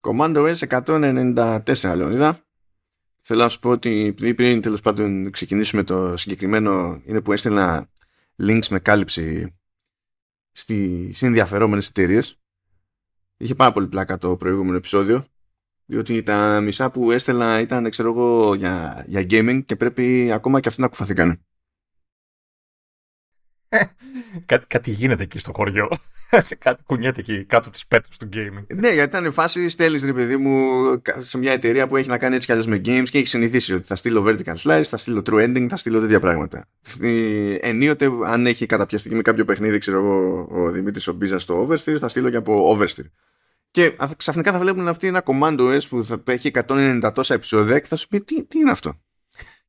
Commando S194 Λεωνίδα. Θέλω να σου πω ότι πριν τέλος πάντων ξεκινήσουμε το συγκεκριμένο είναι που έστειλα links με κάλυψη στις ενδιαφερόμενες εταιρείες. Είχε πάρα πολύ πλάκα το προηγούμενο επεισόδιο διότι τα μισά που έστελνα ήταν ξέρω εγώ για, για gaming και πρέπει ακόμα και αυτοί να κουφαθήκαν. κάτι, κάτι γίνεται εκεί στο χωριό. κάτι κουνιέται εκεί κάτω τη πέτρες του gaming. Ναι, γιατί ήταν φάση στέλνεις ρε παιδί μου σε μια εταιρεία που έχει να κάνει έτσι κι αλλιώς με games και έχει συνηθίσει ότι θα στείλω vertical slice, θα στείλω true ending, θα στείλω τέτοια πράγματα. Ενίοτε, αν έχει καταπιαστική με κάποιο παιχνίδι, ξέρω εγώ, ο Δημήτρης ο Μπίζας στο Oversteer, θα στείλω και από Oversteer. Και ξαφνικά θα βλέπουν αυτή ένα Commando S που θα έχει 190 τόσα επεισόδια και θα σου πει τι, τι είναι αυτό;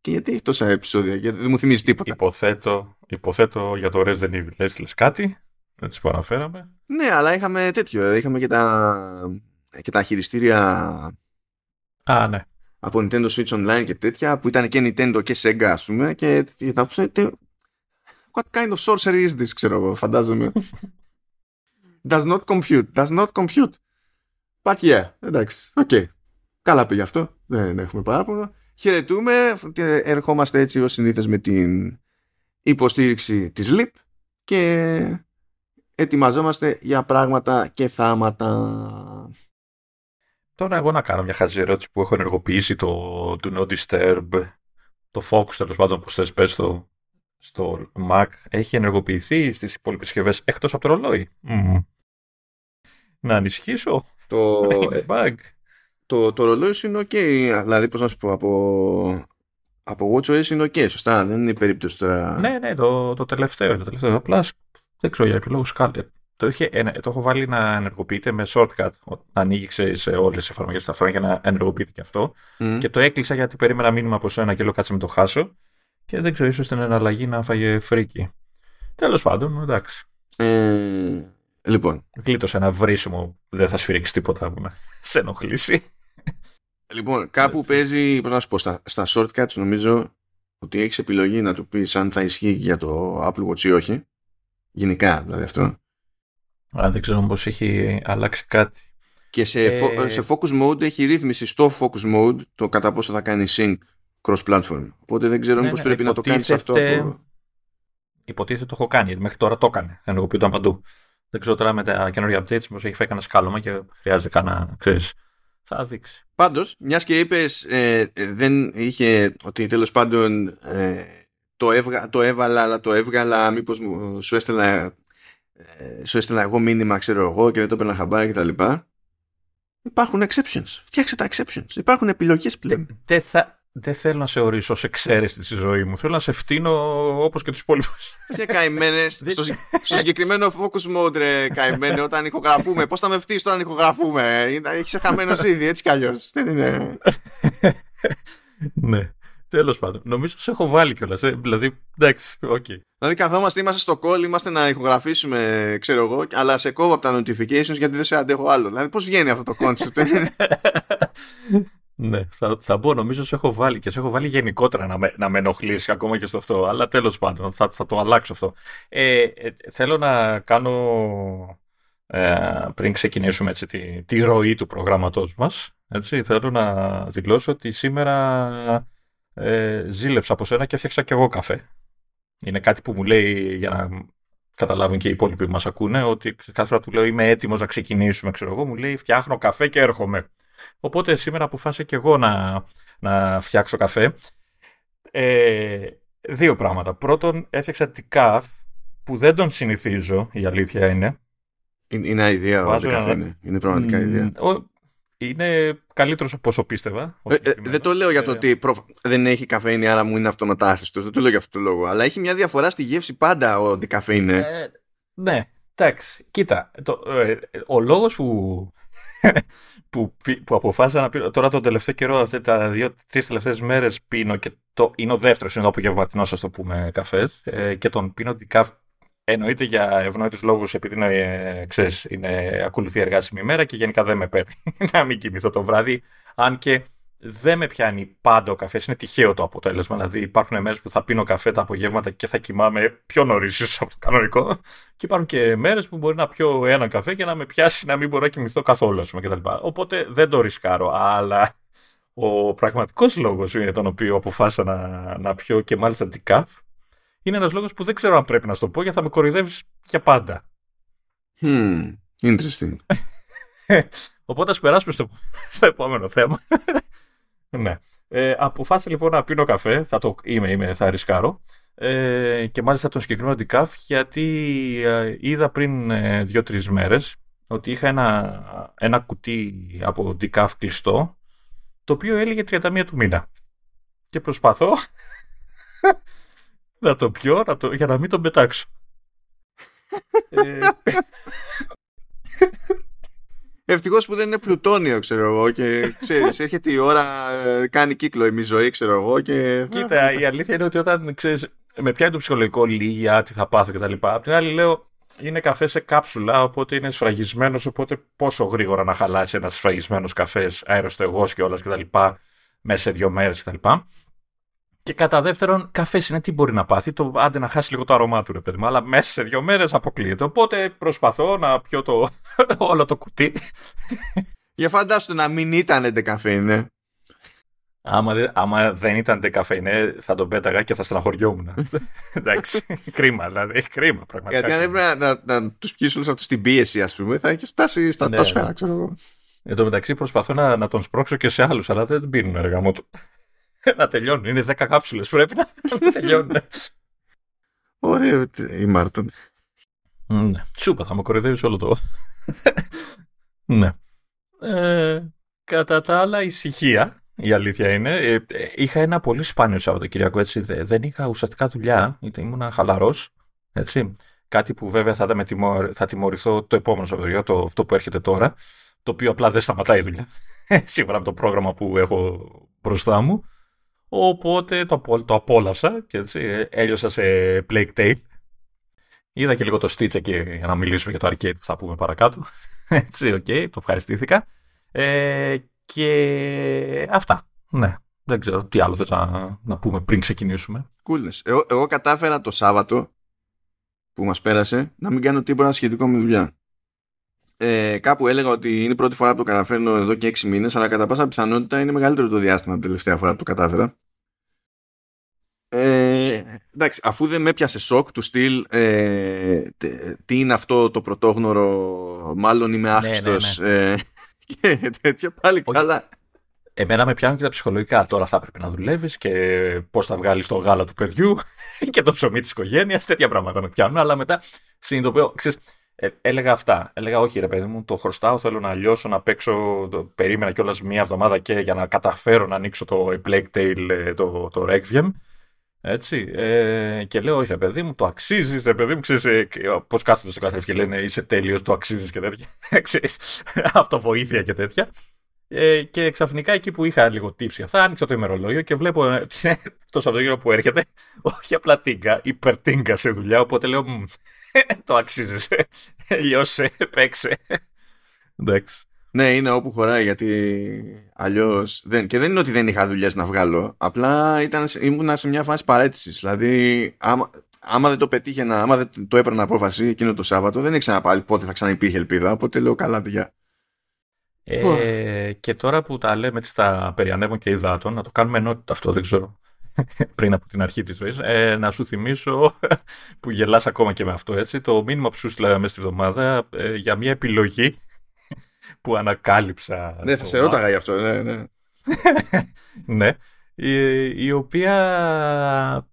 Και γιατί έχει τόσα επεισόδια, γιατί δεν μου θυμίζει τίποτα. Υποθέτω, υποθέτω για το Resident Evil. Έστειλε κάτι, έτσι που αναφέραμε. Ναι, αλλά είχαμε τέτοιο. Είχαμε και τα, και τα χειριστήρια. Α, ναι. Από Nintendo Switch Online και τέτοια, που ήταν και Nintendo και Sega, ας πούμε. Και θα πω, What kind of sorcery is this, ξέρω εγώ, φαντάζομαι. Does not compute. Does not compute. But yeah, εντάξει, OK. Okay. Καλά πήγε αυτό, δεν έχουμε παράπονο. Χαιρετούμε και ερχόμαστε έτσι ως συνήθως με την υποστήριξη της LIP και ετοιμαζόμαστε για πράγματα και θάματα. Τώρα εγώ να κάνω μια χαζή ερώτηση που έχω ενεργοποιήσει το Do Not Disturb, το Focus τέλος πάντων που θες πες στο, στο Mac, έχει ενεργοποιηθεί στις υπόλοιπες συσκευές εκτός από το ρολόι. Mm. Να ανισχύσω. Το, bug. Το, το ρολόι είναι ok. Δηλαδή, πώς να σου πω, από, από WatchOS είναι ok, σωστά. Δεν είναι περίπτωση τώρα. Ναι, ναι, το, το τελευταίο. Το τελευταίο. Απλά δεν ξέρω για επιλόγου Το, είχε, το έχω βάλει να ενεργοποιείται με shortcut. Να ανοίγει σε όλες τις εφαρμογές ταυτόχρονα για να ενεργοποιείται και αυτό. Mm. Και το έκλεισα γιατί περίμενα μήνυμα από σένα και λέω κάτσε με το χάσω. Και δεν ξέρω, ίσως την εναλλαγή να φάγε φρίκι. Τέλος πάντων, εντάξει. Ε, Λοιπόν. Γλίτωσε ένα βρίσιμο, δεν θα σφυρίξει τίποτα που να σε ενοχλήσει. Λοιπόν, κάπου Έτσι. παίζει, πώς να σου πω, στα, στα shortcuts νομίζω ότι έχεις επιλογή να του πεις αν θα ισχύει για το Apple Watch ή όχι. Γενικά δηλαδή αυτό. Α, δεν ξέρω πώς έχει αλλάξει κάτι. Και σε, ε... σε focus mode έχει ρύθμιση στο focus mode το κατά πόσο θα κάνει sync cross-platform. Οπότε δεν ξέρω ναι, πώς ναι, πρέπει να το κάνεις αυτό από... Υποτίθεται το έχω κάνει, μέχρι τώρα το έκανε, ενεργοποιούνταν παντού. Δεν ξέρω τώρα με τα καινούργια updates μήπως έχει φάει κανένα σκάλωμα και χρειάζεται κανένα, ξέρεις, θα δείξει. Πάντως, μιας και είπες ε, δεν είχε ότι τέλος πάντων ε, το, έβγα, το έβαλα αλλά το έβγαλα μήπως μου, σου έστελνα ε, σου έστελνα εγώ μήνυμα ξέρω εγώ και δεν το έπαιρνα χαμπάρι κτλ. Υπάρχουν exceptions. Φτιάξε τα exceptions. Υπάρχουν επιλογές πλέον. Δεν θα, δεν θέλω να σε ορίσω ως εξαίρεση στη ζωή μου. Θέλω να σε φτύνω όπως και τους υπόλοιπους. Και καημένες. στο, στο συγκεκριμένο focus mode, ρε καημένε, όταν ηχογραφούμε. Πώς θα με φτύσεις όταν ηχογραφούμε. Έχεις χαμένος ήδη, έτσι κι αλλιώς. Δεν είναι. ναι. Τέλος πάντων. Νομίζω σε έχω βάλει κιόλας. Ε, δηλαδή, εντάξει, OK. Okay. Δηλαδή, καθόμαστε, είμαστε στο call, είμαστε να ηχογραφήσουμε, ξέρω εγώ, αλλά σε κόβω από τα notifications γιατί δεν σε αντέχω άλλο. Δηλαδή, πώς βγαίνει αυτό το concept. Ναι, θα, θα μπω, νομίζω σε έχω βάλει και σε έχω βάλει γενικότερα να με, να με ενοχλήσει ακόμα και στο αυτό. Αλλά τέλος πάντων, θα, θα το αλλάξω αυτό. Ε, ε, θέλω να κάνω. Ε, πριν ξεκινήσουμε έτσι, τη, τη ροή του προγράμματός μας έτσι, θέλω να δηλώσω ότι σήμερα ε, ζήλεψα από σένα και έφτιαξα κι εγώ καφέ. Είναι κάτι που μου λέει για να καταλάβουν και οι υπόλοιποι που μας ακούνε ότι κάθε φορά του λέω είμαι έτοιμος να ξεκινήσουμε ξέρω εγώ μου λέει φτιάχνω καφέ και έρχομαι. Οπότε σήμερα αποφάσισα και εγώ να, να φτιάξω καφέ. Ε, δύο πράγματα. Πρώτον, έφτιαξα καφ που δεν τον συνηθίζω, η αλήθεια είναι. Είναι ιδέα ο καφέ, είναι. είναι πραγματικά ιδέα. Είναι καλύτερος από όσο πίστευα. Ε, ε, δεν το λέω για το ότι δεν έχει καφέινη, άρα μου είναι αυτοματάχρηστο. Δεν το λέω για αυτό το λόγο. Αλλά έχει μια διαφορά στη γεύση πάντα ο είναι. Ε, ναι, εντάξει. Κοίτα, το, ε, ο λόγος που που, που αποφάσισα να πίνω. Τώρα τον τελευταίο καιρό, αυτέ τα δύο-τρει τελευταίες μέρες πίνω και το, είναι ο δεύτερος, είναι ο απογευματινός, ας το πούμε, καφές. Ε, και τον πίνω decaf εννοείται για ευνόητους λόγους, επειδή είναι, ε, ξέρεις, είναι ακολουθεί εργάσιμη ημέρα και γενικά δεν με παίρνει να μην κοιμηθώ το βράδυ. Αν και δεν με πιάνει πάντα ο καφές. Είναι τυχαίο το αποτέλεσμα. Δηλαδή, υπάρχουν μέρες που θα πίνω καφέ τα απογεύματα και θα κοιμάμαι πιο νωρίς, ίσως από το κανονικό. Και υπάρχουν και μέρες που μπορεί να πιω ένα καφέ και να με πιάσει να μην μπορώ να κοιμηθώ καθόλου, πούμε, κτλ. Οπότε δεν το ρισκάρω. Αλλά ο πραγματικός λόγος για τον οποίο αποφάσισα να, να πιω και μάλιστα decaf είναι ένας λόγος που δεν ξέρω αν πρέπει να σου το πω γιατί θα με κοροϊδεύεις για πάντα. Hmm, interesting. Οπότε ας περάσουμε στο, στο επόμενο θέμα. Ναι. Ε, αποφάσισα λοιπόν να πίνω καφέ. Θα το είμαι, είμαι θα ρισκάρω. Ε, και μάλιστα τον συγκεκριμένο decaf γιατί ε, είδα πριν ε, δύο-τρεις μέρες ότι είχα ένα, ένα κουτί από decaf κλειστό το οποίο έλεγε 31 του μήνα. Και προσπαθώ να το πιω να το, για να μην τον πετάξω. ε, Ευτυχώς που δεν είναι πλουτόνιο, ξέρω εγώ. Και ξέρεις, έρχεται η ώρα, ε, κάνει κύκλο η μη ζωή, ξέρω εγώ. Και... Κοίτα, η αλήθεια είναι ότι όταν ξέρεις, με πιάνει το ψυχολογικό λίγια, τι θα πάθω κτλ. Απ' την άλλη, λέω, είναι καφέ σε κάψουλα, οπότε είναι σφραγισμένος. Οπότε πόσο γρήγορα να χαλάσει ένας σφραγισμένος καφές, αεροστεγό και όλας κτλ. μέσα σε δύο μέρες κτλ. Και κατά δεύτερον, καφέ είναι τι μπορεί να πάθει. Το, άντε να χάσει λίγο το αρωμά του, ρε παιδί μου. Αλλά μέσα σε δύο μέρες αποκλείεται. Οπότε προσπαθώ να πιω το, όλο το κουτί. Για φαντάσου να μην ήταν καφέ, Άμα, δε, άμα δεν ήταν καφέ, θα τον πέταγα και θα στεναχωριόμουν. Εντάξει. κρίμα, δηλαδή. Κρίμα, πραγματικά. Γιατί αν έπρεπε να, να, να τους πιει όλους αυτούς στην πίεση, ας πούμε, θα έχει φτάσει στα ναι, σφαίρα, ξέρω εγώ. Εν τω μεταξύ προσπαθώ να, να τον σπρώξω και σε άλλους, αλλά δεν πίνουν έργα του. να τελειώνουν. Είναι 10 κάψουλες. Πρέπει να, τελειώνουν. Ωραίο η Μάρτον. Ναι. Σούπα, θα με κοροϊδεύεις όλο το. ναι. Ε, κατά τα άλλα, ησυχία. Η αλήθεια είναι. Ε, είχα ένα πολύ σπάνιο Σαββατοκύριακο έτσι. Δεν είχα ουσιαστικά δουλειά. Ήμουν χαλαρός. Έτσι. Κάτι που βέβαια θα, με τιμω... θα τιμωρηθώ το επόμενο Σαββατοκύριακο, το, αυτό που έρχεται τώρα. Το οποίο απλά δεν σταματάει η δουλειά. Σίγουρα από το πρόγραμμα που έχω μπροστά μου. Οπότε το, το απόλαυσα και έτσι ε, έλειωσα σε Plague Tale. Είδα και λίγο το Stitch εκεί για να μιλήσουμε για το arcade που θα πούμε παρακάτω. Έτσι, οκ, okay, το ευχαριστήθηκα. Ε, και αυτά. Ναι, δεν ξέρω τι άλλο θες να, να πούμε πριν ξεκινήσουμε. Κούλες. Εγώ, εγώ κατάφερα το Σάββατο που μας πέρασε να μην κάνω τίποτα σχετικό με δουλειά ε, κάπου έλεγα ότι είναι η πρώτη φορά που το καταφέρνω εδώ και έξι μήνες αλλά κατά πάσα πιθανότητα είναι μεγαλύτερο το διάστημα την τελευταία φορά που το κατάφερα. Ε, εντάξει, αφού δεν με έπιασε σοκ του στυλ ε, τι είναι αυτό το πρωτόγνωρο μάλλον είμαι άφηστος ναι, ναι, ναι. Ε, και τέτοια πάλι Όχι. καλά. Εμένα με πιάνουν και τα ψυχολογικά. Τώρα θα έπρεπε να δουλεύεις και πώς θα βγάλεις το γάλα του παιδιού και το ψωμί της οικογένειας. Τέτοια πράγματα με πιάνουν. Αλλά μετά συνειδητοποιώ. Ξέρεις, ε, έλεγα αυτά. Έλεγα, όχι ρε παιδί μου, το χρωστάω, θέλω να λιώσω, να παίξω. Το, περίμενα κιόλας μία εβδομάδα και για να καταφέρω να ανοίξω το A Plague Tale, ε, το, το Requiem. Έτσι. Ε, και λέω, όχι ρε παιδί μου, το αξίζεις, ρε παιδί μου, ξέρεις ε, πώς κάθονται στο καθένα και λένε είσαι τέλειος, το αξίζεις και τέτοια. ξέρεις, αυτοβοήθεια και τέτοια. Ε, και ξαφνικά εκεί που είχα λίγο τύψη αυτά, άνοιξα το ημερολόγιο και βλέπω ε, το Σαββατοκύριακο που έρχεται, όχι απλά τίγκα, υπερτίγκα σε δουλειά. Οπότε λέω, το αξίζει. Λιώσε, παίξε. Εντάξει. Ναι, είναι όπου χωράει γιατί αλλιώς. Δεν... Και δεν είναι ότι δεν είχα δουλειές να βγάλω. Απλά ήταν, ήμουν σε μια φάση παρέτησης. Δηλαδή, άμα, άμα δεν το πετύχαινα, άμα δεν το έπαιρνα απόφαση εκείνο το Σάββατο, δεν ήξερα πάλι πότε θα ξαναυπήρχε ελπίδα. Οπότε λέω καλά, παιδιά. Ε, και τώρα που τα λέμε έτσι τα περιανεύων και υδάτων, να το κάνουμε ενότητα αυτό, δεν ξέρω. πριν από την αρχή της ζωής, ε, να σου θυμίσω που γελάς ακόμα και με αυτό, έτσι, το μήνυμα που σου στείλα μέσα στη βδομάδα ε, για μια επιλογή που ανακάλυψα. Ναι, θα σε ρώταγα γι' αυτό, ναι, ναι. ναι, η, η οποία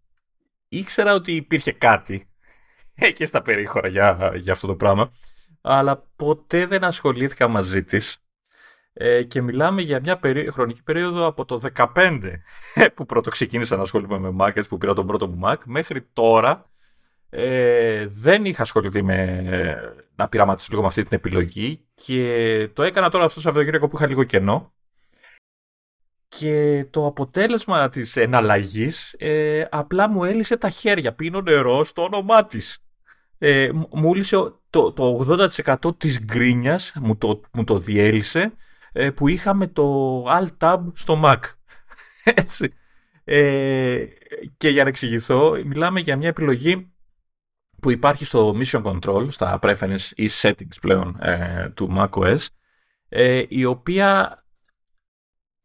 ήξερα ότι υπήρχε κάτι και στα περίχωρα για, για αυτό το πράγμα, αλλά ποτέ δεν ασχολήθηκα μαζί της ε, και μιλάμε για μια χρονική περίοδο από το 2015 που πρώτο ξεκίνησα να ασχολούμαι με Mac, που πήρα τον πρώτο μου Mac, μέχρι τώρα ε, δεν είχα ασχοληθεί με να πειραματίσω λίγο με αυτή την επιλογή και το έκανα τώρα αυτό το Σαββατοκύριακο που είχα λίγο κενό και το αποτέλεσμα της εναλλαγής ε, απλά μου έλυσε τα χέρια. Πίνω νερό στο όνομά της. Ε, μου έλυσε το, το 80% της γκρίνιας, μου το, μου το διέλυσε ε, που είχαμε το Alt-Tab στο Mac. Έτσι. Ε, και για να εξηγηθώ, μιλάμε για μια επιλογή που υπάρχει στο Mission Control, στα preference ή settings πλέον ε, του macOS, ε, η οποία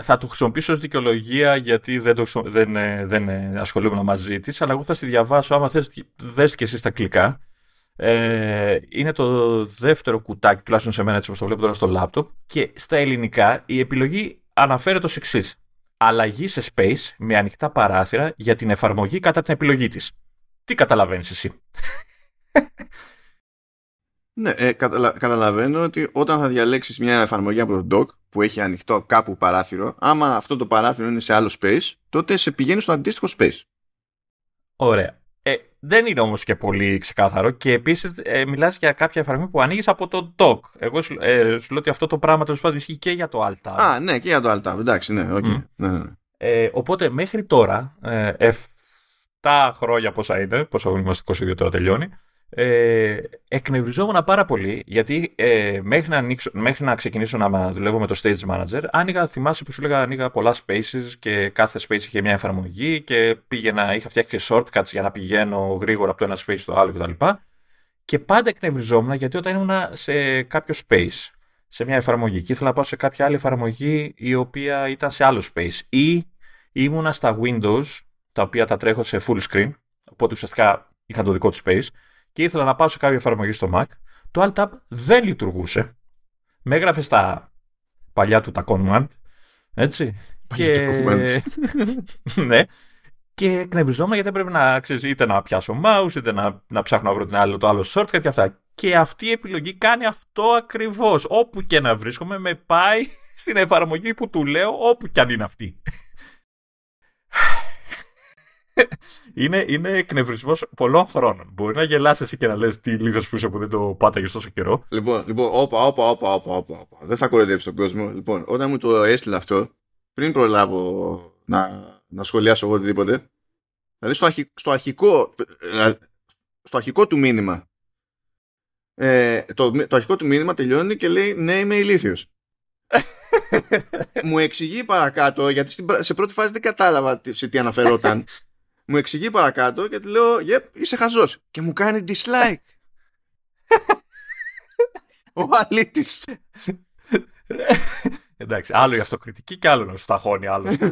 θα το χρησιμοποιήσω ως δικαιολογία γιατί δεν, το, δεν, ε, δεν ε, ασχολούμαι μαζί της, αλλά εγώ θα στη διαβάσω, άμα θες δες και εσύ στα κλικά. Ε, είναι το δεύτερο κουτάκι, τουλάχιστον σε μένα έτσι όπως το βλέπω τώρα στο λάπτοπ και στα ελληνικά η επιλογή αναφέρεται ως εξής. Αλλαγή σε space με ανοιχτά παράθυρα για την εφαρμογή κατά την επιλογή της. Τι καταλαβαίνεις εσύ; Ναι, ε, καταλαβαίνω ότι όταν θα διαλέξεις μια εφαρμογή από το dock που έχει ανοιχτό κάπου παράθυρο, άμα αυτό το παράθυρο είναι σε άλλο space, τότε σε πηγαίνει στο αντίστοιχο space. Ωραία. Ε, δεν είναι όμως και πολύ ξεκάθαρο και επίσης ε, μιλάς για κάποια εφαρμογή που ανοίγεις από το dock. Εγώ σου, ε, σου λέω ότι αυτό το πράγμα τέλος πάντων ισχύει και για το Alta. Α, ναι, και για το Alta. Εντάξει, ναι, okay. Mm. ναι, ναι. Ε, οπότε μέχρι τώρα, ε, 7 χρόνια πόσα είναι, πόσο είμαστε 22 τώρα τελειώνει, ε, εκνευριζόμουν πάρα πολύ γιατί ε, μέχρι, να ανοίξω, μέχρι να ξεκινήσω να δουλεύω με το Stage Manager άνοιγα, θυμάσαι που σου έλεγα ανοίγα πολλά spaces και κάθε space είχε μια εφαρμογή και πήγαινα, είχα φτιάξει shortcuts για να πηγαίνω γρήγορα από το ένα space στο άλλο κτλ. Και πάντα εκνευριζόμουν γιατί όταν ήμουν σε κάποιο space, σε μια εφαρμογή και ήθελα να πάω σε κάποια άλλη εφαρμογή η οποία ήταν σε άλλο space ή ήμουνα στα Windows τα οποία τα τρέχω σε full screen οπότε ουσιαστικά είχαν το δικό τους space και ήθελα να πάω σε κάποια εφαρμογή στο Mac, το Alt-Tab δεν λειτουργούσε. Με έγραφε στα παλιά του τα command, έτσι. Παλιά και... command. ναι. Και εκνευριζόμουν γιατί έπρεπε να ξέρεις, είτε να πιάσω mouse, είτε να, να ψάχνω να βρω την άλλη, το άλλο shortcut και αυτά. Και αυτή η επιλογή κάνει αυτό ακριβώς. Όπου και να βρίσκομαι, με πάει στην εφαρμογή που του λέω, όπου και αν είναι αυτή είναι, είναι εκνευρισμός πολλών χρόνων. Μπορεί να γελάσει εσύ και να λες τι λίδο που είσαι που δεν το πάταγες τόσο καιρό. Λοιπόν, λοιπόν, όπα, όπα, όπα, όπα, όπα. Δεν θα κοροϊδέψει τον κόσμο. Λοιπόν, όταν μου το έστειλε αυτό, πριν προλάβω να, να σχολιάσω εγώ οτιδήποτε, δηλαδή στο, στο, αρχικό, ε, στο αρχικό του μήνυμα, ε, το, το αρχικό του μήνυμα τελειώνει και λέει ναι είμαι ηλίθιος. μου εξηγεί παρακάτω, γιατί σε πρώτη φάση δεν κατάλαβα σε τι αναφερόταν μου εξηγεί παρακάτω και του λέω Yep, είσαι χαζός και μου κάνει dislike. Ο αλήτης. Εντάξει άλλο η αυτοκριτική και άλλο να σου ταχώνει άλλος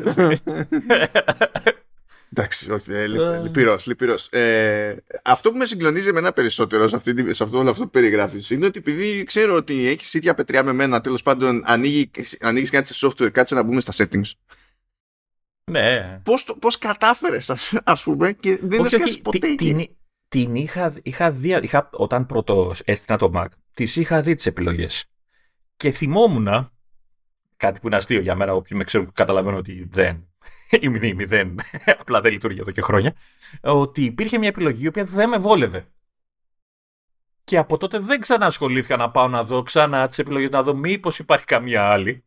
Εντάξει, όχι, ε, λυπηρός, λυπηρός. Ε, αυτό που με συγκλονίζει εμένα περισσότερο σε, αυτή, σε αυτό, όλο αυτό που περιγράφεις είναι ότι επειδή ξέρω ότι έχεις ίδια πετριά με μένα, τέλος πάντων ανοίγει, ανοίγεις κάτι σε software, κάτσε να μπούμε στα settings ναι. Πώς, το, πώς κατάφερες ας πούμε και δεν έσκασες ποτέ. Την, την, την είχα, είχα δει, είχα, όταν πρώτο έστεινα το Mac, τις είχα δει τις επιλογές. Και θυμόμουν, κάτι που είναι αστείο για μένα, όποιοι με ξέρουν καταλαβαίνω ότι δεν, η μνήμη δεν, απλά δεν λειτουργεί εδώ και χρόνια, ότι υπήρχε μια επιλογή η οποία δεν με βόλευε. Και από τότε δεν ξανασχολήθηκα να πάω να δω ξανά τις επιλογές, να δω μήπως υπάρχει καμία άλλη.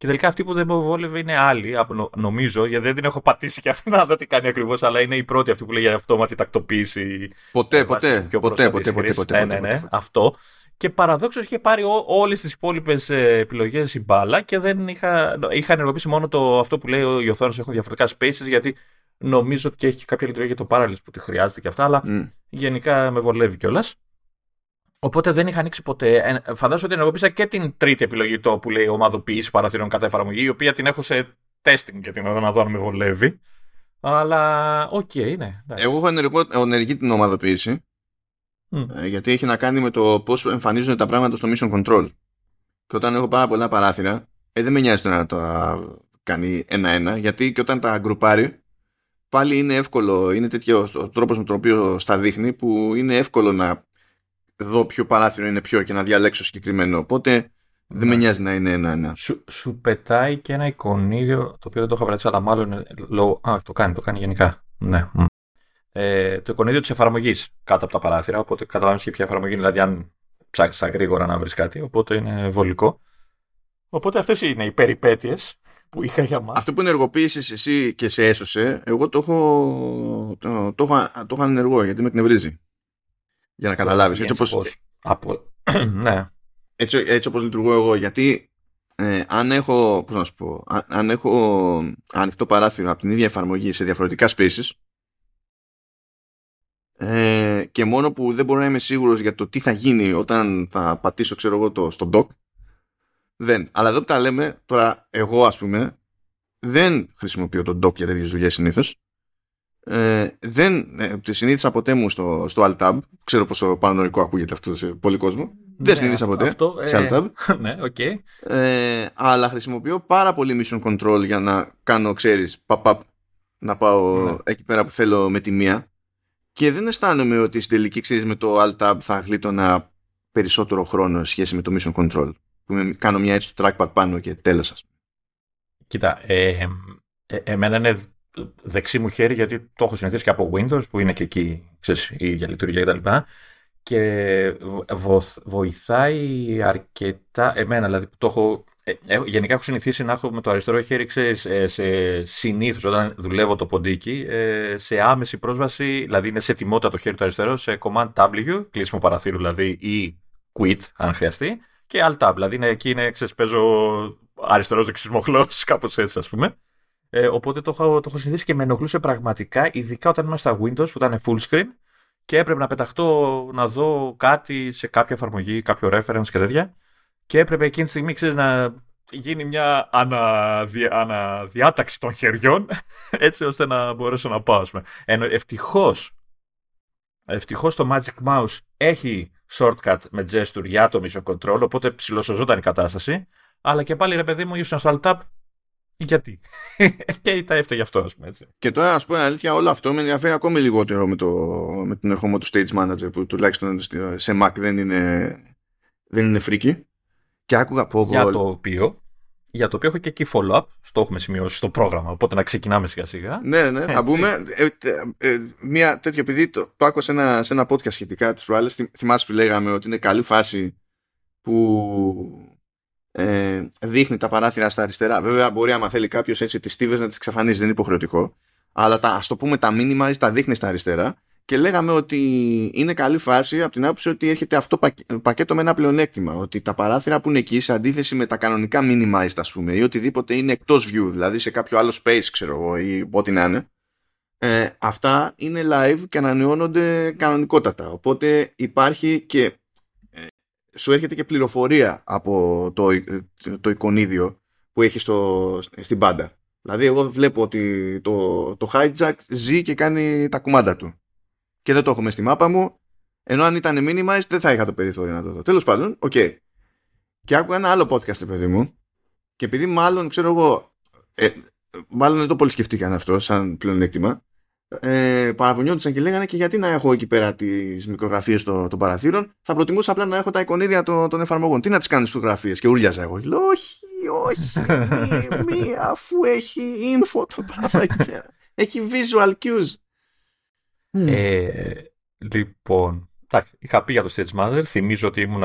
Και τελικά αυτή που δεν με βόλευε είναι άλλη, νομίζω, γιατί δεν την έχω πατήσει και αυτή να δω τι κάνει ακριβώς, αλλά είναι η πρώτη αυτή που λέει για αυτόματη τακτοποίηση. Ποτέ, ποτέ. Ποτέ, ποτέ, ποτέ, ποτέ, Ναι, ναι, ναι, αυτό. Και παραδόξως είχε πάρει όλες τις υπόλοιπες επιλογές η μπάλα και δεν είχα, είχα ενεργοποιήσει μόνο το, αυτό που λέει οι οθόνε έχουν διαφορετικά spaces, γιατί νομίζω ότι έχει κάποια λειτουργία για το Parallels που τη χρειάζεται και αυτά, αλλά mm. γενικά με βολεύει κιόλας. Οπότε δεν είχα ανοίξει ποτέ. Ε, φαντάζομαι ότι ενεργοποίησα και την τρίτη επιλογή το που λέει ομαδοποίηση παραθύρων κατά εφαρμογή, η οποία την έχω σε testing για την ώρα να δω αν με βολεύει. Αλλά ok, okay, ναι. Εγώ έχω ενεργή την ομαδοποίηση. Mm. γιατί έχει να κάνει με το πώς εμφανίζουν τα πράγματα στο mission control. Και όταν έχω πάρα πολλά παράθυρα, ε, δεν με νοιάζει το να τα κάνει ένα-ένα, γιατί και όταν τα γκρουπάρει, πάλι είναι εύκολο, είναι τέτοιο ο τρόπος με τον οποίο στα δείχνει, που είναι εύκολο να δω ποιο παράθυρο είναι ποιο και να διαλέξω συγκεκριμένο. Οπότε δεν με ναι. νοιάζει να είναι ένα-ένα. Σου, σου πετάει και ένα εικονίδιο, το οποίο δεν το είχα βρει, αλλά μάλλον είναι λόγω. Α, το κάνει, το κάνει γενικά. Ναι. Ε, το εικονίδιο της εφαρμογής κάτω από τα παράθυρα. Οπότε καταλαβαίνεις και ποια εφαρμογή είναι, δηλαδή αν ψάξεις γρήγορα να βρεις κάτι. Οπότε είναι βολικό. Οπότε αυτές είναι οι περιπέτειες που είχα για μας. Αυτό που ενεργοποίησες εσύ και σε έσωσε, εγώ το έχω, το, το, το, το έχω ανενεργό γιατί με εκνευρίζει για να καταλάβεις. Έτσι όπως... Από... ναι. Έτσι, έτσι όπως λειτουργώ εγώ, γιατί ε, αν έχω, πώς να σου πω, αν, έχω ανοιχτό παράθυρο από την ίδια εφαρμογή σε διαφορετικά spaces ε, και μόνο που δεν μπορώ να είμαι σίγουρος για το τι θα γίνει όταν θα πατήσω ξέρω εγώ το, στο dock δεν. Αλλά εδώ που τα λέμε τώρα εγώ ας πούμε δεν χρησιμοποιώ το dock για τέτοιες δουλειές συνήθως ε, δεν ε, συνήθισα ποτέ μου στο, στο Altab ξέρω πόσο παρανοϊκό ακούγεται αυτό σε πολύ κόσμο. Δεν ναι, συνήθισα ποτέ αυτό, σε ε, Altab ναι, okay. ε, αλλά χρησιμοποιώ πάρα πολύ mission control για να κάνω ξέρεις παπ, παπ, να πάω ναι. εκεί πέρα που θέλω με τη μία. Και δεν αισθάνομαι ότι στην τελική ξέρεις με το Altab θα γλίτωνα περισσότερο χρόνο σχέση με το mission control που κάνω μια έτσι στο trackpad πάνω και τέλος σας Κοίτα, ε, ε, εμένα είναι δεξί μου χέρι γιατί το έχω συνηθίσει και από Windows που είναι και εκεί ξέρεις, η ίδια λειτουργία κτλ. Και βοηθάει αρκετά εμένα, δηλαδή το έχω, ε, γενικά έχω συνηθίσει να έχω με το αριστερό χέρι ξέρεις, ε, σε συνήθως όταν δουλεύω το ποντίκι σε άμεση πρόσβαση, δηλαδή είναι σε τιμότητα το χέρι του αριστερό σε command W, κλείσιμο παραθύρου δηλαδή ή quit αν χρειαστεί και alt tab, δηλαδή είναι, εκεί είναι, ξέρεις, παίζω αριστερός δεξής μοχλός, κάπως έτσι ας πούμε. Ε, οπότε το έχω, το έχω συνηθίσει και με ενοχλούσε πραγματικά, ειδικά όταν ήμουν στα Windows που ήταν full screen και έπρεπε να πεταχτώ να δω κάτι σε κάποια εφαρμογή, κάποιο reference και τέτοια. Και έπρεπε εκείνη τη στιγμή ξέρεις, να γίνει μια αναδι... αναδιάταξη των χεριών έτσι ώστε να μπορέσω να πάω. Ενώ ευτυχώς, ευτυχώς το Magic Mouse έχει shortcut με gesture για το mission control, οπότε ψηλοσωζόταν η κατάσταση. Αλλά και πάλι ρε παιδί μου ήσουν στο alt γιατί. και τα έφταιγε αυτό, ας πούμε έτσι. Και τώρα, ας πούμε, αλήθεια, όλο αυτό με ενδιαφέρει ακόμη λιγότερο με, το, με τον ερχομό του Stage Manager που τουλάχιστον σε Mac δεν είναι, δεν είναι φρίκι. Και άκουγα πω. Για το οποίο. Για το οποίο έχω και εκεί follow-up, στο έχουμε σημειώσει στο πρόγραμμα, οπότε να ξεκινάμε σιγά σιγά. Ναι, ναι, θα πούμε. Ε, ε, μια τέτοια, επειδή το, το άκουσα σε ένα, σε ένα podcast σχετικά τις προάλλες, θυμάσαι που λέγαμε ότι είναι καλή φάση που ε, δείχνει τα παράθυρα στα αριστερά. Βέβαια, μπορεί άμα θέλει κάποιος έτσι τις στίβες να τις εξαφανίζει, δεν είναι υποχρεωτικό. Αλλά τα, ας το πούμε τα μήνυμα τα δείχνει στα αριστερά. Και λέγαμε ότι είναι καλή φάση από την άποψη ότι έρχεται αυτό πακέτο με ένα πλεονέκτημα. Ότι τα παράθυρα που είναι εκεί σε αντίθεση με τα κανονικά minimized, ας πούμε, ή οτιδήποτε είναι εκτός view, δηλαδή σε κάποιο άλλο space, ξέρω εγώ, ή ό,τι να είναι. Ε, αυτά είναι live και ανανεώνονται κανονικότατα. Οπότε υπάρχει και σου έρχεται και πληροφορία από το, το εικονίδιο που έχει στο, στην πάντα. Δηλαδή εγώ βλέπω ότι το, το hijack ζει και κάνει τα κουμάντα του. Και δεν το έχω στη μάπα μου. Ενώ αν ήταν minimized δεν θα είχα το περιθώριο να το δω. Τέλος πάντων, ok. Okay. Και άκουγα ένα άλλο podcast, παιδί μου. Και επειδή μάλλον, ξέρω εγώ, ε, μάλλον δεν το πολύ σκεφτήκαν αυτό σαν πλεονέκτημα, ε, παραπονιόντουσαν και λέγανε και γιατί να έχω εκεί πέρα τις μικρογραφίες των, των παραθύρων; Θα προτιμούσα απλά να έχω τα εικονίδια των, των εφαρμογών. Τι να τις κάνεις φωτογραφίες; Και ουρλιάζα εγώ. Λέω, όχι, όχι. Μη, μη, αφού έχει info το πράγμα εκεί πέρα. Έχει visual cues. Ε, λοιπόν, εντάξει, είχα πει για το Stage Manager. Θυμίζω ότι ήμουν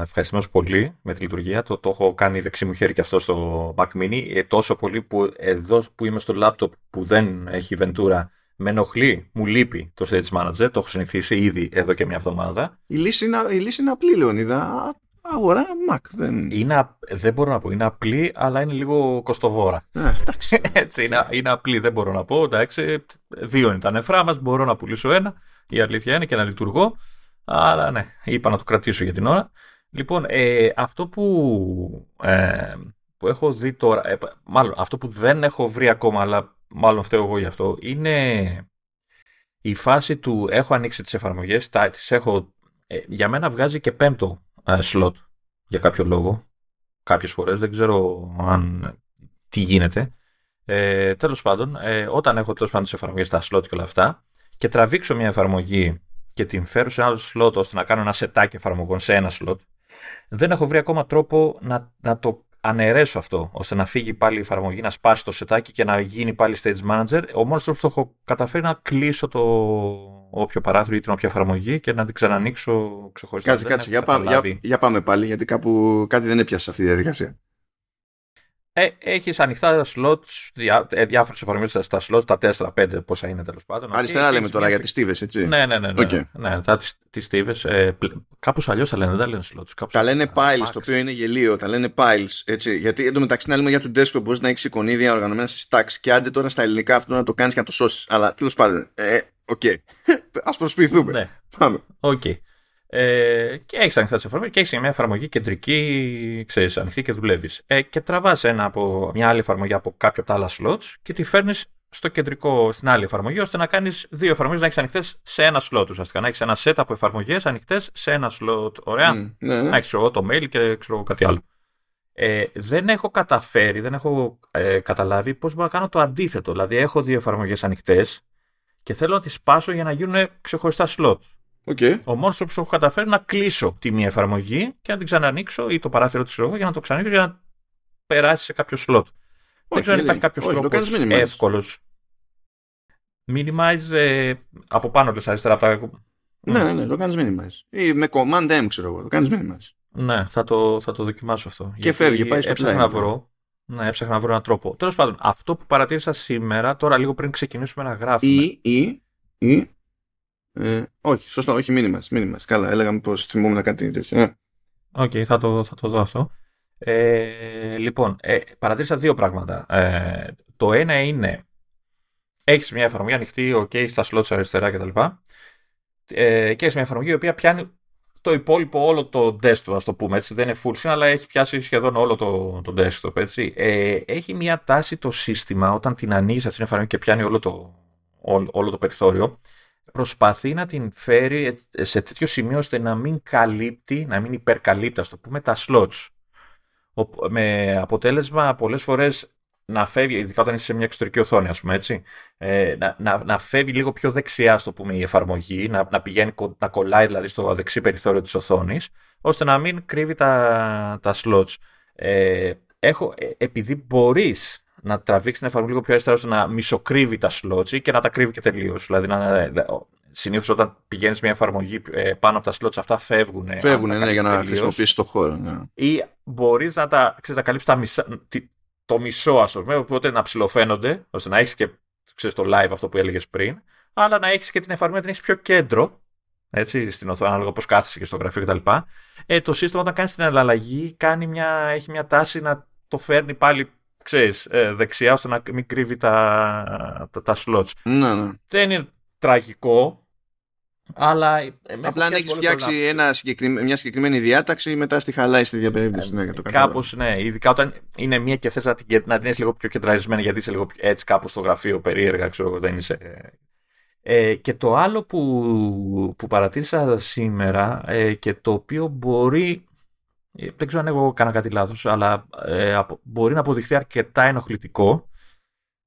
ευχαριστημένος πολύ με τη λειτουργία. Το, το έχω κάνει δεξί μου χέρι και αυτό στο Mac Mini. Ε, τόσο πολύ που εδώ που είμαι στο laptop που δεν έχει Ventura με ενοχλεί, μου λείπει το Stage Manager, το έχω συνηθίσει ήδη εδώ και μια εβδομάδα. Η λύση είναι, η λύση είναι απλή, Λεωνίδα. Αγορά Mac. Δεν... Είναι, δεν μπορώ να πω, είναι απλή, αλλά είναι λίγο κοστοβόρα. Ε, εντάξει. Έτσι, είναι, είναι απλή, δεν μπορώ να πω. Εντάξει, δύο είναι τα νεφρά μας, μπορώ να πουλήσω ένα. Η αλήθεια είναι και να λειτουργώ. Αλλά ναι, είπα να το κρατήσω για την ώρα. Λοιπόν, ε, αυτό που, ε, που έχω δει τώρα, ε, μάλλον αυτό που δεν έχω βρει ακόμα, αλλά μάλλον φταίω εγώ γι' αυτό, είναι η φάση του έχω ανοίξει τις εφαρμογές, τα, τις έχω, ε, για μένα βγάζει και πέμπτο ε, slot για κάποιο λόγο, κάποιες φορές, δεν ξέρω αν τι γίνεται. Ε, τέλος πάντων, ε, όταν έχω τέλος πάντων τις εφαρμογές, τα slot και όλα αυτά, και τραβήξω μια εφαρμογή και την φέρω σε ένα άλλο slot ώστε να κάνω ένα σετάκι εφαρμογών σε ένα slot, δεν έχω βρει ακόμα τρόπο να, να το αναιρέσω αυτό, ώστε να φύγει πάλι η εφαρμογή, να σπάσει το σετάκι και να γίνει πάλι stage manager. Ο μόνος τρόπος που έχω καταφέρει να κλείσω το όποιο παράθυρο ή την όποια εφαρμογή και να την ξανανοίξω ξεχωριστά. Κάτσε, κάτσε. Για, για, για, πάμε πάλι, γιατί κάπου κάτι δεν έπιασε αυτή η διαδικασία. Ε, έχεις ανοιχτά slots, διά, ε, διάφορες εφαρμογές στα slots, τα 4-5 πόσα είναι τέλος πάντων. Αριστερά λέμε τώρα για τις στίβες, έτσι. Ναι, ναι, ναι. ναι, Okay. ναι τα, τις, τις στίβες, ε, κάπως αλλιώς τα λένε, δεν τα λένε slots. Κάπως τα λένε piles, Max. το οποίο είναι γελίο. Τα λένε piles, έτσι. Γιατί εντωμεταξύ να λέμε για το desktop μπορείς να έχεις εικονίδια οργανωμένα σε stacks και άντε τώρα στα ελληνικά αυτό να το κάνεις και να το σώσεις. Αλλά τέλος πάντων, ε, ok. Okay. Ας προσποιηθούμε. Ναι, Πάμε. οκ. Ε, και έχεις ανοιχτά τις εφαρμογές και έχεις μια εφαρμογή κεντρική, ξέρεις, ανοιχτή και δουλεύεις. Ε, και τραβάς μια άλλη εφαρμογή από κάποιο από τα άλλα slots και τη φέρνεις στο κεντρικό, στην άλλη εφαρμογή, ώστε να κάνεις δύο εφαρμογές να έχεις ανοιχτές σε ένα slot ουσιαστικά. Να έχεις ένα set από εφαρμογές ανοιχτές σε ένα slot. Ωραία. Mm, ναι, ναι. Να έχεις εγώ το mail και ξέρω εγώ κάτι άλλο. Ε, δεν έχω καταφέρει, δεν έχω ε, καταλάβει πώς μπορώ να κάνω το αντίθετο. Δηλαδή, έχω δύο εφαρμογές ανοιχτές και θέλω να τις σπάσω για να γίνουν ξεχωριστά slots. Okay. Ο μόνος τρόπος που έχω καταφέρει να κλείσω τη μία εφαρμογή και να την ξανανοίξω ή το παράθυρο της εγώ για να το ξανανοίξω για να περάσει σε κάποιο slot. δεν ξέρω αν υπάρχει κάποιος τρόπος εύκολος. Minimize ε, από πάνω λες αριστερά από τα. Ναι, ναι, ναι, το κάνεις minimize. Ή με command M, ξέρω εγώ, το κάνεις minimize. Ναι, θα το, θα το δοκιμάσω αυτό. Και Γιατί φεύγει, πάει στο έψαχνα πλάι. να βρω. Ναι, έψαχνα να βρω έναν τρόπο. Τέλος πάντων, αυτό που παρατήρησα σήμερα, τώρα λίγο πριν ξεκινήσουμε να γράφουμε. Ή, ή, ή, ε, όχι, σωστά, όχι minimize, minimize. Καλά, έλεγα μήπως θυμόμουν κάτι τέτοιο. Ναι. Οκ, θα, το, θα το δω αυτό. Ε, λοιπόν, ε, παρατήρησα δύο πράγματα. Ε, το ένα είναι, έχεις μια εφαρμογή ανοιχτή, ok, στα slots αριστερά κτλ. Ε, και έχεις μια εφαρμογή η οποία πιάνει το υπόλοιπο όλο το desktop, ας το πούμε έτσι. Δεν είναι full screen, αλλά έχει πιάσει σχεδόν όλο το, το desktop, έτσι. Ε, έχει μια τάση το σύστημα, όταν την ανοίγεις αυτήν την εφαρμογή και πιάνει όλο το, όλο, όλο το περιθώριο, προσπαθεί να την φέρει σε τέτοιο σημείο ώστε να μην καλύπτει, να μην υπερκαλύπτει, ας το πούμε, τα slots. Ο- Με αποτέλεσμα πολλές φορές να φεύγει, ειδικά όταν είσαι σε μια εξωτερική οθόνη, ας πούμε έτσι, ε, να, να, να φεύγει λίγο πιο δεξιά, ας το πούμε, η εφαρμογή, να, να πηγαίνει, κο- να κολλάει δηλαδή στο δεξί περιθώριο της οθόνης, ώστε να μην κρύβει τα, τα slots. Ε, έχω, ε, επειδή μπορείς να τραβήξει την εφαρμογή λίγο πιο αριστερά ώστε να μισοκρύβει τα slots ή και να τα κρύβει και τελείως. Δηλαδή, να, συνήθως όταν πηγαίνεις μια εφαρμογή ε, πάνω από τα slots αυτά φεύγουν. Φεύγουν, ναι, για να χρησιμοποιήσει το χώρο. Ναι. Ή μπορείς να τα, ξέρεις, να καλύψεις τα μισά, τη- το μισό, ας πούμε, οπότε να ψηλοφαίνονται, ώστε να έχεις και ξέρεις, το live αυτό που έλεγες πριν, αλλά να έχεις και την εφαρμογή να την έχεις πιο κέντρο, έτσι, στην οθόνη, ανάλογα πώς κάθεσαι και στο γραφείο κτλ. Ε, το σύστημα όταν κάνεις την αλλαγή κάνει μια, έχει μια τάση να το φέρνει πάλι ξέρεις, ε, δεξιά ώστε να μην κρύβει τα, τα, τα slots. Ναι, ναι. Δεν είναι τραγικό, αλλά... ε, με έχω Απλά αν πιάσει έχεις πολλές φορές φτιάξει να- ένα συγκεκριμέ- μια συγκεκριμένη διάταξη, μετά στη χαλάει στη διαπερίπτωση. ναι, για το κατάλαβα. Κάπως ναι, ειδικά όταν είναι μία και θες να την, κε- να την έχεις λίγο πιο κεντραρισμένη γιατί είσαι λίγο πιο- έτσι κάπου στο γραφείο περίεργα, ξέρω εγώ, δεν είσαι... Ε, και το άλλο που, που παρατήρησα σήμερα ε, και το οποίο μπορεί, ε, δεν ξέρω αν εγώ κάνα κάτι λάθος, αλλά ε, απο- μπορεί να αποδειχθεί αρκετά ενοχλητικό,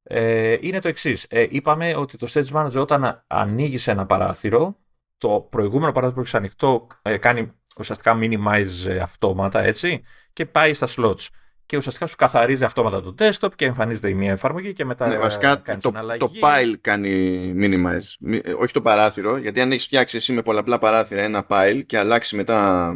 ε, είναι το εξής. Ε, είπαμε ότι το Stage Manager όταν ανοίγει ένα παράθυρο, το προηγούμενο παράθυρο που έχεις ανοιχτό ε, κάνει ουσιαστικά minimize ε, αυτόματα, έτσι, και πάει στα slots. Και ουσιαστικά σου καθαρίζει αυτόματα το desktop και εμφανίζεται η μία εφαρμογή και μετά Ναι, βασικά κάνεις το, αναλλαγή. το pile κάνει minimize. Μη- ε, όχι το παράθυρο, γιατί αν έχεις φτιάξει εσύ με πολλαπλά παράθυρα ένα pile και αλλάξει μετά.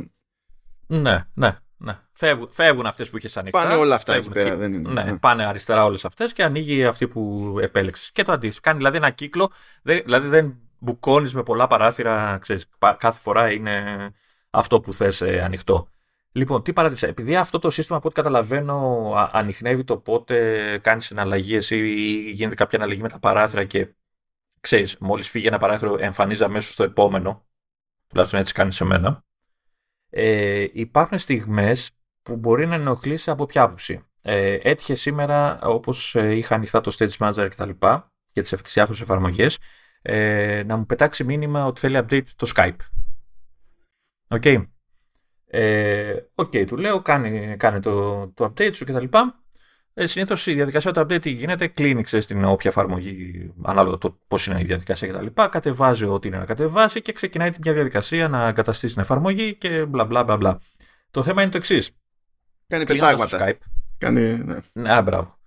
Ναι, ναι, ναι. Φεύγουν, φεύγουν αυτές που είχες ανοιχτά. Πάνε όλα αυτά εκεί φεύγουν πέρα, και- δεν είναι. Ναι, Ναι. πάνε αριστερά όλες αυτές και ανοίγει αυτή που επέλεξες. Και το αντίστοιχο. Κάνει δηλαδή ένα κύκλο, δεν- δηλαδή δεν μπουκώνεις με πολλά παράθυρα, ξέρεις, πα- κάθε φορά είναι αυτό που θες ε, ανοιχτό. Λοιπόν, τι παρατήρησα. Επειδή αυτό το σύστημα από ό,τι καταλαβαίνω α- ανοιχνεύει το πότε κάνεις συναλλαγή εσύ ή γίνεται κάποια αναλλαγή με τα παράθυρα και ξέρεις, μόλις φύγει ένα παράθυρο εμφανίζει αμέσως το επόμενο. Τουλάχιστον έτσι κάνεις σε μένα. Ε, υπάρχουν στιγμές που μπορεί να ενοχλήσει από ποια άποψη. Ε, έτυχε σήμερα, όπως ε, είχα ανοιχτά το Stage Manager και τα λοιπά, για τις, τις διάφορες εφαρμογές, ε, να μου πετάξει μήνυμα ότι θέλει update το Skype. Ok. Ε, οκ, του λέω, κάνει, κάνει το, το update σου κτλ. Ε, Συνήθως η διαδικασία του update γίνεται, κλείνει ξέρεις, την όποια εφαρμογή, ανάλογα το πώς είναι η διαδικασία κτλ. Κατεβάζει ό,τι είναι να κατεβάσει και ξεκινάει μια διαδικασία να εγκαταστήσει την εφαρμογή και μπλα μπλα μπλα. μπλα. Το θέμα είναι το εξής. Κάνει Κλείνοντας πετάγματα. το Skype, Κάνει, ναι. ναι, α, μπράβο.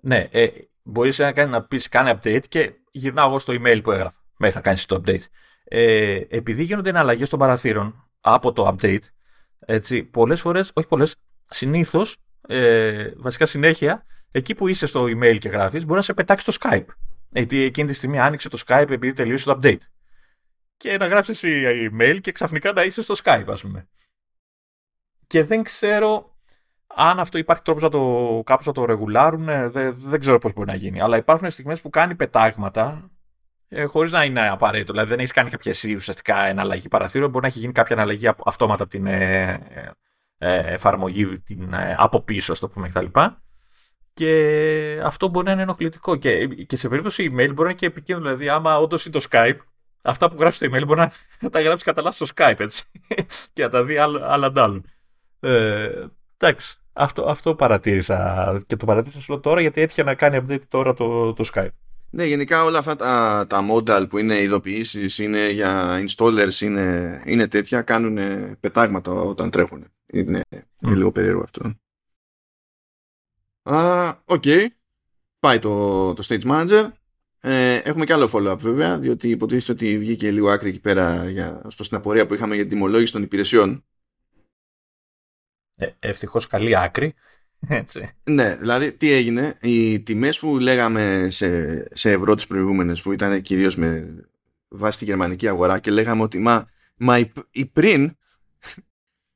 Ναι, ε, μπορείς να, κάνει, να πεις κάνει update και γυρνάω εγώ στο email που έγραφα μέχρι να κάνεις το update. Ε, επειδή γίνονται εναλλαγές των παραθύρων από το update, έτσι, πολλές φορές, όχι πολλές, συνήθως ε, βασικά συνέχεια, εκεί που είσαι στο email και γράφεις, μπορεί να σε πετάξει το Skype. Γιατί εκείνη τη στιγμή άνοιξε το Skype επειδή τελείωσε το update. Και να γράψεις email και ξαφνικά να είσαι στο Skype, ας πούμε. Και δεν ξέρω αν αυτό υπάρχει τρόπος να το, κάπως να το ρεγουλάρουν, δεν, δεν ξέρω πώς μπορεί να γίνει. Αλλά υπάρχουν στιγμές που κάνει πετάγματα ε, χωρίς να είναι απαραίτητο. Δηλαδή δεν έχεις κάνει κάποια εσύ ουσιαστικά εναλλαγή παραθύρων. Μπορεί να έχει γίνει κάποια εναλλαγή αυτόματα από την ε, ε, εφαρμογή την, ε, από πίσω, ας το πούμε κτλ. Και αυτό μπορεί να είναι ενοχλητικό. Και, και σε περίπτωση email μπορεί να είναι και επικίνδυνο. Δηλαδή, άμα όντως είναι το Skype, αυτά που γράφεις στο email μπορεί να, τα γράψεις κατά λάθος στο Skype έτσι. και να τα δει άλλα αντ' άλλων. Ε, εντάξει. Αυτό, αυτό παρατήρησα και το παρατήρησα τώρα γιατί έτυχε να κάνει update τώρα το, το Skype. Ναι, γενικά όλα αυτά τα, τα modal που είναι ειδοποιήσεις, είναι για installers, είναι, είναι τέτοια, κάνουν πετάγματα όταν τρέχουν. Είναι, είναι λίγο περίεργο αυτό. Ok. Okay. Πάει το, το Stage Manager. Ε, έχουμε και άλλο follow-up βέβαια, διότι υποτίθεται ότι βγήκε λίγο άκρη εκεί πέρα για, στο στην απορία που είχαμε για την τιμολόγηση των υπηρεσιών. Ε, Ευτυχώς καλή άκρη. Έτσι. Ναι, δηλαδή τι έγινε, οι τιμές που λέγαμε σε, σε ευρώ τις προηγούμενες που ήταν κυρίως με βάση τη γερμανική αγορά και λέγαμε ότι μα, μα η, η πριν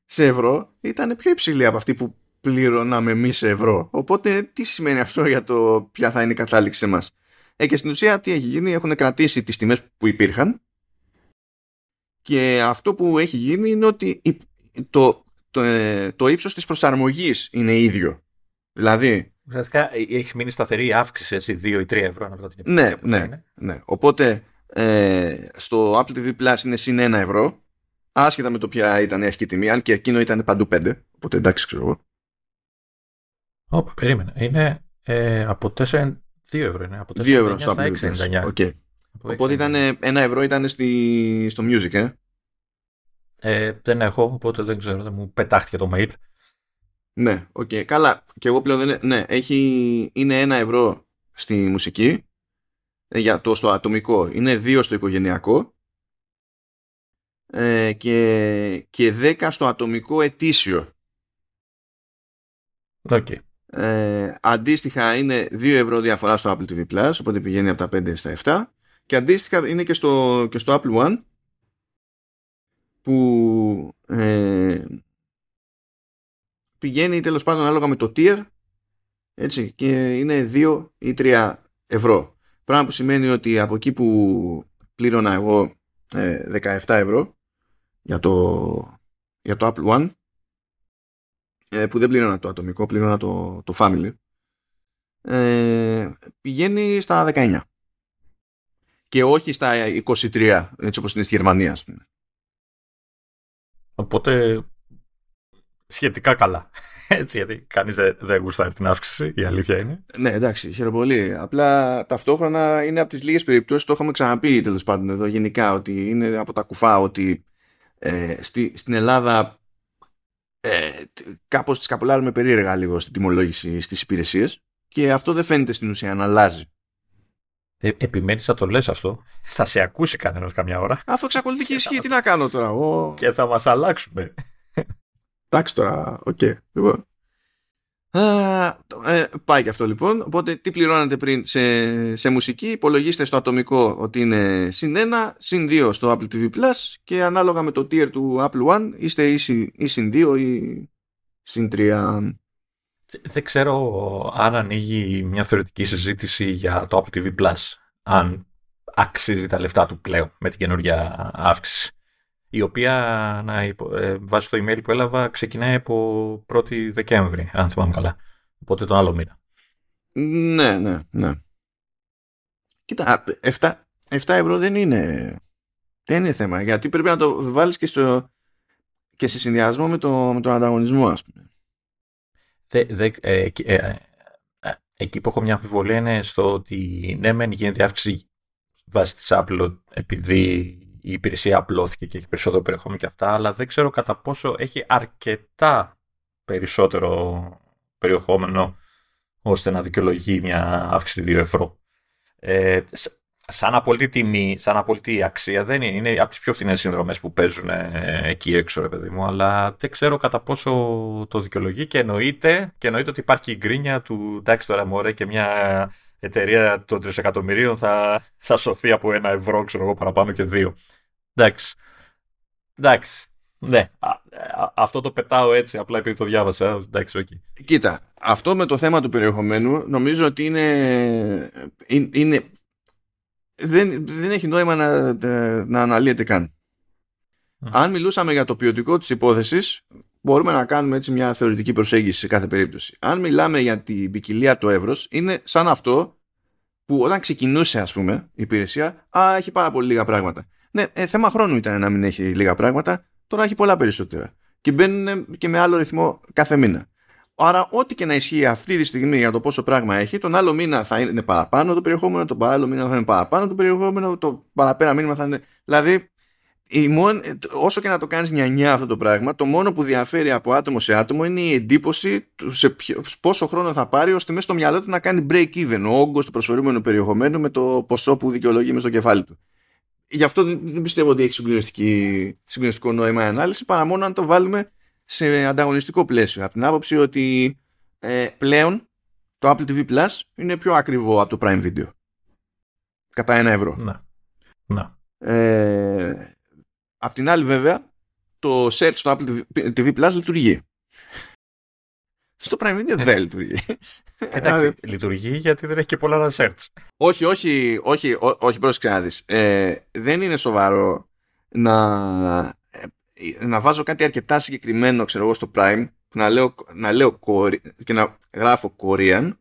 σε ευρώ ήταν πιο υψηλή από αυτή που πληρώναμε εμείς σε ευρώ. Οπότε τι σημαίνει αυτό για το ποια θα είναι η κατάληξη σε μας; Ε, και στην ουσία τι έχει γίνει, έχουν κρατήσει τις τιμές που υπήρχαν και αυτό που έχει γίνει είναι ότι το, το, ε, το ύψος της προσαρμογής είναι ίδιο. Δηλαδή... Ουσιαστικά ε, έχει μείνει σταθερή η αύξηση έτσι 2 ή 3 ευρώ ανάλογα την ναι, ναι, ναι. Οπότε ε, στο Apple TV Plus είναι συν 1 ευρώ άσχετα με το ποια ήταν η αρχική τιμή αν και εκείνο ήταν παντού 5 οπότε εντάξει ξέρω εγώ. Ωπα, περίμενε. Είναι ε, από 4 2 ευρώ είναι. Από 4 2 ευρώ στο Apple TV Plus. Okay. Οπότε ήταν 1 ευρώ ήταν στη, στο Music, ε; Ε, δεν έχω, οπότε δεν ξέρω, δεν μου πετάχτηκε το mail. Ναι, ok. Okay. Καλά. Και εγώ πλέον δεν Ναι, έχει, είναι ένα ευρώ στη μουσική. Ε, για το στο ατομικό. Είναι δύο στο οικογενειακό. Ε, και, και 10 στο ατομικό ετήσιο. Okay. Ε, αντίστοιχα είναι 2 ευρώ διαφορά στο Apple TV Plus, οπότε πηγαίνει από τα 5 στα 7. Και αντίστοιχα είναι και στο, και στο Apple One που ε, πηγαίνει τέλος πάντων ανάλογα με το tier έτσι, και είναι 2 ή 3 ευρώ. Πράγμα που σημαίνει ότι από εκεί που πλήρωνα εγώ 17 ε, ευρώ για το, για το Apple One ε, που δεν πλήρωνα το ατομικό, πλήρωνα το, το family ε, πηγαίνει στα 19 και όχι στα 23 έτσι όπως είναι στη Γερμανία ας πούμε. Οπότε σχετικά καλά. Έτσι, γιατί κανείς δεν, δεν γουστάρει την αύξηση, η αλήθεια είναι. Ναι, εντάξει, χαίρομαι πολύ. Απλά ταυτόχρονα είναι από τις λίγες περιπτώσεις, το έχουμε ξαναπεί τέλος πάντων εδώ γενικά, ότι είναι από τα κουφά ότι ε, στη, στην Ελλάδα ε, κάπως τις καπουλάρουμε περίεργα λίγο στην τιμολόγηση στις υπηρεσίες και αυτό δεν φαίνεται στην ουσία να αλλάζει. Ε, Επιμένεις να το λες αυτό. Θα σε ακούσει κανένας καμιά ώρα. Αφού εξακολουθεί και ισχύει, τι να κάνω τώρα. Ο... Και θα μας αλλάξουμε. Εντάξει τώρα, ok. Okay. Λοιπόν. Ε, πάει και αυτό λοιπόν. Οπότε τι πληρώνετε πριν σε, σε μουσική, υπολογίστε στο ατομικό ότι είναι συν 1, συν 2 στο Apple TV Plus και ανάλογα με το tier του Apple One είστε ή, ή συν 2 ή συν 3. Δεν ξέρω αν ανοίγει μια θεωρητική συζήτηση για το Apple TV Plus. Αν αξίζει τα λεφτά του πλέον με την καινούργια αύξηση η οποία να ε, βάσει το email που έλαβα ξεκινάει από 1η Δεκέμβρη, αν θυμάμαι καλά. Οπότε τον άλλο μήνα. Ναι, ναι, ναι. Κοίτα, 7, 7 ευρώ δεν είναι, δεν είναι θέμα, γιατί πρέπει να το βάλεις και, στο, και σε συνδυασμό με, το, με τον ανταγωνισμό, ας πούμε. Δε, δε, ε, ε, ε, εκεί που έχω μια αμφιβολία είναι στο ότι ναι, μεν γίνεται αύξηση βάσει της Apple επειδή η υπηρεσία απλώθηκε και έχει περισσότερο περιεχόμενο και αυτά, αλλά δεν ξέρω κατά πόσο έχει αρκετά περισσότερο περιεχόμενο ώστε να δικαιολογεί μια αύξηση 2 ευρώ. Ε, σαν απολύτη τιμή, σαν απολύτη αξία δεν είναι. Είναι από τις πιο φθηνές συνδρομές που παίζουν ε, εκεί έξω, ρε παιδί μου. Αλλά δεν ξέρω κατά πόσο το δικαιολογεί και εννοείται, και εννοείται ότι υπάρχει η γκρίνια του εντάξει τώρα μωρέ και μια εταιρεία των τρισεκατομμυρίων θα, θα σωθεί από ένα ευρώ, ξέρω εγώ, παραπάνω και δύο. Εντάξει. Εντάξει. Ναι, αυτό το πετάω έτσι απλά επειδή το διάβασα. Εντάξει, okay. Κοίτα, αυτό με το θέμα του περιεχομένου νομίζω ότι είναι, είναι δεν, δεν έχει νόημα να, να αναλύεται καν. Αν μιλούσαμε για το ποιοτικό της υπόθεσης μπορούμε να κάνουμε έτσι μια θεωρητική προσέγγιση σε κάθε περίπτωση. Αν μιλάμε για την ποικιλία το εύρος είναι σαν αυτό που όταν ξεκινούσε ας πούμε η υπηρεσία α, έχει πάρα πολύ λίγα πράγματα. Ναι, ε, θέμα χρόνου ήταν να μην έχει λίγα πράγματα τώρα έχει πολλά περισσότερα και μπαίνουν και με άλλο ρυθμό κάθε μήνα. Άρα, ό,τι και να ισχύει αυτή τη στιγμή για το πόσο πράγμα έχει, τον άλλο μήνα θα είναι παραπάνω το περιεχόμενο, τον παράλληλο μήνα θα είναι παραπάνω το περιεχόμενο, το παραπέρα μήνυμα θα είναι. Δηλαδή, η όσο και να το κάνεις νιανιά αυτό το πράγμα, το μόνο που διαφέρει από άτομο σε άτομο είναι η εντύπωση του σε πόσο χρόνο θα πάρει ώστε μέσα στο μυαλό του να κάνει break even ο όγκος του προσφορούμενου περιεχομένου με το ποσό που δικαιολογεί μες στο κεφάλι του γι' αυτό δεν πιστεύω ότι έχει συγκλονιστικό νόημα η ανάλυση παρά μόνο αν το βάλουμε σε ανταγωνιστικό πλαίσιο. Από την άποψη ότι ε, πλέον το Apple TV Plus είναι πιο ακριβό από το Prime Video. Κατά ένα ευρώ. Να. Να. Ε, απ' την άλλη βέβαια το search στο Apple TV Plus λειτουργεί. Στο Prime Video δεν λειτουργεί. Εντάξει, δηλαδή- λειτουργεί γιατί δεν έχει και πολλά search. Όχι, όχι, όχι, ό, όχι πρόσεξε να δεις. Ε, δεν είναι σοβαρό να, ε, να βάζω κάτι αρκετά συγκεκριμένο, ξέρω εγώ, στο Prime, να λέω, να λέω και να γράφω Korean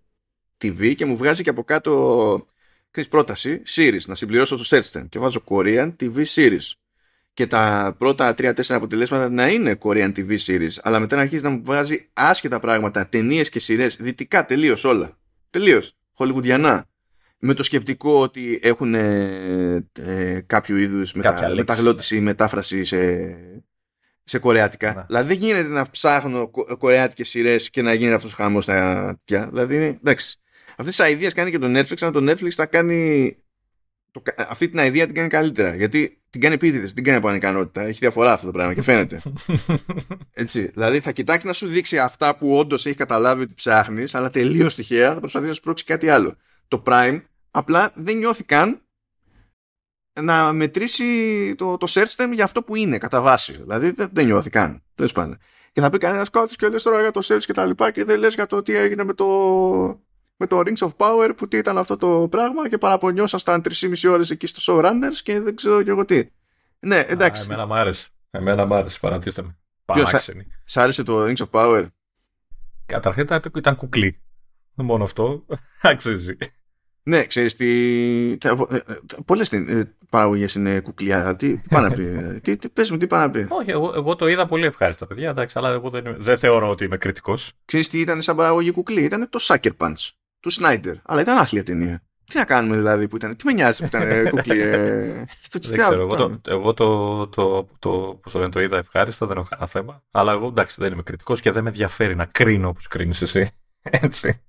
TV και μου βγάζει και από κάτω ξέρεις, πρόταση, series, να συμπληρώσω το search term και βάζω Korean TV series και τα πρώτα 3-4 αποτελέσματα να είναι Korean TV series, αλλά μετά να αρχίσει να μου βγάζει άσχετα πράγματα, ταινίες και σειρές, δυτικά τελείως όλα. Τελείως. Χολιγουντιανά. Με το σκεπτικό ότι έχουν ε, ε, κάποιο είδους μετα, μεταγλώτηση ή μετάφραση σε, σε κορεάτικα. Ναι. Δηλαδή δεν γίνεται να ψάχνω κορεάτικες σειρές και να γίνει αυτός χαμός στα Δηλαδή, εντάξει. Αυτές τις ιδέε κάνει και το Netflix, αν το Netflix θα κάνει το, αυτή την ιδέα την κάνει καλύτερα. Γιατί την κάνει επίτηδε, την κάνει από ανικανότητα. Έχει διαφορά αυτό το πράγμα και φαίνεται. Έτσι. Δηλαδή θα κοιτάξει να σου δείξει αυτά που όντως έχει καταλάβει ότι ψάχνεις, αλλά τελείως τυχαία θα προσπαθήσει να σου πρόξει κάτι άλλο. Το Prime απλά δεν νιώθει καν να μετρήσει το, το search term για αυτό που είναι κατά βάση. Δηλαδή δεν, δεν νιώθει καν. Τέλος πάντων. Και θα πει κανένας κάτω και λες τώρα για το search και τα λοιπά και δεν λες για το τι έγινε με το, με το Rings of Power που τι ήταν αυτό το πράγμα και παραπονιώσασταν 3,5 ώρες εκεί στο showrunners και δεν ξέρω και εγώ τι. Ναι, εντάξει. Α, εμένα μ' άρεσε. Εμένα μ' άρεσε, παρατήστε με. Παράξενη. Σ' άρεσε το Rings of Power? Καταρχήν ήταν, ήταν κουκλί. Μόνο αυτό. Αξίζει. Ναι, ξέρεις τι... Πολλές ε, παραγωγές είναι κουκλιά. Τι πάνε να πει. τι, τι, πες μου, τι πάνε να πει. Όχι, εγώ, εγώ το είδα πολύ ευχάριστα, παιδιά. Εντάξει, αλλά εγώ δεν, δεν θεωρώ ότι είμαι κριτικός. Ξέρεις τι ήταν σαν παραγωγή κουκλί; Ήταν το Sucker Punch του Σνάιντερ. Αλλά ήταν άθλια ταινία. Τι να κάνουμε δηλαδή που ήταν. Τι με νοιάζει που ήταν ε, κουκλί. Ε, δεν ξέρω. Εγώ, το, εγώ το, το, το, το, λένε, το είδα ευχάριστα, δεν έχω κανένα θέμα. Αλλά εγώ εντάξει δεν είμαι κριτικός και δεν με ενδιαφέρει να κρίνω όπως κρίνεις εσύ. Έτσι.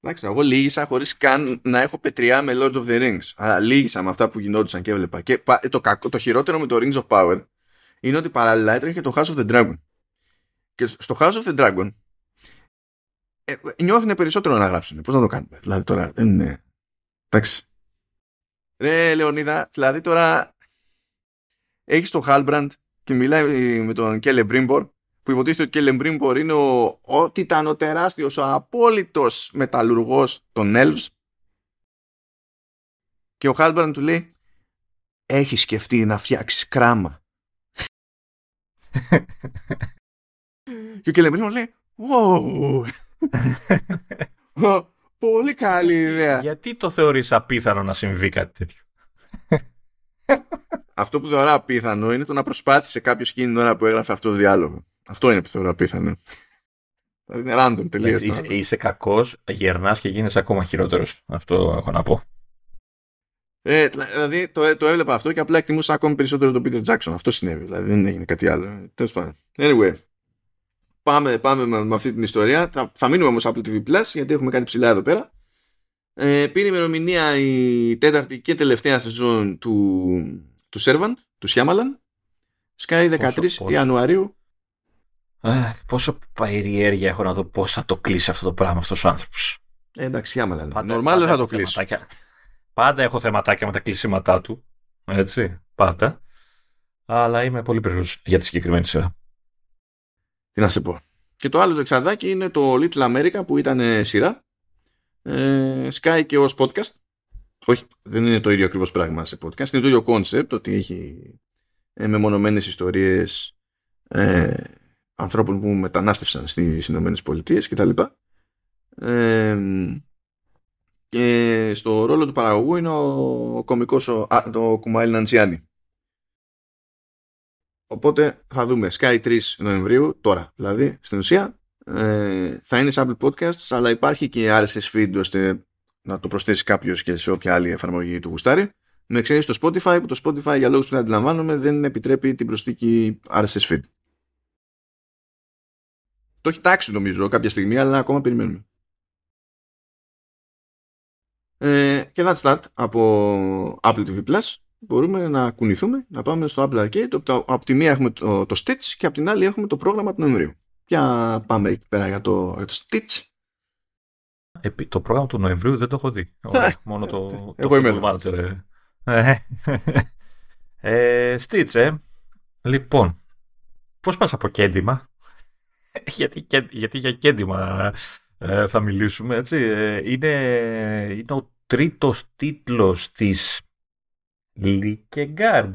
Εντάξει, εγώ λύγησα χωρίς καν να έχω πετριά με Lord of the Rings. Αλλά λύγησα με αυτά που γινόντουσαν και έβλεπα. Και το, κακό, το χειρότερο με το Rings of Power είναι ότι παράλληλα έτρεχε το House of the Dragon. Και στο House of the Dragon ε, νιώθουν περισσότερο να γράψουν. Πώς να το κάνουμε; Δηλαδή τώρα δεν είναι. Εντάξει. Ρε Λεωνίδα, δηλαδή τώρα έχεις τον Χάλμπραντ και μιλάει με τον Κέλε Μπρίμπορ που υποτίθεται ότι ο Κέλε Μπρίμπορ είναι ο, ό,τι ήταν ο τεράστιος, ο απόλυτος μεταλλουργός των Elves και ο Χάλμπραντ του λέει έχεις σκεφτεί να φτιάξεις κράμα και ο Κέλε Μπρίμπορ λέει wow Πολύ καλή ιδέα. Γιατί το θεωρείς απίθανο να συμβεί κάτι τέτοιο; αυτό που θεωρώ απίθανο είναι το να προσπάθησε κάποιος εκείνη την ώρα που έγραφε αυτό το διάλογο. Αυτό είναι που θεωρώ απίθανο. Δηλαδή είναι random τελείως. Είσαι, είσαι κακός, γερνάς και γίνει ακόμα χειρότερος. Αυτό έχω να πω. Ε, δηλαδή το, το έβλεπα αυτό και απλά εκτιμούσα ακόμη περισσότερο τον Peter Jackson. Αυτό συνέβη. Δηλαδή δεν έγινε κάτι άλλο. Τέλος πάντων. Anyway, πάμε, πάμε με, με αυτή την ιστορία. Θα, θα μείνουμε όμως Apple TV Plus γιατί έχουμε κάτι ψηλά εδώ πέρα. Ε, πήρε ημερομηνία η τέταρτη και τελευταία σεζόν του, του Servant, του Shyamalan. Σκάει 13 πόσο, Ιανουαρίου. Ε, πόσο περιέργεια έχω να δω πώς θα το κλείσει αυτό το πράγμα αυτός ο άνθρωπος. Ε, εντάξει, Shyamalan. Νορμάλ δεν θα το κλείσει. Πάντα έχω θεματάκια με τα κλεισίματά του. Έτσι, πάντα. Αλλά είμαι πολύ περίεργος για τη συγκεκριμένη σειρά. Τι να σε πω. Και το άλλο το εξαδάκι είναι το Little America που ήταν σειρά. Ε, Sky και ως podcast. Όχι, δεν είναι το ίδιο ακριβώς πράγμα σε podcast. Είναι το ίδιο concept ότι έχει ε, μεμονωμένες ιστορίες ε, ανθρώπων που μετανάστευσαν στις Ηνωμένες Πολιτείες κτλ. Ε, και στο ρόλο του παραγωγού είναι ο, ο κομικός ο, α, το Κουμάιλ Ναντσιάνι. Οπότε θα δούμε Sky 3 Νοεμβρίου, τώρα δηλαδή, στην ουσία. Ε, θα είναι σε Apple Podcasts, αλλά υπάρχει και RSS feed ώστε να το προσθέσει κάποιος και σε όποια άλλη εφαρμογή του γουστάρει. Με εξαίρεση το Spotify, που το Spotify για λόγους που δεν αντιλαμβάνομαι δεν επιτρέπει την προσθήκη RSS feed. Το έχει τάξει νομίζω κάποια στιγμή, αλλά ακόμα περιμένουμε. Ε, και that's that από Apple TV Plus μπορούμε να κουνηθούμε, να πάμε στο Apple Arcade. Από τη μία έχουμε το, το Stitch και από την άλλη έχουμε το πρόγραμμα του Νοεμβρίου. Ποια πάμε εκεί πέρα για το, για το Stitch. το πρόγραμμα του Νοεμβρίου δεν το έχω δει. μόνο το, το Εγώ είμαι manager. Ε. ε, Stitch, ε. Λοιπόν, πώς πας από κέντημα. γιατί, γιατί για κέντημα ε, θα μιλήσουμε, έτσι. Ε, είναι, είναι ο τρίτος τίτλος της Likeguard.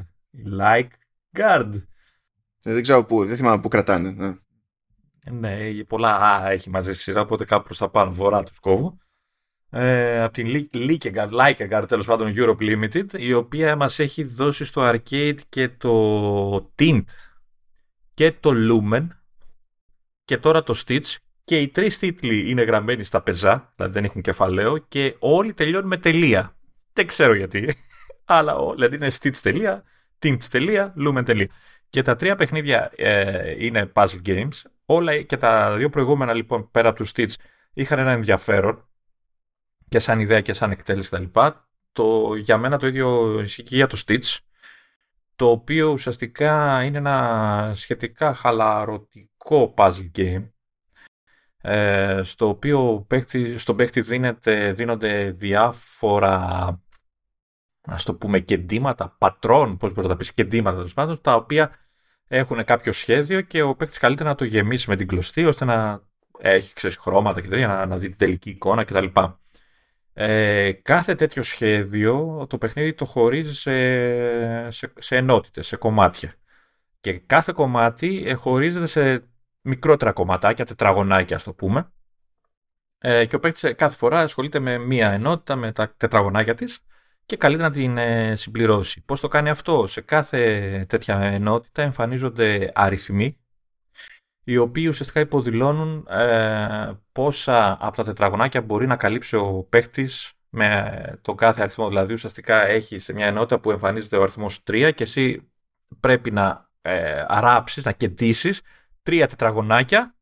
Like guard. Ε, δεν ξέρω πού, δεν θυμάμαι πού κρατάνε. Ναι, ναι πολλά α, έχει μαζί στη σειρά, οπότε κάπου προς τα πάνω βορρά τους κόβω. Ε, από την Likeguard, Likeguard τέλος πάντων Europe Limited, η οποία μας έχει δώσει στο arcade και το Tint και το Lumen και τώρα το Stitch και οι τρεις τίτλοι είναι γραμμένοι στα πεζά, δηλαδή δεν έχουν κεφαλαίο και όλοι τελειώνουν με τελεία. Δεν ξέρω γιατί αλλά δηλαδή είναι stitch. Lumen. Και τα τρία παιχνίδια ε, είναι puzzle games. Όλα και τα δύο προηγούμενα λοιπόν πέρα από τους Stitch είχαν ένα ενδιαφέρον και σαν ιδέα και σαν εκτέλεση κτλ. Το, για μένα το ίδιο ισχύει για το Stitch το οποίο ουσιαστικά είναι ένα σχετικά χαλαρωτικό puzzle game ε, στο οποίο παίκτη, στον παίκτη δίνεται, δίνονται διάφορα ας το πούμε κεντήματα, πατρών, πώς μπορεί να τα πεις, κεντήματα τέλος πάντων, τα οποία έχουν κάποιο σχέδιο και ο παίκτης καλύτερα να το γεμίσει με την κλωστή ώστε να έχει ξέρεις, χρώματα και τέτοια, να, να δει την τελική εικόνα κτλ. Ε, κάθε τέτοιο σχέδιο το παιχνίδι το χωρίζει σε, σε, σε ενότητες, σε κομμάτια. Και κάθε κομμάτι ε, χωρίζεται σε μικρότερα κομματάκια, τετραγωνάκια ας το πούμε. Ε, και ο παίκτης κάθε φορά ασχολείται με μία ενότητα, με τα τετραγωνάκια της και καλύτερα να την ε, συμπληρώσει. Πώς το κάνει αυτό; Σε κάθε τέτοια ενότητα εμφανίζονται αριθμοί οι οποίοι ουσιαστικά υποδηλώνουν ε, πόσα από τα τετραγωνάκια μπορεί να καλύψει ο παίχτης με τον κάθε αριθμό. Δηλαδή ουσιαστικά έχει σε μια ενότητα που εμφανίζεται ο αριθμός 3 και εσύ πρέπει να ε, αράψεις, να κεντήσεις τρία τετραγωνάκια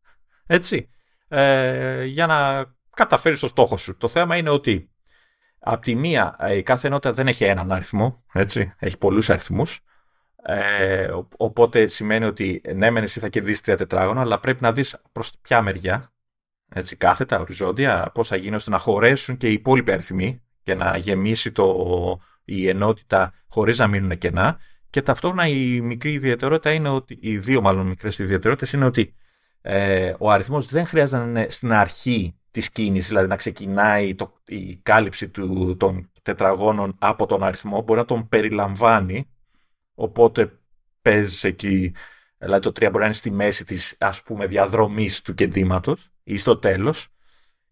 έτσι, ε, για να καταφέρεις το στόχο σου. Το θέμα είναι ότι Απ' τη μία, ε, η κάθε ενότητα δεν έχει έναν αριθμό, έτσι, έχει πολλούς αριθμούς. Ε, οπότε σημαίνει ότι ναι, μεν εσύ θα κερδίσεις τρία τετράγωνα, αλλά πρέπει να δεις προς ποια μεριά, έτσι, κάθετα, οριζόντια, πώς θα γίνεις ώστε να χωρέσουν και οι υπόλοιποι αριθμοί και να γεμίσει το, η ενότητα χωρίς να μείνουν κενά. Και ταυτόχρονα η μικρή ιδιαιτερότητα είναι ότι, οι δύο μάλλον μικρές ιδιαιτερότητες είναι ότι ε, ο αριθμός δεν χρειάζεται να είναι στην αρχή Της κίνησης, δηλαδή να ξεκινάει το, η κάλυψη του, των τετραγώνων από τον αριθμό, μπορεί να τον περιλαμβάνει, οπότε παίζεις εκεί, δηλαδή το 3 μπορεί να είναι στη μέση της ας πούμε διαδρομής του κεντήματος ή στο τέλος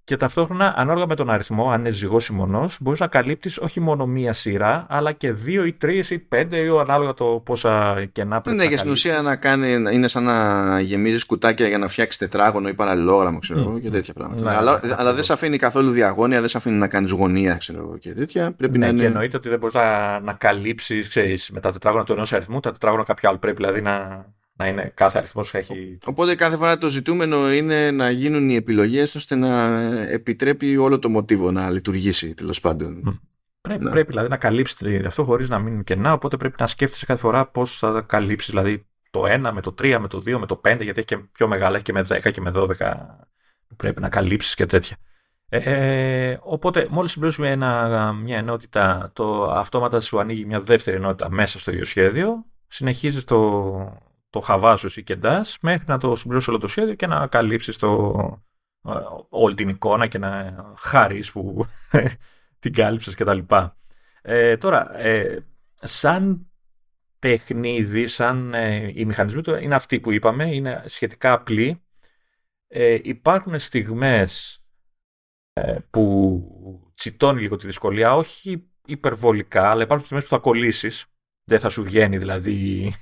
και ταυτόχρονα, ανάλογα με τον αριθμό, αν είναι ζυγός ή μονός, μπορείς να καλύπτεις όχι μόνο μία σειρά, αλλά και δύο ή τρεις ή πέντε, ή ανάλογα το πόσα κενά πρέπει ναι, να για στην ουσία να κάνει, είναι σαν να γεμίζεις κουτάκια για να φτιάξεις τετράγωνο ή παραλληλόγραμμο, ξέρω εγώ, και τέτοια πράγματα. Ναι, αλλά, ναι, αλλά δεν σε αφήνει καθόλου διαγώνια, δεν σε αφήνει να κάνεις γωνία, ξέρω εγώ, και τέτοια. Πρέπει ναι, να είναι... και εννοείται ότι δεν μπορείς να, να καλύψεις με τα τετράγωνα του ενός αριθμού, τα τετράγωνα κάποιου άλλου. Πρέπει δηλαδή να, να είναι κάθε αριθμός έχει... Οπότε κάθε φορά το ζητούμενο είναι να γίνουν οι επιλογές ώστε να επιτρέπει όλο το μοτίβο να λειτουργήσει τέλος πάντων. Πρέπει, ναι. πρέπει δηλαδή να καλύψει αυτό χωρίς να μείνει κενά, οπότε πρέπει να σκέφτεσαι κάθε φορά πώς θα καλύψεις δηλαδή το 1 με το 3, με το 2, με το 5, γιατί έχει και πιο μεγάλα, έχει και με 10 και με 12 που πρέπει να καλύψεις και τέτοια. Ε, οπότε μόλις συμπληρώσουμε ένα, μια ενότητα, το αυτόματα σου ανοίγει μια δεύτερη ενότητα μέσα στο ίδιο σχέδιο, συνεχίζεις το, το χαβά σου ή κεντάς μέχρι να το συμπληρώσει όλο το σχέδιο και να καλύψεις το, όλη την εικόνα και να χάρεις που την κάλυψες κτλ. Ε, τώρα, ε, σαν παιχνίδι, σαν ε, οι μηχανισμοί του είναι αυτοί που είπαμε, είναι σχετικά απλοί. Ε, υπάρχουν στιγμές ε, που τσιτώνει λίγο τη δυσκολία, όχι υπερβολικά, αλλά υπάρχουν στιγμές που θα κολλήσεις. Δεν θα σου βγαίνει δηλαδή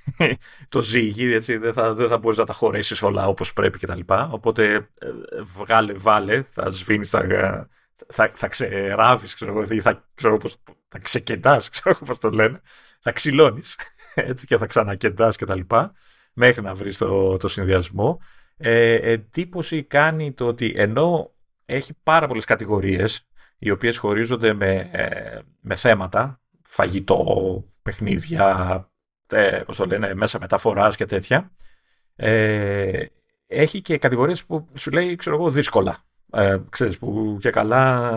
το ζύγι, έτσι, δεν θα, δεν θα μπορείς να τα χωρέσεις όλα όπως πρέπει κτλ. Οπότε ε, βγάλε, βάλε, θα σβήνεις, θα, θα, θα ξεράβεις, ξέρω, θα, ξέρω πώς, θα ξεκεντάς, ξέρω πώς το λένε, θα ξυλώνεις έτσι, και θα ξανακεντάς κτλ. Μέχρι να βρεις το, το συνδυασμό. Ε, εντύπωση κάνει το ότι ενώ έχει πάρα πολλές κατηγορίες οι οποίες χωρίζονται με, ε, με θέματα, φαγητό, παιχνίδια, ε, πώς το λένε, μέσα μεταφοράς και τέτοια. Ε, έχει και κατηγορίες που σου λέει, ξέρω εγώ, δύσκολα. Ε, ξέρεις, που και καλά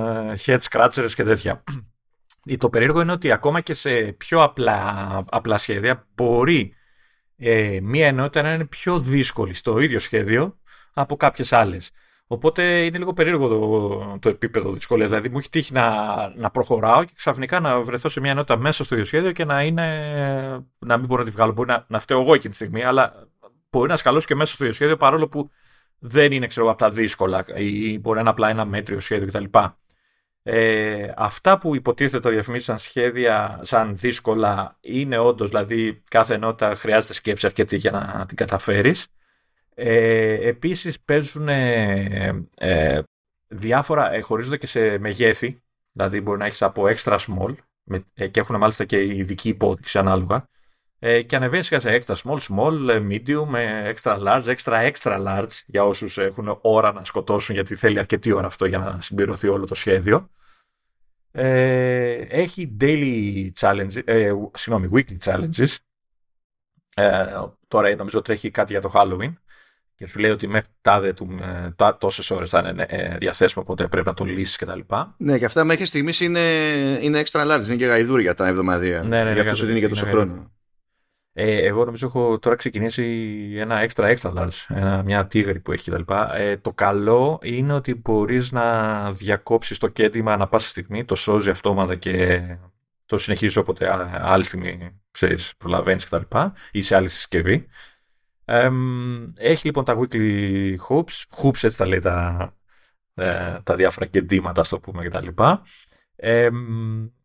head scratchers και τέτοια. Το περίεργο είναι ότι ακόμα και σε πιο απλά, απλά σχέδια μπορεί ε, μία ενότητα να είναι πιο δύσκολη στο ίδιο σχέδιο από κάποιες άλλες. Οπότε είναι λίγο περίεργο το, το επίπεδο δυσκολίας. Δηλαδή, μου έχει τύχει να, να προχωράω και ξαφνικά να βρεθώ σε μια ενότητα μέσα στο ίδιο σχέδιο και να, είναι, να μην μπορώ να τη βγάλω. Μπορεί να, να φταίω εγώ εκείνη τη στιγμή, αλλά μπορεί να σκαλώσω και μέσα στο ίδιο σχέδιο παρόλο που δεν είναι ξέρω, από τα δύσκολα ή μπορεί να είναι απλά ένα μέτριο σχέδιο κτλ. Ε, αυτά που υποτίθεται τα διαφημίσει σαν σχέδια, σαν δύσκολα, είναι όντως, δηλαδή κάθε ενότητα χρειάζεται σκέψη αρκετή για να την καταφέρεις. Ε, επίσης παίζουν ε, ε, διάφορα, ε, χωρίζονται και σε μεγέθη, δηλαδή μπορεί να έχεις από extra small με, ε, και έχουν μάλιστα και ειδική υπόδειξη ανάλογα ε, και ανεβαίνεις σε extra small, small, ε, medium, extra large, extra extra large για όσους έχουν ώρα να σκοτώσουν γιατί θέλει αρκετή ώρα αυτό για να συμπληρωθεί όλο το σχέδιο. Ε, έχει daily challenges, ε, συγγνώμη, weekly challenges. Ε, τώρα νομίζω τρέχει κάτι για το Halloween και σου λέει ότι μέχρι τάδε του, ε, τόσες ώρες θα είναι ε, διαθέσιμο, οπότε πρέπει να το λύσεις κτλ. Ναι, και αυτά μέχρι στιγμής είναι, είναι extra large, είναι και γαϊδούρια τα εβδομαδία. Ναι, ναι, Γι' αυτό σου δίνει και τόσο χρόνο. Ε, εγώ νομίζω έχω τώρα ξεκινήσει ένα extra extra large, ένα, μια τίγρη που έχει κτλ. Ε, το καλό είναι ότι μπορείς να διακόψεις το κέντημα ανά πάσα στιγμή, το σώζει αυτόματα και το συνεχίζεις όποτε άλλη στιγμή ξέρεις, προλαβαίνεις κτλ. ή σε άλλη συσκευή έχει λοιπόν τα weekly hoops, hoops έτσι τα λέει τα, ε, τα διάφορα κεντήματα, ας το πούμε κτλ. Ε,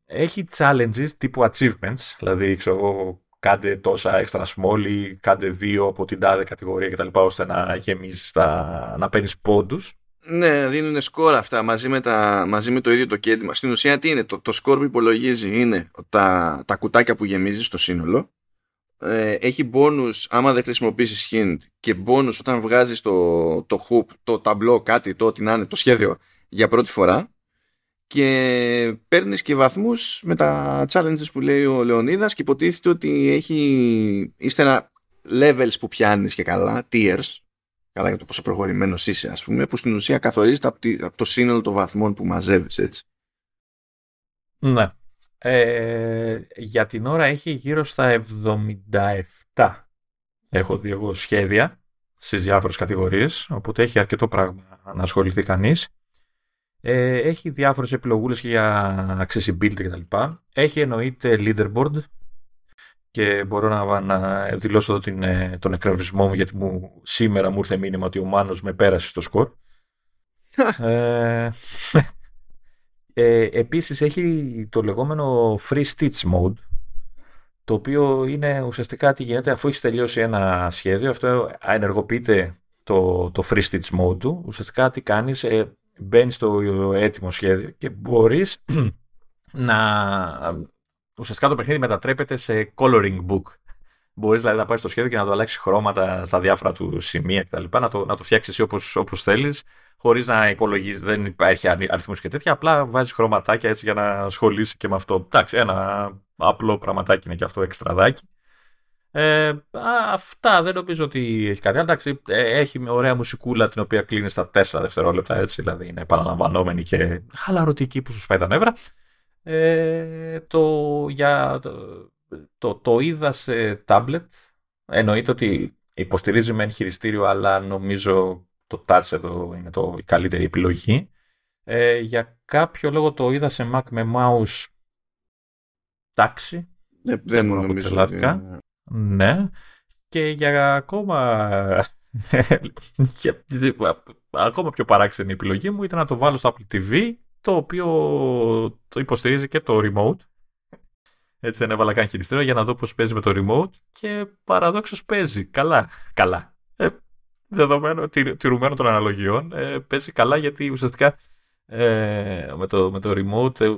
έχει challenges τύπου achievements, δηλαδή ξέρω κάντε τόσα extra small ή κάντε δύο από την τάδε κατηγορία κτλ. ώστε να γεμίζεις, να παίρνεις πόντους. Ναι, δίνουν σκορ αυτά μαζί με, τα, μαζί με το ίδιο το κέντημα. Στην ουσία τι είναι, το, το σκορ που υπολογίζει είναι τα, τα κουτάκια που γεμίζεις στο σύνολο ε, έχει bonus άμα δεν χρησιμοποιήσεις hint και bonus όταν βγάζεις το, το hoop, το ταμπλό, κάτι, το ό,τι να είναι, το σχέδιο για πρώτη φορά και παίρνεις και βαθμούς με τα challenges που λέει ο Λεωνίδας και υποτίθεται ότι έχει ύστερα levels που πιάνεις και καλά, tiers καλά για το πόσο προχωρημένος είσαι ας πούμε που στην ουσία καθορίζεται από, από το σύνολο των βαθμών που μαζεύεις έτσι. Ναι. Ε, για την ώρα έχει γύρω στα 77. Έχω δει εγώ σχέδια στις διάφορες κατηγορίες, οπότε έχει αρκετό πράγμα να ασχοληθεί κανείς. Ε, έχει διάφορες επιλογούλες για accessibility κτλ. Έχει εννοείται leaderboard και μπορώ να, να δηλώσω εδώ την, ε, τον εκνευρισμό μου γιατί μου, σήμερα μου ήρθε μήνυμα ότι ο Μάνος με πέρασε στο σκορ. ε, ε, επίσης έχει το λεγόμενο free stitch mode το οποίο είναι ουσιαστικά τι γίνεται αφού έχεις τελειώσει ένα σχέδιο αυτό ενεργοποιείται το, το free stitch mode του ουσιαστικά τι κάνεις ε, μπαίνεις στο έτοιμο σχέδιο και μπορείς να ουσιαστικά το παιχνίδι μετατρέπεται σε coloring book Μπορείς δηλαδή να πάει στο σχέδιο και να το αλλάξεις χρώματα στα διάφορα του σημεία κτλ. Να το, να το φτιάξεις εσύ όπως θέλεις, χωρίς να υπολογίζει, δεν υπάρχει αριθμούς και τέτοια. Απλά βάζεις χρωματάκια έτσι για να ασχολείσαι και με αυτό. Εντάξει, ένα απλό πραγματάκι είναι και αυτό εξτραδάκι. Ε, αυτά δεν νομίζω ότι έχει κάτι. Εντάξει, ε, έχει μια ωραία μουσικούλα την οποία κλείνεις στα 4 δευτερόλεπτα έτσι, δηλαδή είναι επαναλαμβανόμενη και χαλαρωτική που σου σπάει τα νεύρα. Ε, το, για, το, το, είδα σε tablet. Εννοείται ότι υποστηρίζει με χειριστήριο, αλλά νομίζω το touch εδώ είναι το, η καλύτερη επιλογή. Ε, για κάποιο λόγο το είδα σε Mac με mouse τάξη. Ε, δεν μου νομίζω. Ότι... Ναι. Και για ακόμα... ακόμα πιο παράξενη επιλογή μου ήταν να το βάλω στο Apple TV, το οποίο το υποστηρίζει και το remote. Έτσι δεν έβαλα καν χειριστήριο για να δω πώς παίζει με το remote και παραδόξως παίζει. Καλά. Καλά. Ε, δεδομένο, τηρουμένων των αναλογιών, ε, παίζει καλά γιατί ουσιαστικά ε, με, το, με το remote ε,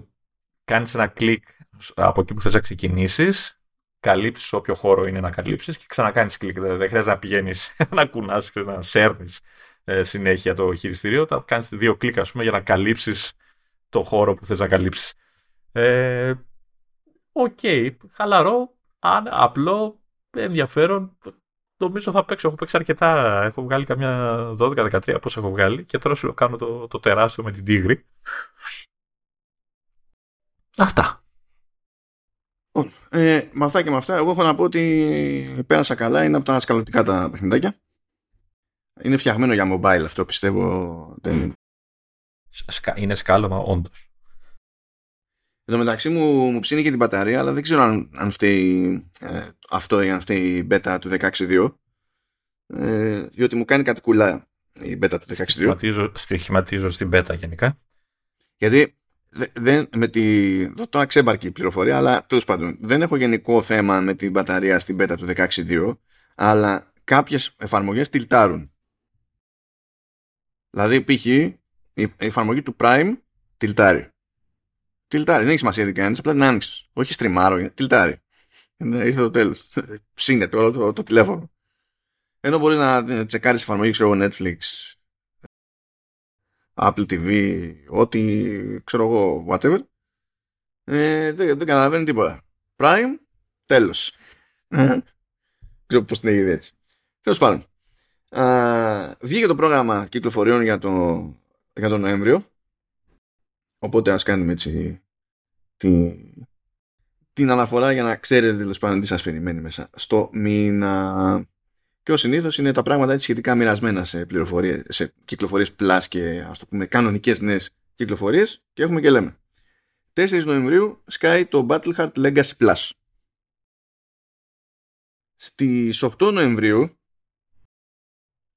κάνεις ένα κλικ από εκεί που θες να ξεκινήσεις καλύψεις όποιο χώρο είναι να καλύψεις και ξανακάνεις κλικ. Δεν χρειάζεται να πηγαίνεις να κουνάς και να σέρνεις ε, συνέχεια το χειριστήριο. Θα κάνεις δύο κλικ, ας πούμε, για να καλύψεις το χώρο που θες να καλύψεις. Ε, ok, okay, χαλαρό, αν, απλό, ενδιαφέρον. Νομίζω θα παίξω. Έχω παίξει αρκετά. Έχω βγάλει καμιά 12-13 πώ έχω βγάλει και τώρα σου κάνω το, το τεράστιο με την τίγρη. Αυτά. Λοιπόν, ε, με αυτά και με αυτά, εγώ έχω να πω ότι πέρασα καλά. Είναι από τα σκαλωτικά τα παιχνιδάκια. Είναι φτιαγμένο για mobile αυτό, πιστεύω. Δεν είναι σκάλωμα, όντως. Εν τω μεταξύ μου, μου ψήνει και την μπαταρία, αλλά δεν ξέρω αν, αν φταίει ε, αυτό ή αν φταίει η beta του 16.2. Ε, διότι μου κάνει κάτι κουλά η beta του 16.2. Στοιχηματίζω στην beta γενικά. Γιατί δεν, με τη, τώρα ξέμπαρκε η πληροφορία, αλλά τέλος πάντων δεν έχω γενικό θέμα με την μπαταρία στην beta του 16.2, αλλά κάποιες εφαρμογές τυλτάρουν. Δηλαδή, π.χ. η εφαρμογή του Prime τυλτάρει. Τυλτάρει, δεν έχει σημασία τι κάνεις, απλά την άνοιξες. Όχι στριμάρω, τυλτάρει. Ήρθε το τέλος. Ψήνε το, το, το, τηλέφωνο. Ενώ μπορεί να τσεκάρεις εφαρμογή, ξέρω Netflix, Apple TV, ό,τι ξέρω εγώ, whatever. Ε, δεν, δεν καταλαβαίνει τίποτα. Prime, τέλος. ξέρω πώς την έγινε έτσι. Τέλος πάντων. βγήκε το πρόγραμμα κυκλοφοριών για, το, για τον Νοέμβριο. Οπότε ας κάνουμε έτσι την, την αναφορά για να ξέρετε τέλος πάντων τι σας περιμένει μέσα στο μήνα. Και ω συνήθως είναι τα πράγματα έτσι σχετικά μοιρασμένα σε, πληροφορίες, σε κυκλοφορίες plus και ας το πούμε κανονικές νέες κυκλοφορίες και έχουμε και λέμε. 4 Νοεμβρίου σκάει το Battle Legacy Plus. Στις 8 Νοεμβρίου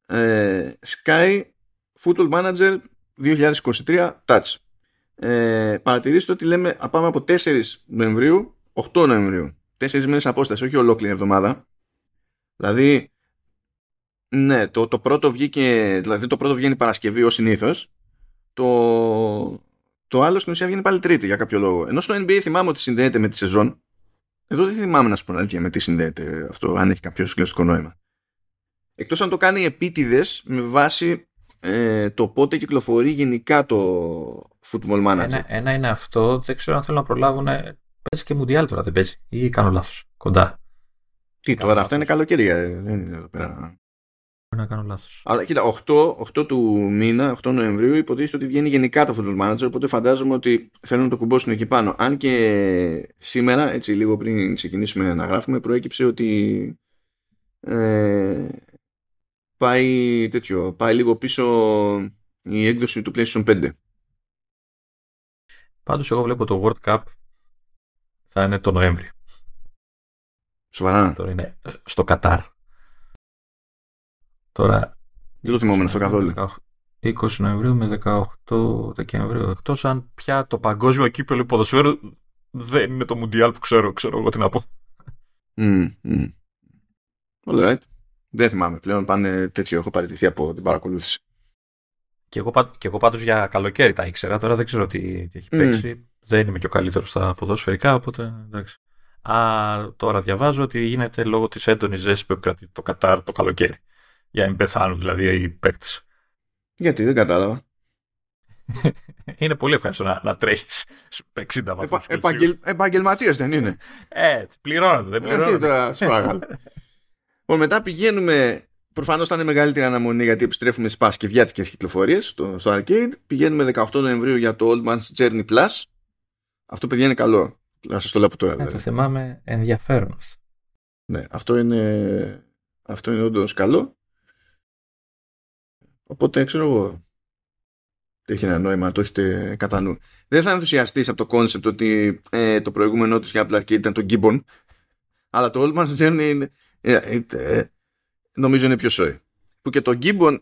ε, Sky Football Manager 2023 Touch. Ε, παρατηρήστε ότι λέμε πάμε από 4 Νοεμβρίου 8 Νοεμβρίου. 4 μήνες απόσταση, όχι ολόκληρη εβδομάδα. Δηλαδή ναι, το, το πρώτο βγήκε, δηλαδή το πρώτο βγαίνει Παρασκευή ως συνήθως. Το, το άλλο στην ουσία βγαίνει πάλι Τρίτη για κάποιο λόγο. Ενώ στο NBA θυμάμαι ότι συνδέεται με τη σεζόν. Εδώ δεν θυμάμαι να σου πω αλήθεια με τι συνδέεται αυτό, αν έχει κάποιο συγκλωστικό νόημα. Εκτός αν το κάνει επίτηδες με βάση ε, το πότε κυκλοφορεί γενικά το Football Manager. Ένα, ένα είναι αυτό, δεν ξέρω αν θέλω να προλάβουν. Παίζει και Μουντιάλ τώρα δεν παίζει, ή κάνω λάθος, κοντά. Τι τώρα, αυτά είναι καλοκαιρία, ε, δεν είναι εδώ πέρα να κάνω λάθος. Αλλά κοίτα, 8, 8 του μήνα, 8 Νοεμβρίου, υποτίθεται ότι βγαίνει γενικά το Football Manager, οπότε φαντάζομαι ότι θέλουν να το κουμπώσουν εκεί πάνω. Αν και σήμερα, έτσι λίγο πριν ξεκινήσουμε να γράφουμε, προέκυψε ότι ε, πάει τέτοιο, πάει λίγο πίσω η έκδοση του PlayStation 5. Πάντως εγώ βλέπω το World Cup θα είναι το Νοέμβρη. Σοβαρά. Τώρα είναι στο Κατάρ. Τώρα. Δεν το θυμόμαι αυτό καθόλου. 20 Νοεμβρίου με 18 Δεκεμβρίου. Εκτός αν πια το παγκόσμιο κύπελο ποδοσφαίρου δεν είναι το Μουντιάλ που ξέρω, ξέρω εγώ τι να πω. Mm, mm. All right. Δεν θυμάμαι πλέον. Πάνε τέτοιο. Έχω παραιτηθεί από την παρακολούθηση. Και εγώ, και εγώ πάντως για καλοκαίρι τα ήξερα. Τώρα δεν ξέρω τι, τι έχει παίξει. Δεν είμαι και ο καλύτερος στα ποδοσφαιρικά, οπότε εντάξει. Α, τώρα διαβάζω ότι γίνεται λόγω της έντονης ζέσης που επικρατεί το Κατάρ το καλοκαίρι. Για να μην πεθάνουν δηλαδή οι παίκτες. Γιατί δεν κατάλαβα. είναι πολύ ευχαριστώ να, να τρέχεις 60 βαθμούς. Επαγγελ, Επαγγελματίες δεν είναι. Έτσι, πληρώνονται. Δεν πληρώνονται. τώρα, μετά πηγαίνουμε. Προφανώς θα είναι μεγαλύτερη αναμονή γιατί επιστρέφουμε στις Πασκευιάτικε κυκλοφορίες στο, στο arcade. Πηγαίνουμε 18 Νοεμβρίου για το Old Man's Journey Plus. Αυτό παιδιά είναι καλό. Να σας το λέω από τώρα. Δηλαδή. το θυμάμαι ενδιαφέρον. Ναι, αυτό είναι, αυτό είναι όντως καλό. Οπότε ξέρω εγώ έχει ένα νόημα, το έχετε κατά νου. Δεν θα ενθουσιαστείς από το concept ότι ε, το προηγούμενο τους για Apple Arcade ήταν το Gibbon, αλλά το Old Man's Journey είναι, ε, ε, νομίζω είναι πιο σόι. Που και το Gibbon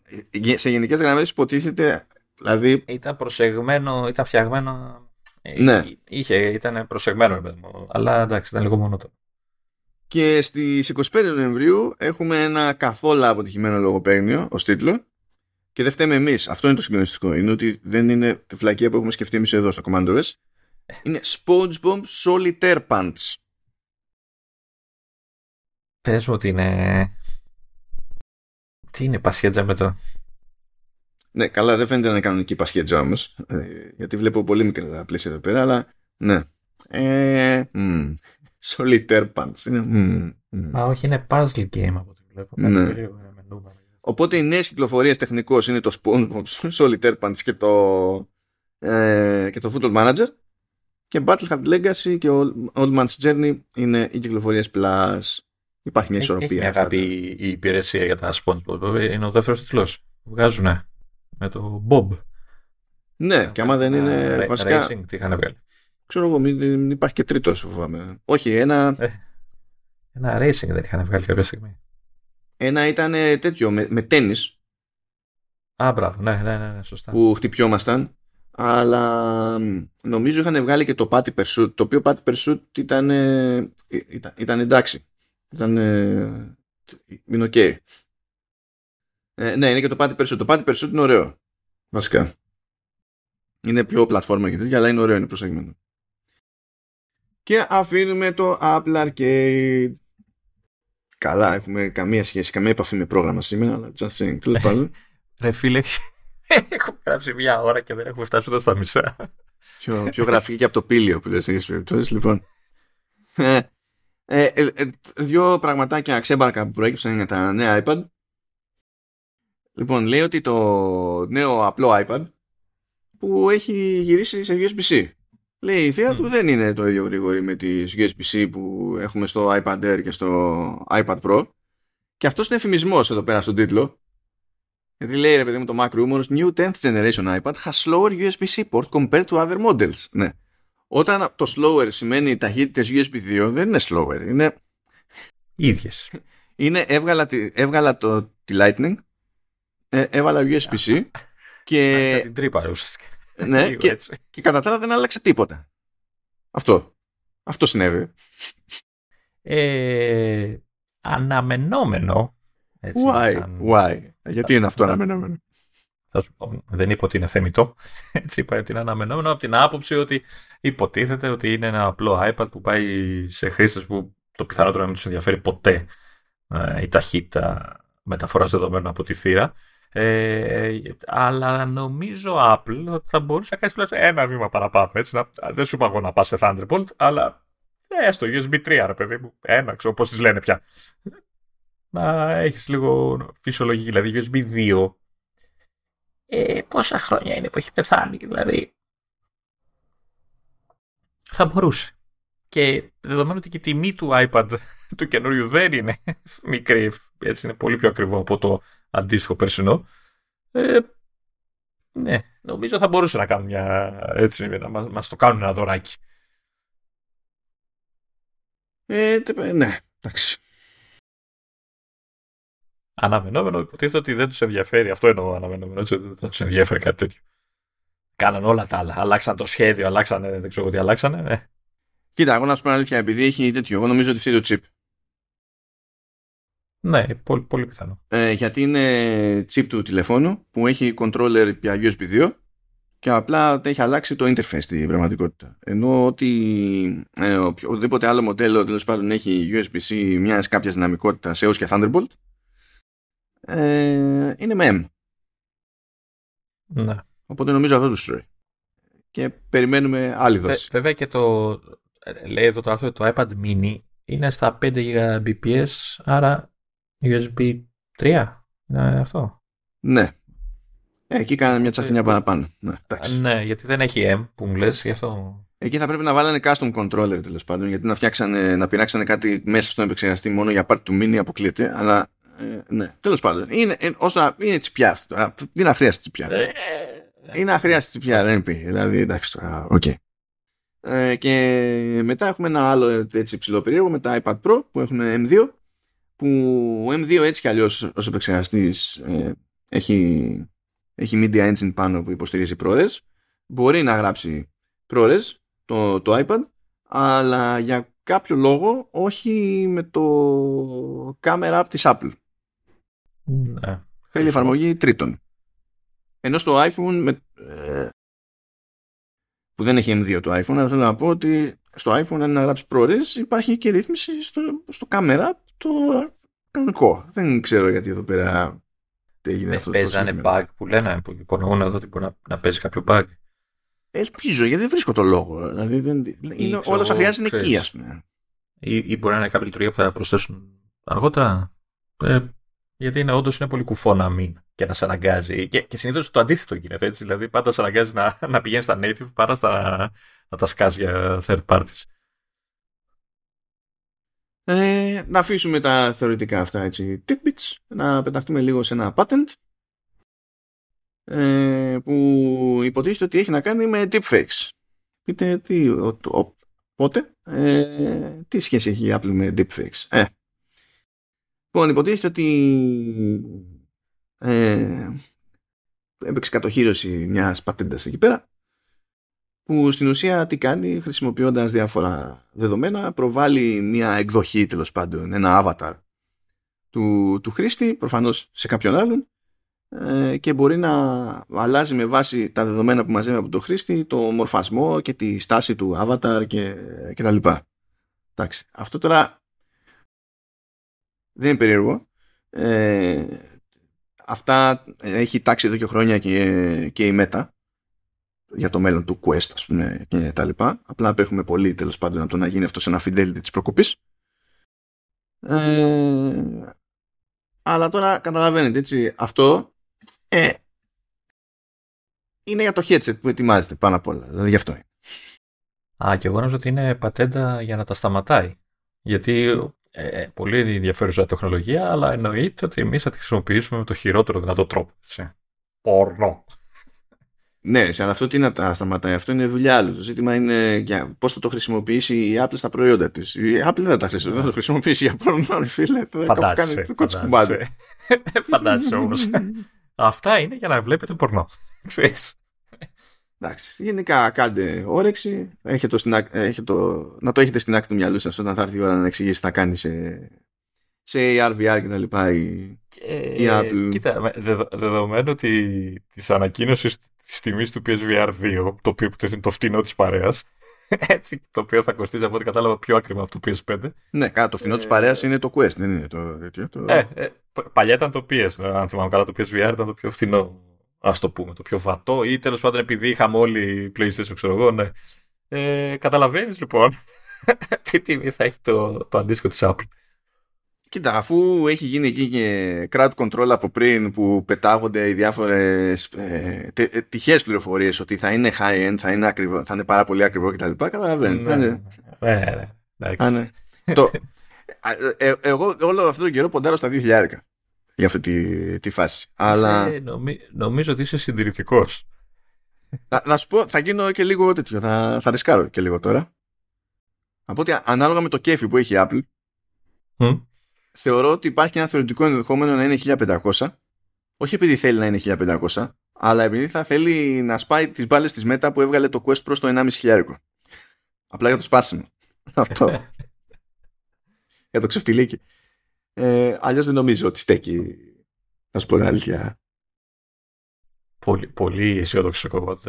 σε γενικές γραμμές υποτίθεται. Δηλαδή... Ήταν προσεγμένο, ήταν φτιαγμένο. Ναι. Είχε, ήταν προσεγμένο, αλλά εντάξει, ήταν λίγο μόνο το. Και στις 25 Νοεμβρίου έχουμε ένα καθόλου αποτυχημένο λογοπαίγνιο ως τίτλο και δεν φταίμε εμείς. Αυτό είναι το συγκλονιστικό. Είναι ότι δεν είναι τη φλακία που έχουμε σκεφτεί εμείς εδώ στο Command OS. Είναι SpongeBob Solitaire Pants. Πες μου ότι είναι... Τι είναι πασχέτζα με το... Ναι, καλά, δεν φαίνεται να είναι κανονική πασχέτζα όμω. Ε, γιατί βλέπω πολύ μικρά πλαίσια εδώ πέρα, αλλά ναι. Ε, mm, solitaire Pants. Είναι, mm, mm. Α, όχι, είναι puzzle game από ό,τι βλέπω. Ναι. Οπότε οι νέες κυκλοφορίες τεχνικώς είναι το SpongeBob Solitaire Punch και το, ε, και το Football Manager και Battle Hard Legacy και Old Man's Journey είναι οι κυκλοφορίες Plus. Υπάρχει μια ισορροπία. Έχει μια αγάπη η υπηρεσία για τα SpongeBob. Είναι ο δεύτερος τίτλος. Βγάζουν με το Bob. Ναι, και άμα δεν είναι. βασικά. Racing, τι είχαν βγάλει. Ξέρω εγώ, μην, υπάρχει και τρίτος, φοβάμαι. Όχι, ένα. Ε, ένα racing δεν είχαν βγάλει κάποια στιγμή. Ένα ήταν τέτοιο, με, με τέννις. Α, μπράβο, ναι, ναι, ναι, ναι, σωστά. Που χτυπιόμασταν. Αλλά νομίζω είχαν βγάλει και το Patty Pursuit, το οποίο Patty Pursuit ήταν, ήταν, ήταν εντάξει. Ήταν, είναι OK. Okay. Ε, ναι, είναι και το Patty Pursuit. Το Patty Pursuit είναι ωραίο. Βασικά. Είναι πιο πλατφόρμα και τέτοια, αλλά είναι ωραίο, είναι προσεγμένο. Και αφήνουμε το Apple Arcade καλά, έχουμε καμία σχέση, καμία επαφή με πρόγραμμα σήμερα, αλλά just saying, τέλος πάντων. Ρε φίλε, έχω γράψει μια ώρα και δεν έχουμε φτάσει ούτε στα μισά. πιο, πιο γραφική και από το πήλιο που λες σε περιπτώσεις, λοιπόν. Ε, ε, ε, ε, δύο πραγματάκια ξέμπαρκα που προέκυψαν για τα νέα iPad. Λοιπόν, λέει ότι το νέο απλό iPad που έχει γυρίσει σε USB-C. Λέει η θεία του δεν είναι το ίδιο γρήγορη με τις USB-C που έχουμε στο iPad Air και στο iPad Pro. Και αυτός είναι εφημισμός εδώ πέρα στον τίτλο. Γιατί λέει ρε παιδί μου το Mac Rumors New 10th generation iPad has slower USB-C port compared to other models. Ναι. Όταν το slower σημαίνει ταχύτητες USB 2 δεν είναι slower. Είναι... Ίδιες. Είναι έβγαλα, έβγαλα το, τη Lightning, ε, έβαλα USB-C και... την τρύπα ουσιαστικά ναι, και, και κατά τα άλλα δεν άλλαξε τίποτα. Αυτό. Αυτό συνέβη. Ε, αναμενόμενο. Έτσι, Why? Why? Γιατί είναι αυτό αναμενόμενο; Θα σου πω, δεν είπα ότι είναι θεμητό. Έτσι είπα ότι είναι αναμενόμενο από την άποψη ότι υποτίθεται ότι είναι ένα απλό iPad που πάει σε χρήστες που το πιθανότερο να μην τους ενδιαφέρει ποτέ ε, η ταχύτητα μεταφοράς δεδομένων από τη θύρα. Ε, αλλά νομίζω Apple ότι θα μπορούσε να κάνει τουλάχιστον ένα βήμα παραπάνω. Έτσι, να, δεν σου είπα εγώ να πας σε Thunderbolt, αλλά έστω USB 3, ρε παιδί μου. Ένα, ξέρω πώς τις λένε πια. Να έχεις λίγο φυσιολογική, δηλαδή USB 2. Ε, πόσα χρόνια είναι που έχει πεθάνει, δηλαδή. Θα μπορούσε. Και δεδομένου ότι και η τιμή του iPad του καινούριου δεν είναι μικρή, έτσι είναι πολύ πιο ακριβό από το αντίστοιχο περσινό. Ε, ναι, νομίζω θα μπορούσε να κάνουν μια έτσι, να μας, μας το κάνουν ένα δωράκι. Ε, ναι, εντάξει. Αναμενόμενο υποτίθεται ότι δεν τους ενδιαφέρει. Αυτό εννοώ αναμενόμενο. Έτσι, δεν θα τους ενδιαφέρει κάτι τέτοιο. Κάναν όλα τα άλλα. Αλλάξαν το σχέδιο, αλλάξαν, δεν ξέρω τι αλλάξανε. Ναι. Κοίτα, εγώ να σου πω αλήθεια, επειδή έχει τέτοιο, εγώ νομίζω ότι φταίει το chip. Ναι, πολύ, πολύ πιθανό. Ε, γιατί είναι chip του τηλεφώνου που έχει controller πια USB 2 και απλά έχει αλλάξει το interface στην πραγματικότητα. Ενώ ότι ε, οποιοδήποτε άλλο μοντέλο τέλος πάντων έχει USB-C μιας κάποιας δυναμικότητας έως και Thunderbolt ε, είναι με M. Ναι. Οπότε νομίζω αυτό του στρώει. Και περιμένουμε άλλη δόση. βέβαια και το. Λέει εδώ το άρθρο το iPad mini είναι στα 5 Gbps, άρα USB 3. Είναι αυτό. Ναι. Ε, εκεί κάνανε μια τσαφινιά ε, παραπάνω. Ναι, ναι, γιατί δεν έχει M που μου λες, γι' αυτό. Εκεί θα πρέπει να βάλανε custom controller τέλος πάντων, γιατί να φτιάξανε, να πειράξανε κάτι μέσα στον επεξεργαστή μόνο για part του mini αποκλείεται, αλλά ε, ναι, τέλος πάντων. Είναι, ε, όσο, είναι τσιπιά αυτό. Είναι αχρείαστη τσιπιά. Ε, είναι αχρείαστη τσιπιά, δεν πει. Δηλαδή, εντάξει τώρα, OK. Okay. Ε, και μετά έχουμε ένα άλλο έτσι ψιλοπερίεργο με τα iPad Pro που έχουν M2 που ο M2 έτσι κι αλλιώς ως επεξεργαστής ε, έχει, έχει Media Engine πάνω που υποστηρίζει ProRes μπορεί να γράψει ProRes το, το iPad αλλά για κάποιο λόγο όχι με το camera app της Apple ναι, θέλει εφαρμογή τρίτον ενώ στο iPhone με, ε, που δεν έχει M2 το iPhone αλλά θέλω να πω ότι στο iPhone αν να γράψει ProRes υπάρχει και ρύθμιση στο, στο camera το κανονικό. Δεν ξέρω γιατί εδώ πέρα τι έγινε αυτό. Παίζανε bug που λένε, που υπονοούν εδώ ότι μπορεί να, να παίζει κάποιο bug. Ελπίζω, γιατί δεν βρίσκω το λόγο. Δηλαδή, δεν, είναι, όλα όσα χρειάζεται είναι εκεί, ας πούμε. Ή, ή μπορεί να είναι κάποια λειτουργία που θα προσθέσουν αργότερα. Ε, γιατί είναι όντως είναι πολύ κουφό να μην και να σε αναγκάζει. Και, και συνήθως το αντίθετο γίνεται έτσι. Δηλαδή, πάντα σε αναγκάζει να, να πηγαίνεις στα native παρά στα, να τα σκάσει για third parties. Ε, να αφήσουμε τα θεωρητικά αυτά έτσι tidbits, να πεταχτούμε λίγο σε ένα patent ε, που υποτίθεται ότι έχει να κάνει με deepfakes. Πείτε τι, ο, ο, πότε, ε, τι σχέση έχει η Apple με deepfakes. Ε. Λοιπόν, υποτίθεται ότι ε, έπαιξε κατοχήρωση μιας πατέντας εκεί πέρα που στην ουσία τι κάνει χρησιμοποιώντας διάφορα δεδομένα προβάλλει μια εκδοχή τέλος πάντων, ένα avatar του, του χρήστη προφανώς σε κάποιον άλλον ε, και μπορεί να αλλάζει με βάση τα δεδομένα που μαζεύει από τον χρήστη το μορφασμό και τη στάση του avatar και, και τα λοιπά. Εντάξει, αυτό τώρα δεν είναι περίεργο. Ε, αυτά έχει τάξει εδώ και χρόνια και, και η Meta για το μέλλον του Quest ας πούμε και τα λοιπά. Απλά απέχουμε πολύ τέλος πάντων από το να γίνει αυτό σε ένα fidelity της προκοπής. Ε, αλλά τώρα καταλαβαίνετε έτσι αυτό ε, είναι για το headset που ετοιμάζεται πάνω απ' όλα. Δηλαδή γι' αυτό είναι. Α, και εγώ νομίζω ότι είναι πατέντα για να τα σταματάει. Γιατί ε, πολύ ενδιαφέρουσα τεχνολογία, αλλά εννοείται ότι εμείς θα τη χρησιμοποιήσουμε με το χειρότερο δυνατό τρόπο. Έτσι. Πορνό. Ναι, σε αυτό τι να τα σταματάει. Αυτό είναι δουλειά άλλου. Το ζήτημα είναι πώς θα το χρησιμοποιήσει η Apple στα προϊόντα της. Η Apple δεν θα τα χρησιμοποιήσει, θα το χρησιμοποιήσει για πρώτο φίλε. Θα κάνει το κοτσικουμπάδι. Φαντάζεσαι όμως. Αυτά είναι για να βλέπετε πορνό. Εντάξει, γενικά κάντε όρεξη. Έχετε το, έχετε το, να το έχετε στην άκρη του μυαλού σας όταν θα έρθει η ώρα να εξηγήσει τι θα κάνει σε, σε AR, VR και τα λοιπά η, η Apple. Κοίτα, δεδομένου ότι της ανακοίνωσης της τιμής του PSVR 2, το οποίο είναι το φτηνό της παρέας, έτσι, το οποίο θα κοστίζει από ό,τι κατάλαβα πιο ακριβά από το PS5. Ναι, καλά, το φθηνό ε, τη παρέας είναι το Quest, δεν είναι το τέτοιο. Το... Ε, ε, παλιά ήταν το PS, αν θυμάμαι καλά, το PSVR ήταν το πιο φθηνό, ας το πούμε, το πιο βατό, ή τέλος πάντων επειδή είχαμε όλοι PlayStation, ξέρω εγώ, ναι. Ε, Καταλαβαίνεις λοιπόν τι τιμή θα έχει το, το αντίστοιχο της Apple. Κοίτα, αφού έχει γίνει εκεί και crowd control από πριν που πετάγονται οι διάφορες ε, ε τυχαίες πληροφορίες ότι θα είναι high-end, θα είναι, ακριβό, θα είναι πάρα πολύ ακριβό κτλ. Καταλαβαίνετε. Ναι, ναι, ναι, ναι, ναι. το, ε, ε, εγώ όλο αυτόν τον καιρό ποντάρω στα 2.000 για αυτή τη, τη φάση. Αλλά... νομι, νομίζω ότι είσαι συντηρητικός. Θα, θα σου πω, θα γίνω και λίγο τέτοιο. Θα, θα ρισκάρω και λίγο τώρα. Από ότι ανάλογα με το κέφι που έχει η Apple, θεωρώ ότι υπάρχει ένα θεωρητικό ενδεχόμενο να είναι 1500 όχι επειδή θέλει να είναι 1500 αλλά επειδή θα θέλει να σπάει τις μπάλες της Meta που έβγαλε το Quest προς το 1,5 απλά για το σπάσιμο αυτό για το ξεφτιλίκι ε, αλλιώς δεν νομίζω ότι στέκει να σου πω την αλήθεια Πολύ, πολύ αισιόδοξο εγώ.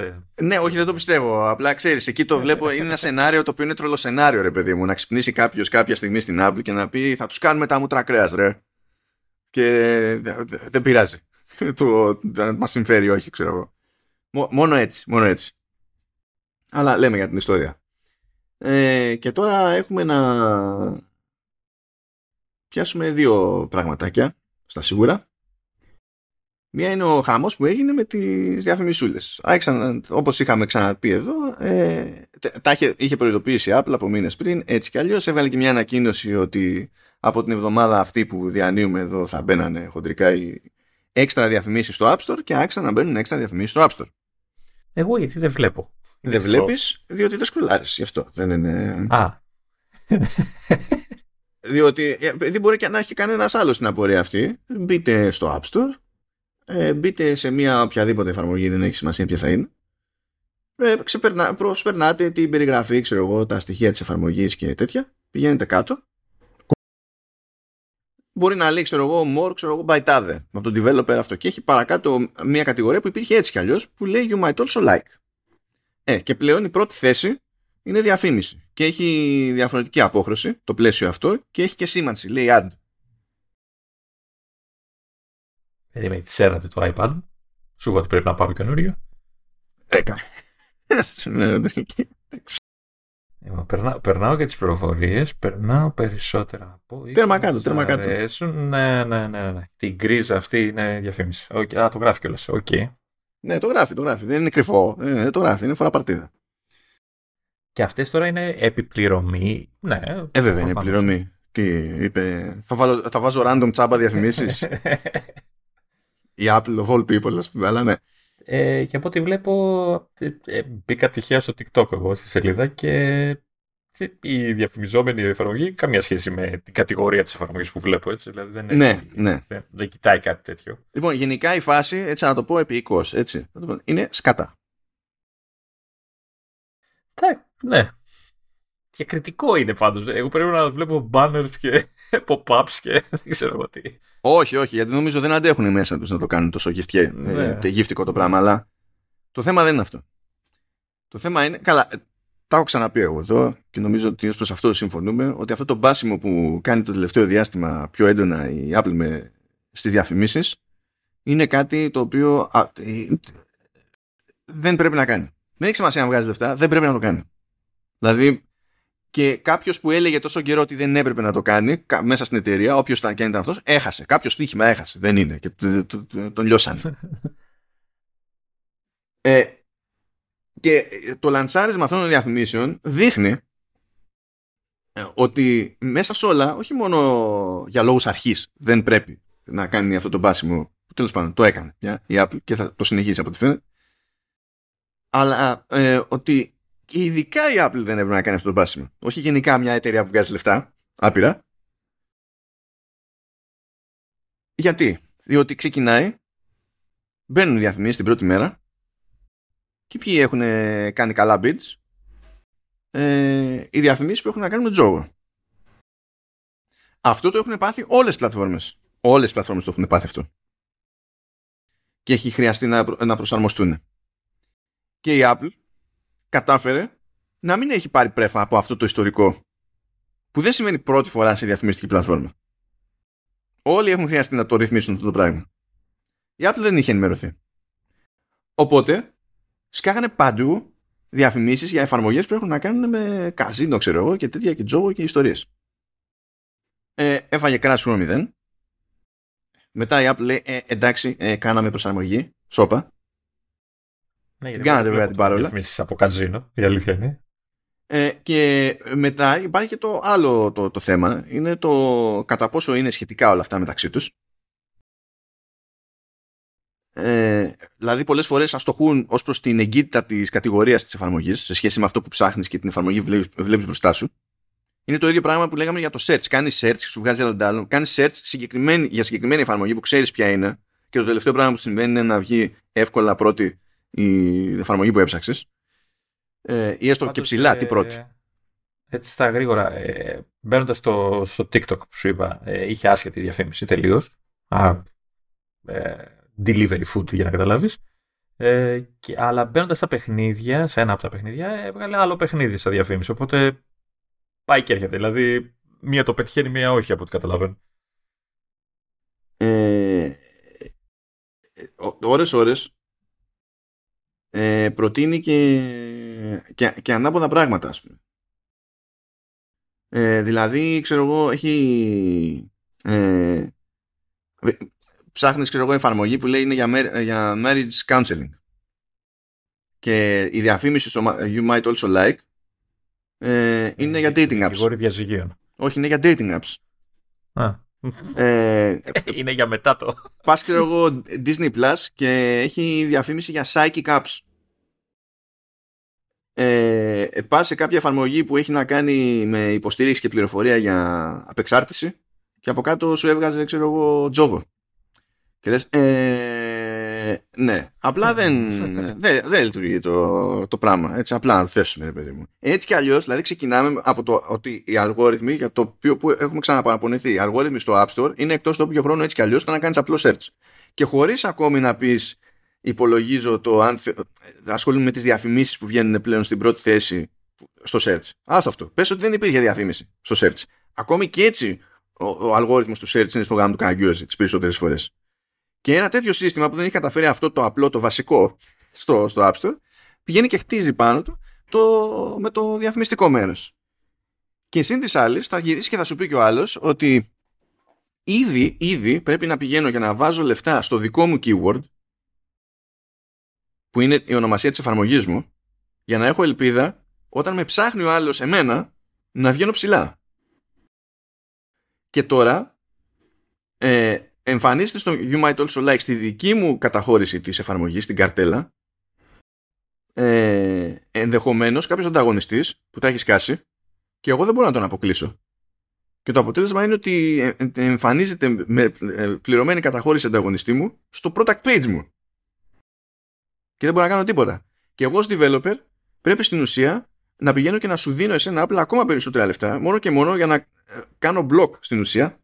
Ναι, όχι, δεν το πιστεύω. Απλά ξέρεις, εκεί το βλέπω. Είναι ένα σενάριο το οποίο είναι τρελό σενάριο, ρε παιδί μου. Να ξυπνήσει κάποιος κάποια στιγμή στην Apple και να πει Θα τους κάνουμε τα μούτρα κρέας, ρε. Και δεν πειράζει. το, μας συμφέρει, όχι, ξέρω εγώ. Μόνο έτσι, μόνο έτσι. Αλλά λέμε για την ιστορία. Ε, και τώρα έχουμε να πιάσουμε δύο πραγματάκια στα σίγουρα. Μία είναι ο χαμός που έγινε με τις διαφημισούλες. Όπως είχαμε ξαναπεί εδώ, ε, τα είχε, είχε προειδοποιήσει η Apple από μήνες πριν. Έτσι κι αλλιώς έβγαλε και μια ανακοίνωση ότι από την εβδομάδα αυτή που διανύουμε εδώ θα μπαίνανε χοντρικά οι έξτρα διαφημίσεις στο App Store και άξαν να μπαίνουν έξτρα διαφημίσεις στο App Store. Εγώ γιατί δεν βλέπω. Δεν βλέπεις, διότι δεν σκουλάρει. Γι' αυτό δεν είναι. Α. διότι δεν μπορεί και να έχει κανένας άλλος στην απορία αυτή. Μπείτε στο App Store ε, μπείτε σε μια οποιαδήποτε εφαρμογή, δεν έχει σημασία ποια θα είναι. Ε, ξεπερνά, προσπερνάτε την περιγραφή, ξέρω εγώ, τα στοιχεία της εφαρμογής και τέτοια. Πηγαίνετε κάτω. Μπορεί να λέει, ξέρω εγώ, more, ξέρω εγώ, by tade, από τον developer αυτό. Και έχει παρακάτω μια κατηγορία που υπήρχε έτσι κι αλλιώς, που λέει you might also like. Ε, και πλέον η πρώτη θέση είναι διαφήμιση. Και έχει διαφορετική απόχρωση, το πλαίσιο αυτό, και έχει και σήμανση, λέει ad. Περίμενε, τη έρατε το iPad. Σου είπα ότι πρέπει να πάρω καινούριο. Έκα. Ναι, Περνά, περνάω και τις πληροφορίες, περνάω περισσότερα από. Τέρμα κάτω, τέρμα κάτω. Ναι, ναι, ναι, ναι. Την γκρίζα αυτή είναι διαφήμιση. Okay. Α, το γράφει κιόλας. Okay. Ναι, το γράφει, το γράφει. Δεν είναι κρυφό. Ε, το γράφει, είναι φορά παρτίδα. Και αυτές τώρα είναι επιπληρωμή. Ναι. Ε, βέβαια είναι επιπληρωμή. Τι είπε. Θα, βάλω, θα βάζω random τσάμπα διαφημίσεις. η Apple of all people, ας πούμε, αλλά ναι. Ε, και από ό,τι βλέπω, ε, ε, μπήκα τυχαία στο TikTok εγώ στη σελίδα και η διαφημιζόμενη εφαρμογή καμία σχέση με την κατηγορία της εφαρμογής που βλέπω. Έτσι, δηλαδή δεν, ναι, ναι. Δεν, δεν, κοιτάει κάτι τέτοιο. Λοιπόν, γενικά η φάση, έτσι να το πω επί έτσι, είναι σκατά. Ναι, κριτικό είναι πάντως. Εγώ πρέπει να βλέπω banners και pop-ups και δεν ξέρω εγώ τι. Όχι, όχι, γιατί νομίζω δεν αντέχουν μέσα τους να το κάνουν τόσο γυφτιέ, ναι. ε, γύφτικο το πράγμα. Αλλά το θέμα δεν είναι αυτό. Το θέμα είναι. Καλά, ε, τα έχω ξαναπεί εγώ εδώ και νομίζω ότι προς αυτό συμφωνούμε. Ότι αυτό το μπάσιμο που κάνει το τελευταίο διάστημα πιο έντονα η Apple με, στις διαφημίσεις είναι κάτι το οποίο ε, δεν πρέπει να κάνει. Δεν έχει σημασία να βγάζει λεφτά, δεν πρέπει να το κάνει. Δηλαδή, και κάποιος που έλεγε τόσο καιρό ότι δεν έπρεπε να το κάνει μέσα στην εταιρεία, όποιος ήταν και αν ήταν αυτός, έχασε. Κάποιο στοίχημα έχασε. Δεν είναι. Και τον λιώσανε. ε, και το λανσάρισμα αυτών των διαφημίσεων δείχνει ε, ότι μέσα σε όλα, όχι μόνο για λόγους αρχής δεν πρέπει να κάνει αυτό το μπάσιμο που τέλος πάντων το έκανε η Apple και θα το συνεχίσει από ό,τι φαίνεται αλλά ε, ότι και ειδικά η Apple δεν έπρεπε να κάνει αυτό το πάσιμο. Όχι γενικά μια εταιρεία που βγάζει λεφτά, άπειρα. Γιατί, διότι ξεκινάει, μπαίνουν οι διαφημίσεις την πρώτη μέρα και ποιοι έχουν κάνει καλά bids, ε, οι διαφημίσεις που έχουν να κάνουν με τζόγο. Αυτό το έχουν πάθει όλες τις πλατφόρμες. Όλες οι πλατφόρμες το έχουν πάθει αυτό. Και έχει χρειαστεί να, να προσαρμοστούν. Και η Apple κατάφερε να μην έχει πάρει πρέφα από αυτό το ιστορικό. Που δεν σημαίνει πρώτη φορά σε διαφημιστική πλατφόρμα. Όλοι έχουν χρειαστεί να το ρυθμίσουν αυτό το πράγμα. Η Apple δεν είχε ενημερωθεί. Οπότε, σκάγανε παντού διαφημίσεις για εφαρμογές που έχουν να κάνουν με καζίνο, ξέρω εγώ, και τέτοια και τζόγο και ιστορίες. Ε, έφαγε κράσι 0. Μετά η Apple λέει, ε, εντάξει, ε, κάναμε προσαρμογή, σώπα. Ναι, την κάνατε βέβαια την παρόλα. από καζίνο, η αλήθεια είναι. Ε, και μετά υπάρχει και το άλλο το, το θέμα. Είναι το κατά πόσο είναι σχετικά όλα αυτά μεταξύ τους. Ε, δηλαδή πολλές φορές αστοχούν ως προς την εγκύτητα της κατηγορίας της εφαρμογής σε σχέση με αυτό που ψάχνεις και την εφαρμογή βλέπεις, βλέπεις μπροστά σου. Είναι το ίδιο πράγμα που λέγαμε για το search. Κάνεις search, σου βγάζει ένα άλλο. Κάνεις search συγκεκριμένη, για συγκεκριμένη εφαρμογή που ξέρεις ποια είναι. Και το τελευταίο πράγμα που συμβαίνει είναι να βγει εύκολα πρώτη η εφαρμογή που έψαξες ε, ή έστω και ψηλά ε, τι πρώτη. Έτσι στα γρήγορα, ε, μπαίνοντας στο, στο TikTok που σου είπα, ε, είχε άσχετη διαφήμιση τελείως. Ε, delivery food για να καταλάβεις. Ε, και, αλλά μπαίνοντας στα παιχνίδια, σε ένα από τα παιχνίδια, έβγαλε άλλο παιχνίδι στα διαφήμιση. Οπότε πάει και έρχεται. Δηλαδή, μία το πετυχαίνει, μία όχι από ό,τι καταλαβαίνω. Ε, ώρες ώρες ε, προτείνει και, και, και ανάποδα πράγματα ας πούμε. Ε, δηλαδή ξέρω εγώ έχει ε, ψάχνεις ξέρω εγώ εφαρμογή που λέει είναι για, για marriage counseling και η διαφήμιση στο you might also like ε, είναι για dating apps. Όχι, είναι για dating apps. Α. Ε, είναι για μετά το. Πας ξέρω εγώ Disney Plus και έχει διαφήμιση για psychic apps. Ε, πας σε κάποια εφαρμογή που έχει να κάνει με υποστήριξη και πληροφορία για απεξάρτηση και από κάτω σου έβγαζε ξέρω εγώ τζόγο. Και λες, ε, ναι, απλά δεν, δεν, δεν λειτουργεί το, το πράγμα. Έτσι, απλά να το θέσουμε, ρε παιδί μου. Έτσι κι αλλιώς, δηλαδή, ξεκινάμε από το ότι οι αλγόριθμοι, για το οποίο που έχουμε ξαναπαραπονηθεί, οι αλγόριθμοι στο App Store είναι εκτός το όποιο χρόνο έτσι κι αλλιώς να κάνεις απλό search. Και χωρίς ακόμη να πεις, υπολογίζω το αν ασχολούμαι με τις διαφημίσεις που βγαίνουν πλέον στην πρώτη θέση στο search. Άστο αυτό. Πες ότι δεν υπήρχε διαφήμιση στο search. Ακόμη και έτσι ο, ο αλγόριθμος του search είναι στο γάμο του καναγκιόζη τις περισσότερες φορές. Και ένα τέτοιο σύστημα που δεν έχει καταφέρει αυτό το απλό, το βασικό στο, στο App Store, πηγαίνει και χτίζει πάνω του το, με το διαφημιστικό μέρος. Και σύν της άλλης θα γυρίσει και θα σου πει και ο άλλος ότι ήδη, ήδη πρέπει να πηγαίνω για να βάζω λεφτά στο δικό μου keyword που είναι η ονομασία της εφαρμογής μου για να έχω ελπίδα όταν με ψάχνει ο άλλος εμένα να βγαίνω ψηλά. Και τώρα ε, εμφανίζεται στο You Might Also Like στη δική μου καταχώρηση της εφαρμογής, στην καρτέλα, ε, ενδεχομένως κάποιος ανταγωνιστής που τα έχει σκάσει και εγώ δεν μπορώ να τον αποκλείσω. Και το αποτέλεσμα είναι ότι ε, ε, εμφανίζεται με ε, πληρωμένη καταχώρηση ανταγωνιστή μου στο product page μου. Και δεν μπορώ να κάνω τίποτα. Και εγώ ως developer πρέπει στην ουσία να πηγαίνω και να σου δίνω εσένα απλά ακόμα περισσότερα λεφτά μόνο και μόνο για να κάνω block στην ουσία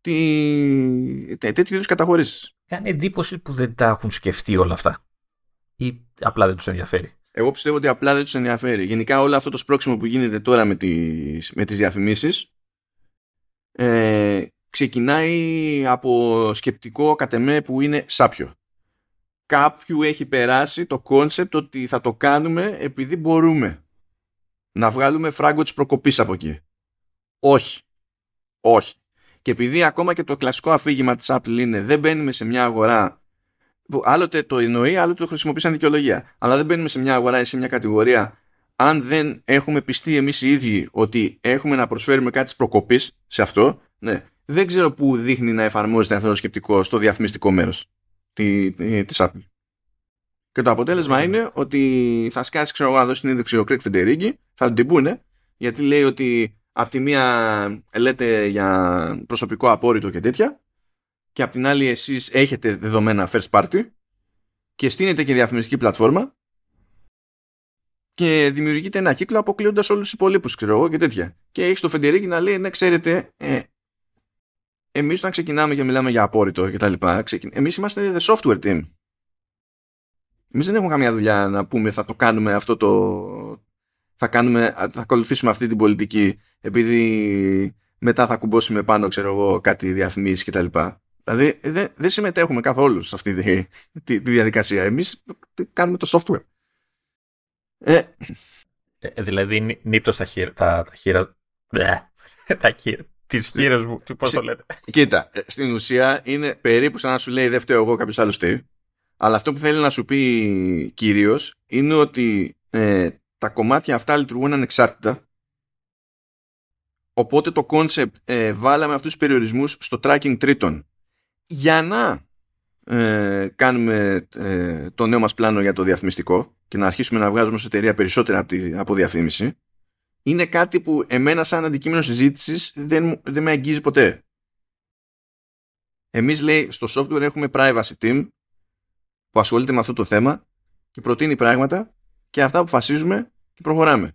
τι... τέτοιου είδους καταχωρήσεις. Κάνει εντύπωση που δεν τα έχουν σκεφτεί όλα αυτά. Ή απλά δεν τους ενδιαφέρει. Εγώ πιστεύω ότι απλά δεν τους ενδιαφέρει. Γενικά όλο αυτό το σπρώξιμο που γίνεται τώρα με τις, με τις διαφημίσεις ε, ξεκινάει από σκεπτικό κάτι που είναι σάπιο. Κάποιου έχει περάσει το κόνσεπτ ότι θα το κάνουμε επειδή μπορούμε να βγάλουμε φράγκο της προκοπής από εκεί. Όχι. Όχι. Και επειδή ακόμα και το κλασικό αφήγημα της Apple είναι δεν μπαίνουμε σε μια αγορά που άλλοτε το εννοεί, άλλοτε το χρησιμοποιεί σαν δικαιολογία. Αλλά δεν μπαίνουμε σε μια αγορά ή σε μια κατηγορία αν δεν έχουμε πιστεί εμείς οι ίδιοι ότι έχουμε να προσφέρουμε κάτι προκοπής σε αυτό, ναι, δεν ξέρω πού δείχνει να εφαρμόζεται αυτός το σκεπτικός στο διαφημιστικό μέρος της Apple. Και το αποτέλεσμα είναι ότι θα σκάσει, ξέρω εγώ, να δώσει συνέντευξη ο Κρέκ Φεντερίγκη, θα τον τυμπούνε, γιατί λέει ότι Απ' τη μία λέτε για προσωπικό απόρριτο και τέτοια και απ' την άλλη εσείς έχετε δεδομένα first party και στείνετε και διαφημιστική πλατφόρμα και δημιουργείτε ένα κύκλο αποκλείοντας όλους τους υπολείπους, ξέρω εγώ και τέτοια. Και έχει το Φεντερίκι να λέει, ναι, ξέρετε, ε, εμείς όταν ξεκινάμε και μιλάμε για απόρριτο και τα λοιπά, εμείς είμαστε the software team. Εμείς δεν έχουμε καμία δουλειά να πούμε θα το κάνουμε αυτό το, θα, κάνουμε, θα ακολουθήσουμε αυτή την πολιτική επειδή μετά θα κουμπώσουμε πάνω ξέρω εγώ κάτι διαφημίσεις και τα λοιπά. Δηλαδή δεν, δεν συμμετέχουμε καθόλου σε αυτή τη, τη, τη διαδικασία. Εμείς κάνουμε το software. Ε, ε, δηλαδή νύπτω τα χείρα, τα, τα χείρα, τα χείρα, τις χείρες μου, πώς το λέτε. Κοίτα, ε, στην ουσία είναι περίπου σαν να σου λέει δεν φταίω εγώ κάποιος άλλος τι. Αλλά αυτό που θέλει να σου πει κυρίως είναι ότι ε, τα κομμάτια αυτά λειτουργούν ανεξάρτητα οπότε το concept ε, βάλαμε αυτούς τους περιορισμούς στο tracking τρίτων για να ε, κάνουμε ε, το νέο μας πλάνο για το διαφημιστικό και να αρχίσουμε να βγάζουμε σε εταιρεία περισσότερα από, τη, από διαφήμιση είναι κάτι που εμένα σαν αντικείμενο συζήτησης δεν, δεν με αγγίζει ποτέ. Εμείς λέει στο software έχουμε privacy team που ασχολείται με αυτό το θέμα και προτείνει πράγματα και αυτά αποφασίζουμε και προχωράμε.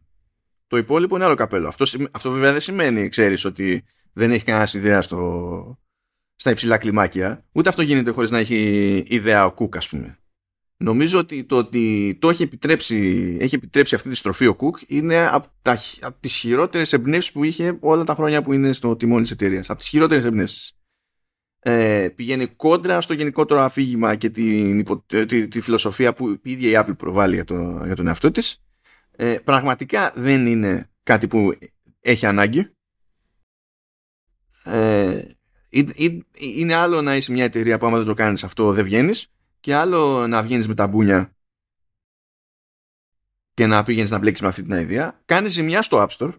Το υπόλοιπο είναι άλλο καπέλο. Αυτό, αυτό βέβαια δεν σημαίνει, ξέρεις, ότι δεν έχει κανένα ιδέα στο, στα υψηλά κλιμάκια. Ούτε αυτό γίνεται χωρίς να έχει ιδέα ο Κουκ, ας πούμε. Νομίζω ότι το ότι το έχει επιτρέψει, έχει επιτρέψει αυτή τη στροφή ο Κουκ είναι από, τα, από τις χειρότερες εμπνεύσεις που είχε όλα τα χρόνια που είναι στο τιμόνι της εταιρείας. Από τις χειρότερες εμπνεύσεις. Ε, πηγαίνει κόντρα στο γενικότερο αφήγημα και την, τη, τη, φιλοσοφία που η ίδια η Apple προβάλλει για, το, για τον εαυτό της. Ε, πραγματικά δεν είναι κάτι που έχει ανάγκη. Ε, είναι άλλο να είσαι μια εταιρεία που άμα δεν το κάνεις αυτό δεν βγαίνεις και άλλο να βγαίνεις με τα μπούνια και να πήγαινες να μπλέξεις με αυτή την ιδέα. Κάνεις ζημιά στο App Store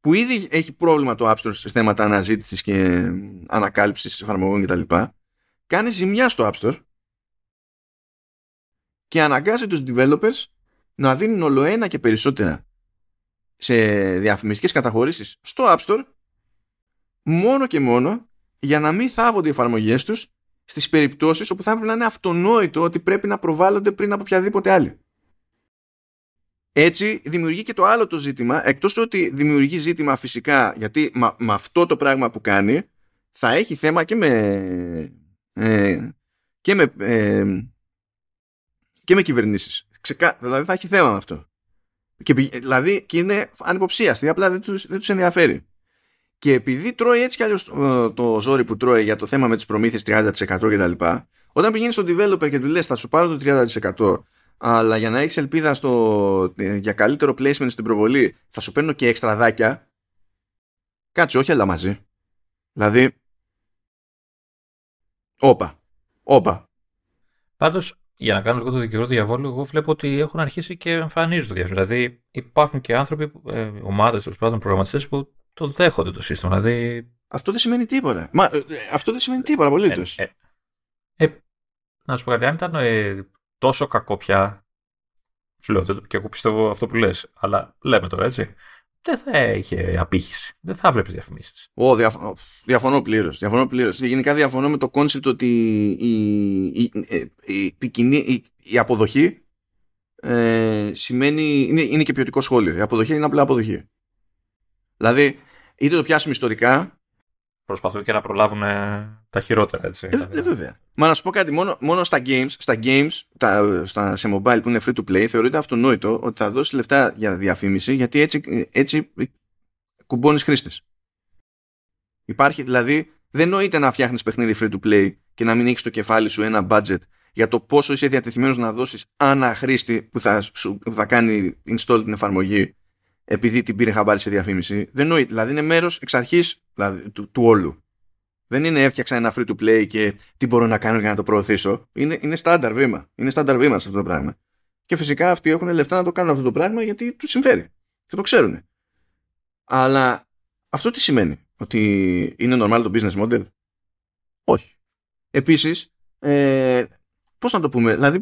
που ήδη έχει πρόβλημα το App Store σε θέματα αναζήτησης και ανακάλυψης εφαρμογών κτλ. Κάνει ζημιά στο App Store και αναγκάζει τους developers να δίνουν όλο ένα και περισσότερα σε διαφημιστικές καταχωρήσεις στο App Store μόνο και μόνο για να μην θάβονται οι εφαρμογές τους στις περιπτώσεις όπου θα έπρεπε να είναι αυτονόητο ότι πρέπει να προβάλλονται πριν από οποιαδήποτε άλλη. Έτσι δημιουργεί και το άλλο το ζήτημα, εκτός του ότι δημιουργεί ζήτημα φυσικά, γιατί με αυτό το πράγμα που κάνει θα έχει θέμα και με, ε, και με, ε, και με κυβερνήσεις. Ξεκά, δηλαδή θα έχει θέμα με αυτό. Και, δηλαδή και είναι ανυποψίαστοι, απλά δεν τους, δεν τους ενδιαφέρει. Και επειδή τρώει έτσι κι αλλιώς το, το ζόρι που τρώει για το θέμα με τις προμήθειες 30% κτλ. Όταν πηγαίνεις στον developer και του λες θα σου πάρω το 30% αλλά για να έχεις ελπίδα στο, ε, για καλύτερο placement στην προβολή θα σου παίρνω και εξτραδάκια κάτσε όχι αλλά μαζί δηλαδή όπα όπα πάντως για να κάνω λίγο το δικαιώμα του διαβόλου, εγώ βλέπω ότι έχουν αρχίσει και εμφανίζονται. Δηλαδή, υπάρχουν και άνθρωποι, ε, ομάδες τέλος πάντων προγραμματιστές που το δέχονται το σύστημα. Δηλαδή... Αυτό δεν σημαίνει τίποτα. Μα, ε, αυτό δεν σημαίνει τίποτα, απολύτως. Ε, ε, ε, να σου πω κάτι, αν ήταν ε, τόσο κακό πια. Σου λέω και εγώ πιστεύω αυτό που λες, αλλά λέμε τώρα έτσι. Δεν θα είχε απήχηση. Δεν θα βλέπεις διαφημίσεις. Oh, διαφωνώ, διαφωνώ πλήρως. Διαφωνώ πλήρως. Γενικά διαφωνώ με το κόνσεπτ ότι η, η, η, η, η αποδοχή ε, σημαίνει. Είναι, είναι και ποιοτικό σχόλιο. Η αποδοχή είναι απλά αποδοχή. Δηλαδή, είτε το πιάσουμε ιστορικά, προσπαθούν και να προλάβουν τα χειρότερα, έτσι. Ε, ε, βέβαια. Μα να σου πω κάτι, μόνο, μόνο στα games, στα games τα, στα, σε mobile που είναι free to play, θεωρείται αυτονόητο ότι θα δώσεις λεφτά για διαφήμιση, γιατί έτσι, έτσι κουμπώνεις χρήστες. Υπάρχει δηλαδή, δεν νοείται να φτιάχνεις παιχνίδι free to play και να μην έχεις στο κεφάλι σου ένα budget για το πόσο είσαι διατεθειμένος να δώσεις ανά χρήστη που θα, που θα κάνει install την εφαρμογή επειδή την πήρε χαμπάρι σε διαφήμιση. Δεν νοεί. Δηλαδή είναι μέρος εξ αρχής δηλαδή, του, του, όλου. Δεν είναι έφτιαξα ένα free to play και τι μπορώ να κάνω για να το προωθήσω. Είναι, είναι στάνταρ βήμα. Είναι στάνταρ βήμα σε αυτό το πράγμα. Και φυσικά αυτοί έχουν λεφτά να το κάνουν αυτό το πράγμα γιατί τους συμφέρει. Και το ξέρουν. Αλλά αυτό τι σημαίνει. Ότι είναι normal το business model; Όχι. Επίσης, ε, πώς να το πούμε. Δηλαδή,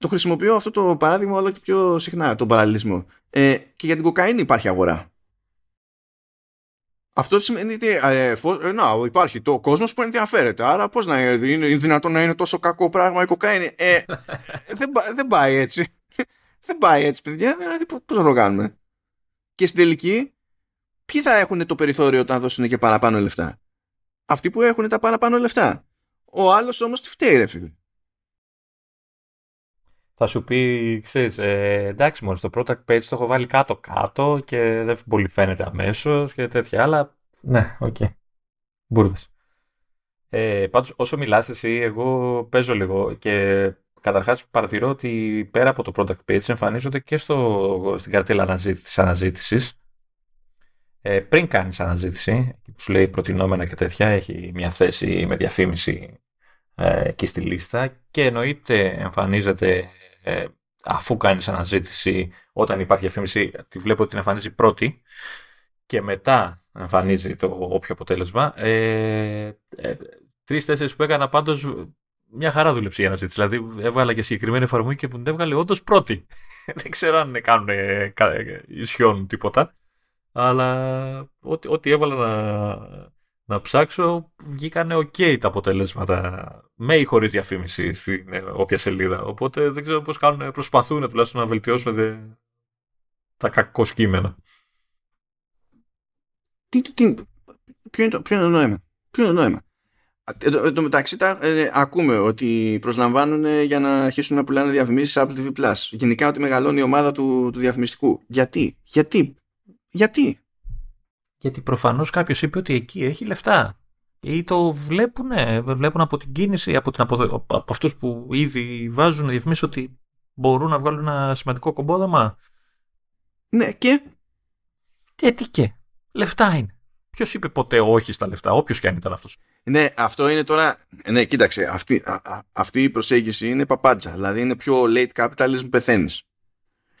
το χρησιμοποιώ αυτό το παράδειγμα όλο και πιο συχνά, τον παραλληλισμό. Ε, και για την κοκαίνη υπάρχει αγορά. Αυτό σημαίνει ότι ε, ε, να, υπάρχει το κόσμος που ενδιαφέρεται. Άρα, πώς να είναι, είναι δυνατόν να είναι τόσο κακό πράγμα η κοκαίνη; Ε, δεν, δεν πάει έτσι. δεν πάει έτσι, παιδιά. Δηλαδή, πώς θα το κάνουμε; Και στην τελική, ποιοι θα έχουν το περιθώριο όταν δώσουν και παραπάνω λεφτά; Αυτοί που έχουν τα παραπάνω λεφτά. Ο άλλος όμως τι φταίει, ρε φίλε θα σου πει, ξέρεις, ε, εντάξει μόνο στο product page το έχω βάλει κάτω-κάτω και δεν πολύ φαίνεται αμέσως και τέτοια, αλλά ναι, OK. Okay. Μπούρδες. Ε, πάντως, όσο μιλάς εσύ, εγώ παίζω λίγο και καταρχάς παρατηρώ ότι πέρα από το product page εμφανίζονται και στο, στην καρτέλα αναζήτηση, της αναζήτησης ε, πριν κάνεις αναζήτηση, που σου λέει προτινόμενα και τέτοια, έχει μια θέση με διαφήμιση ε, εκεί στη λίστα και εννοείται εμφανίζεται ε, αφού κάνεις αναζήτηση όταν υπάρχει διαφήμιση, τη βλέπω ότι την εμφανίζει πρώτη και μετά εμφανίζει το όποιο αποτέλεσμα. Ε, ε, Τρει-τέσσερι που έκανα πάντως μια χαρά δούλεψε η αναζήτηση. Δηλαδή έβγαλα και συγκεκριμένη εφαρμογή και που την έβγαλε όντως πρώτη. Δεν ξέρω αν κάνουν ισιών τίποτα. Αλλά ό,τι, ό,τι έβαλα να, να ψάξω, βγήκανε ok τα αποτελέσματα. Με ή χωρίς διαφήμιση στην ε, όποια σελίδα. Οπότε δεν ξέρω πώς κάνουν, προσπαθούν τουλάχιστον να βελτιώσουν τα κακό κείμενα. Τι, τι, ποιο, είναι το, ποιο είναι το νόημα; Ποιο είναι το νόημα; Εν τω μεταξύ τα, ε, ακούμε ότι προσλαμβάνουν για να αρχίσουν να πουλάνε διαφημίσεις Apple TV Plus. Γενικά ότι μεγαλώνει η ομάδα του, του διαφημιστικού. Γιατί, γιατί, γιατί; Γιατί προφανώς κάποιος είπε ότι εκεί έχει λεφτά. Ή το βλέπουν, βλέπουν από την κίνηση, από, την αποδο... από αυτούς που ήδη βάζουν διαφημίσεις ότι μπορούν να βγάλουν ένα σημαντικό κομπόδαμα. Ναι, και; Ε, τι και; Λεφτά είναι. Ποιος είπε ποτέ όχι στα λεφτά, όποιος και αν ήταν αυτός. Ναι, αυτό είναι τώρα. Ναι, κοίταξε. Αυτή, α, αυτή η προσέγγιση είναι παπάντζα. Δηλαδή είναι πιο late capitalism πεθαίνεις.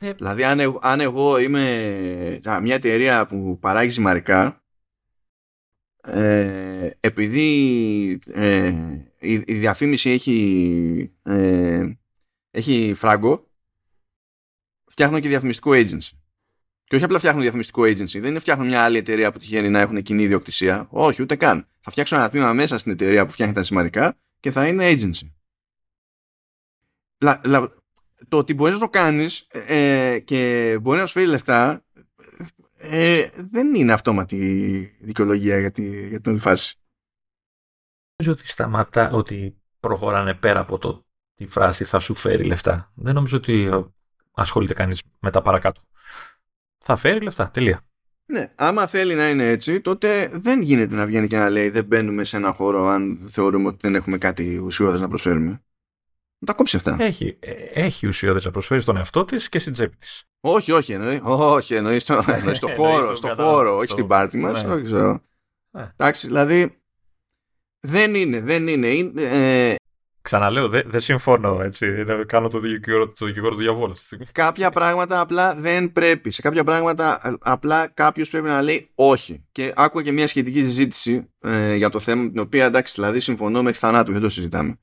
Ε. Δηλαδή, αν, εγώ, αν εγώ είμαι μια εταιρεία που παράγει ζυμαρικά, ε, επειδή ε, η, η, διαφήμιση έχει, ε, έχει φράγκο, φτιάχνω και διαφημιστικό agency. Και όχι απλά φτιάχνουν διαφημιστικό agency, δεν είναι φτιάχνουν μια άλλη εταιρεία που τυχαίνει να έχουν κοινή ιδιοκτησία. Όχι, ούτε καν. Θα φτιάξω ένα τμήμα μέσα στην εταιρεία που φτιάχνει τα σημαντικά και θα είναι agency. Λα, λα, το ότι μπορείς να το κάνεις ε, και μπορεί να σου φέρει λεφτά ε, δεν είναι αυτόματη δικαιολογία για, τη, για την όλη φάση. Νομίζω ότι σταματά, ότι προχωράνε πέρα από το, τη φράση θα σου φέρει λεφτά. Δεν νομίζω ότι ασχολείται κανείς με τα παρακάτω θα φέρει λεφτά. Τελεία. Ναι, άμα θέλει να είναι έτσι, τότε δεν γίνεται να βγαίνει και να λέει δεν μπαίνουμε σε ένα χώρο αν θεωρούμε ότι δεν έχουμε κάτι ουσιώδες να προσφέρουμε. Να τα κόψει αυτά. Έχει, ε, έχει ουσιώδες να προσφέρει στον εαυτό της και στην τσέπη της. Όχι, όχι, εννοεί. Όχι, εννοεί στο, στο χώρο, στο χώρο, όχι στην πάρτι μας. Ναι. Όχι, ξέρω. Ναι. Εντάξει, δηλαδή δεν είναι, δεν είναι. είναι ε, Ξαναλέω, δεν δε συμφωνώ. Έτσι. Κάνω το δικηγόρο, το δικηγόρο του διαβόλου. Κάποια πράγματα απλά δεν πρέπει. Σε κάποια πράγματα ε, απλά κάποιος πρέπει να λέει όχι. Και άκουγα και μια σχετική συζήτηση ε, για το θέμα, την οποία εντάξει, δηλαδή συμφωνώ μέχρι θανάτου, δεν το συζητάμε.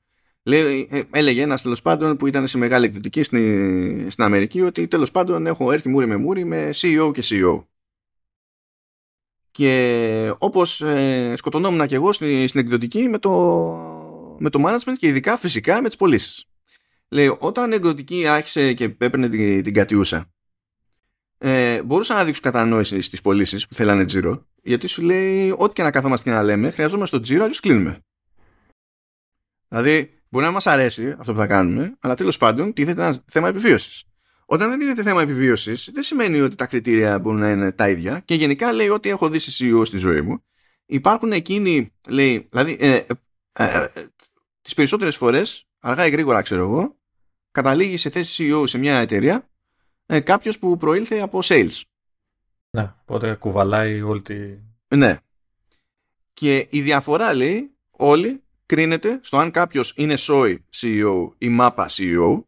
Λέει, ε, έλεγε ένας τέλος πάντων που ήταν σε μεγάλη εκδοτική στην, στην Αμερική ότι τέλος πάντων έχω έρθει μούρι με μούρι με CEO και CEO. Και όπως ε, σκοτωνόμουν και εγώ στην, στην εκδοτική με το με το management και ειδικά φυσικά με τις πωλήσεις. Λέει, όταν η εκδοτική άρχισε και έπαιρνε την, την κατιούσα, ε, μπορούσα να δείξω κατανόηση στις πωλήσεις που θέλανε τζίρο, γιατί σου λέει, ό,τι και να καθόμαστε και να λέμε, χρειαζόμαστε το τζίρο, αλλιώ κλείνουμε. Δηλαδή, μπορεί να μας αρέσει αυτό που θα κάνουμε, αλλά τέλος πάντων τίθεται ένα θέμα επιβίωσης. Όταν δεν τίθεται θέμα επιβίωσης, δεν σημαίνει ότι τα κριτήρια μπορούν να είναι τα ίδια και γενικά λέει ότι έχω δει σε CEO στη ζωή μου. Υπάρχουν εκείνοι, λέει, δηλαδή, ε, ε, ε, τις περισσότερες φορές, αργά ή γρήγορα ξέρω εγώ, καταλήγει σε θέση CEO σε μια εταιρεία ε, κάποιος που προήλθε από sales. Ναι, οπότε κουβαλάει όλη τη... Ναι. Και η διαφορά λέει όλη κρίνεται στο αν κάποιος είναι SOI CEO ή MAPA CEO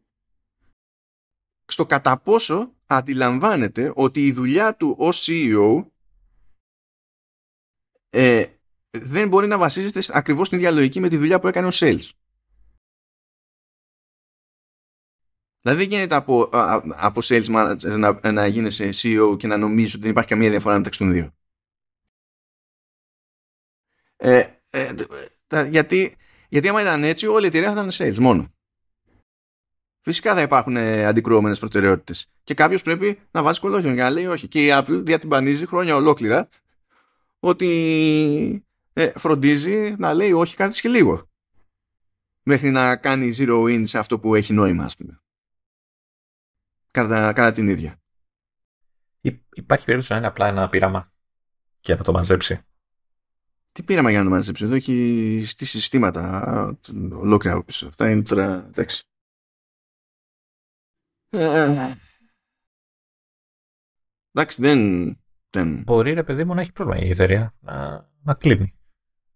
στο κατά πόσο αντιλαμβάνεται ότι η δουλειά του ως CEO ε, δεν μπορεί να βασίζεται ακριβώς στην ίδια λογική με τη δουλειά που έκανε ο sales. Δηλαδή δεν γίνεται από, από sales manager να, να γίνεσαι CEO και να νομίζει ότι δεν υπάρχει καμία διαφορά μεταξύ των δύο. Ε, ε, γιατί, γιατί άμα ήταν έτσι όλη η εταιρεία θα ήταν sales μόνο. Φυσικά θα υπάρχουν ε, αντικρουόμενες προτεραιότητες. Και κάποιος πρέπει να βάζει κολόγιο για να λέει όχι. Και η Apple διατυμπανίζει χρόνια ολόκληρα ότι ε, φροντίζει να λέει όχι κάτι και λίγο. Μέχρι να κάνει zero in σε αυτό που έχει νόημα, ας πούμε. Κατά, κατά την ίδια. Υπάρχει περίπτωση να είναι απλά ένα πείραμα και να το μαζέψει. Τι πείραμα για να το μαζέψει. Εδώ έχει στήσει συστήματα ολόκληρα από πίσω. Αυτά είναι τώρα. Εντάξει. Ε, εντάξει, δεν, δεν. Μπορεί ρε παιδί μου να έχει πρόβλημα η εταιρεία να, να κλείνει.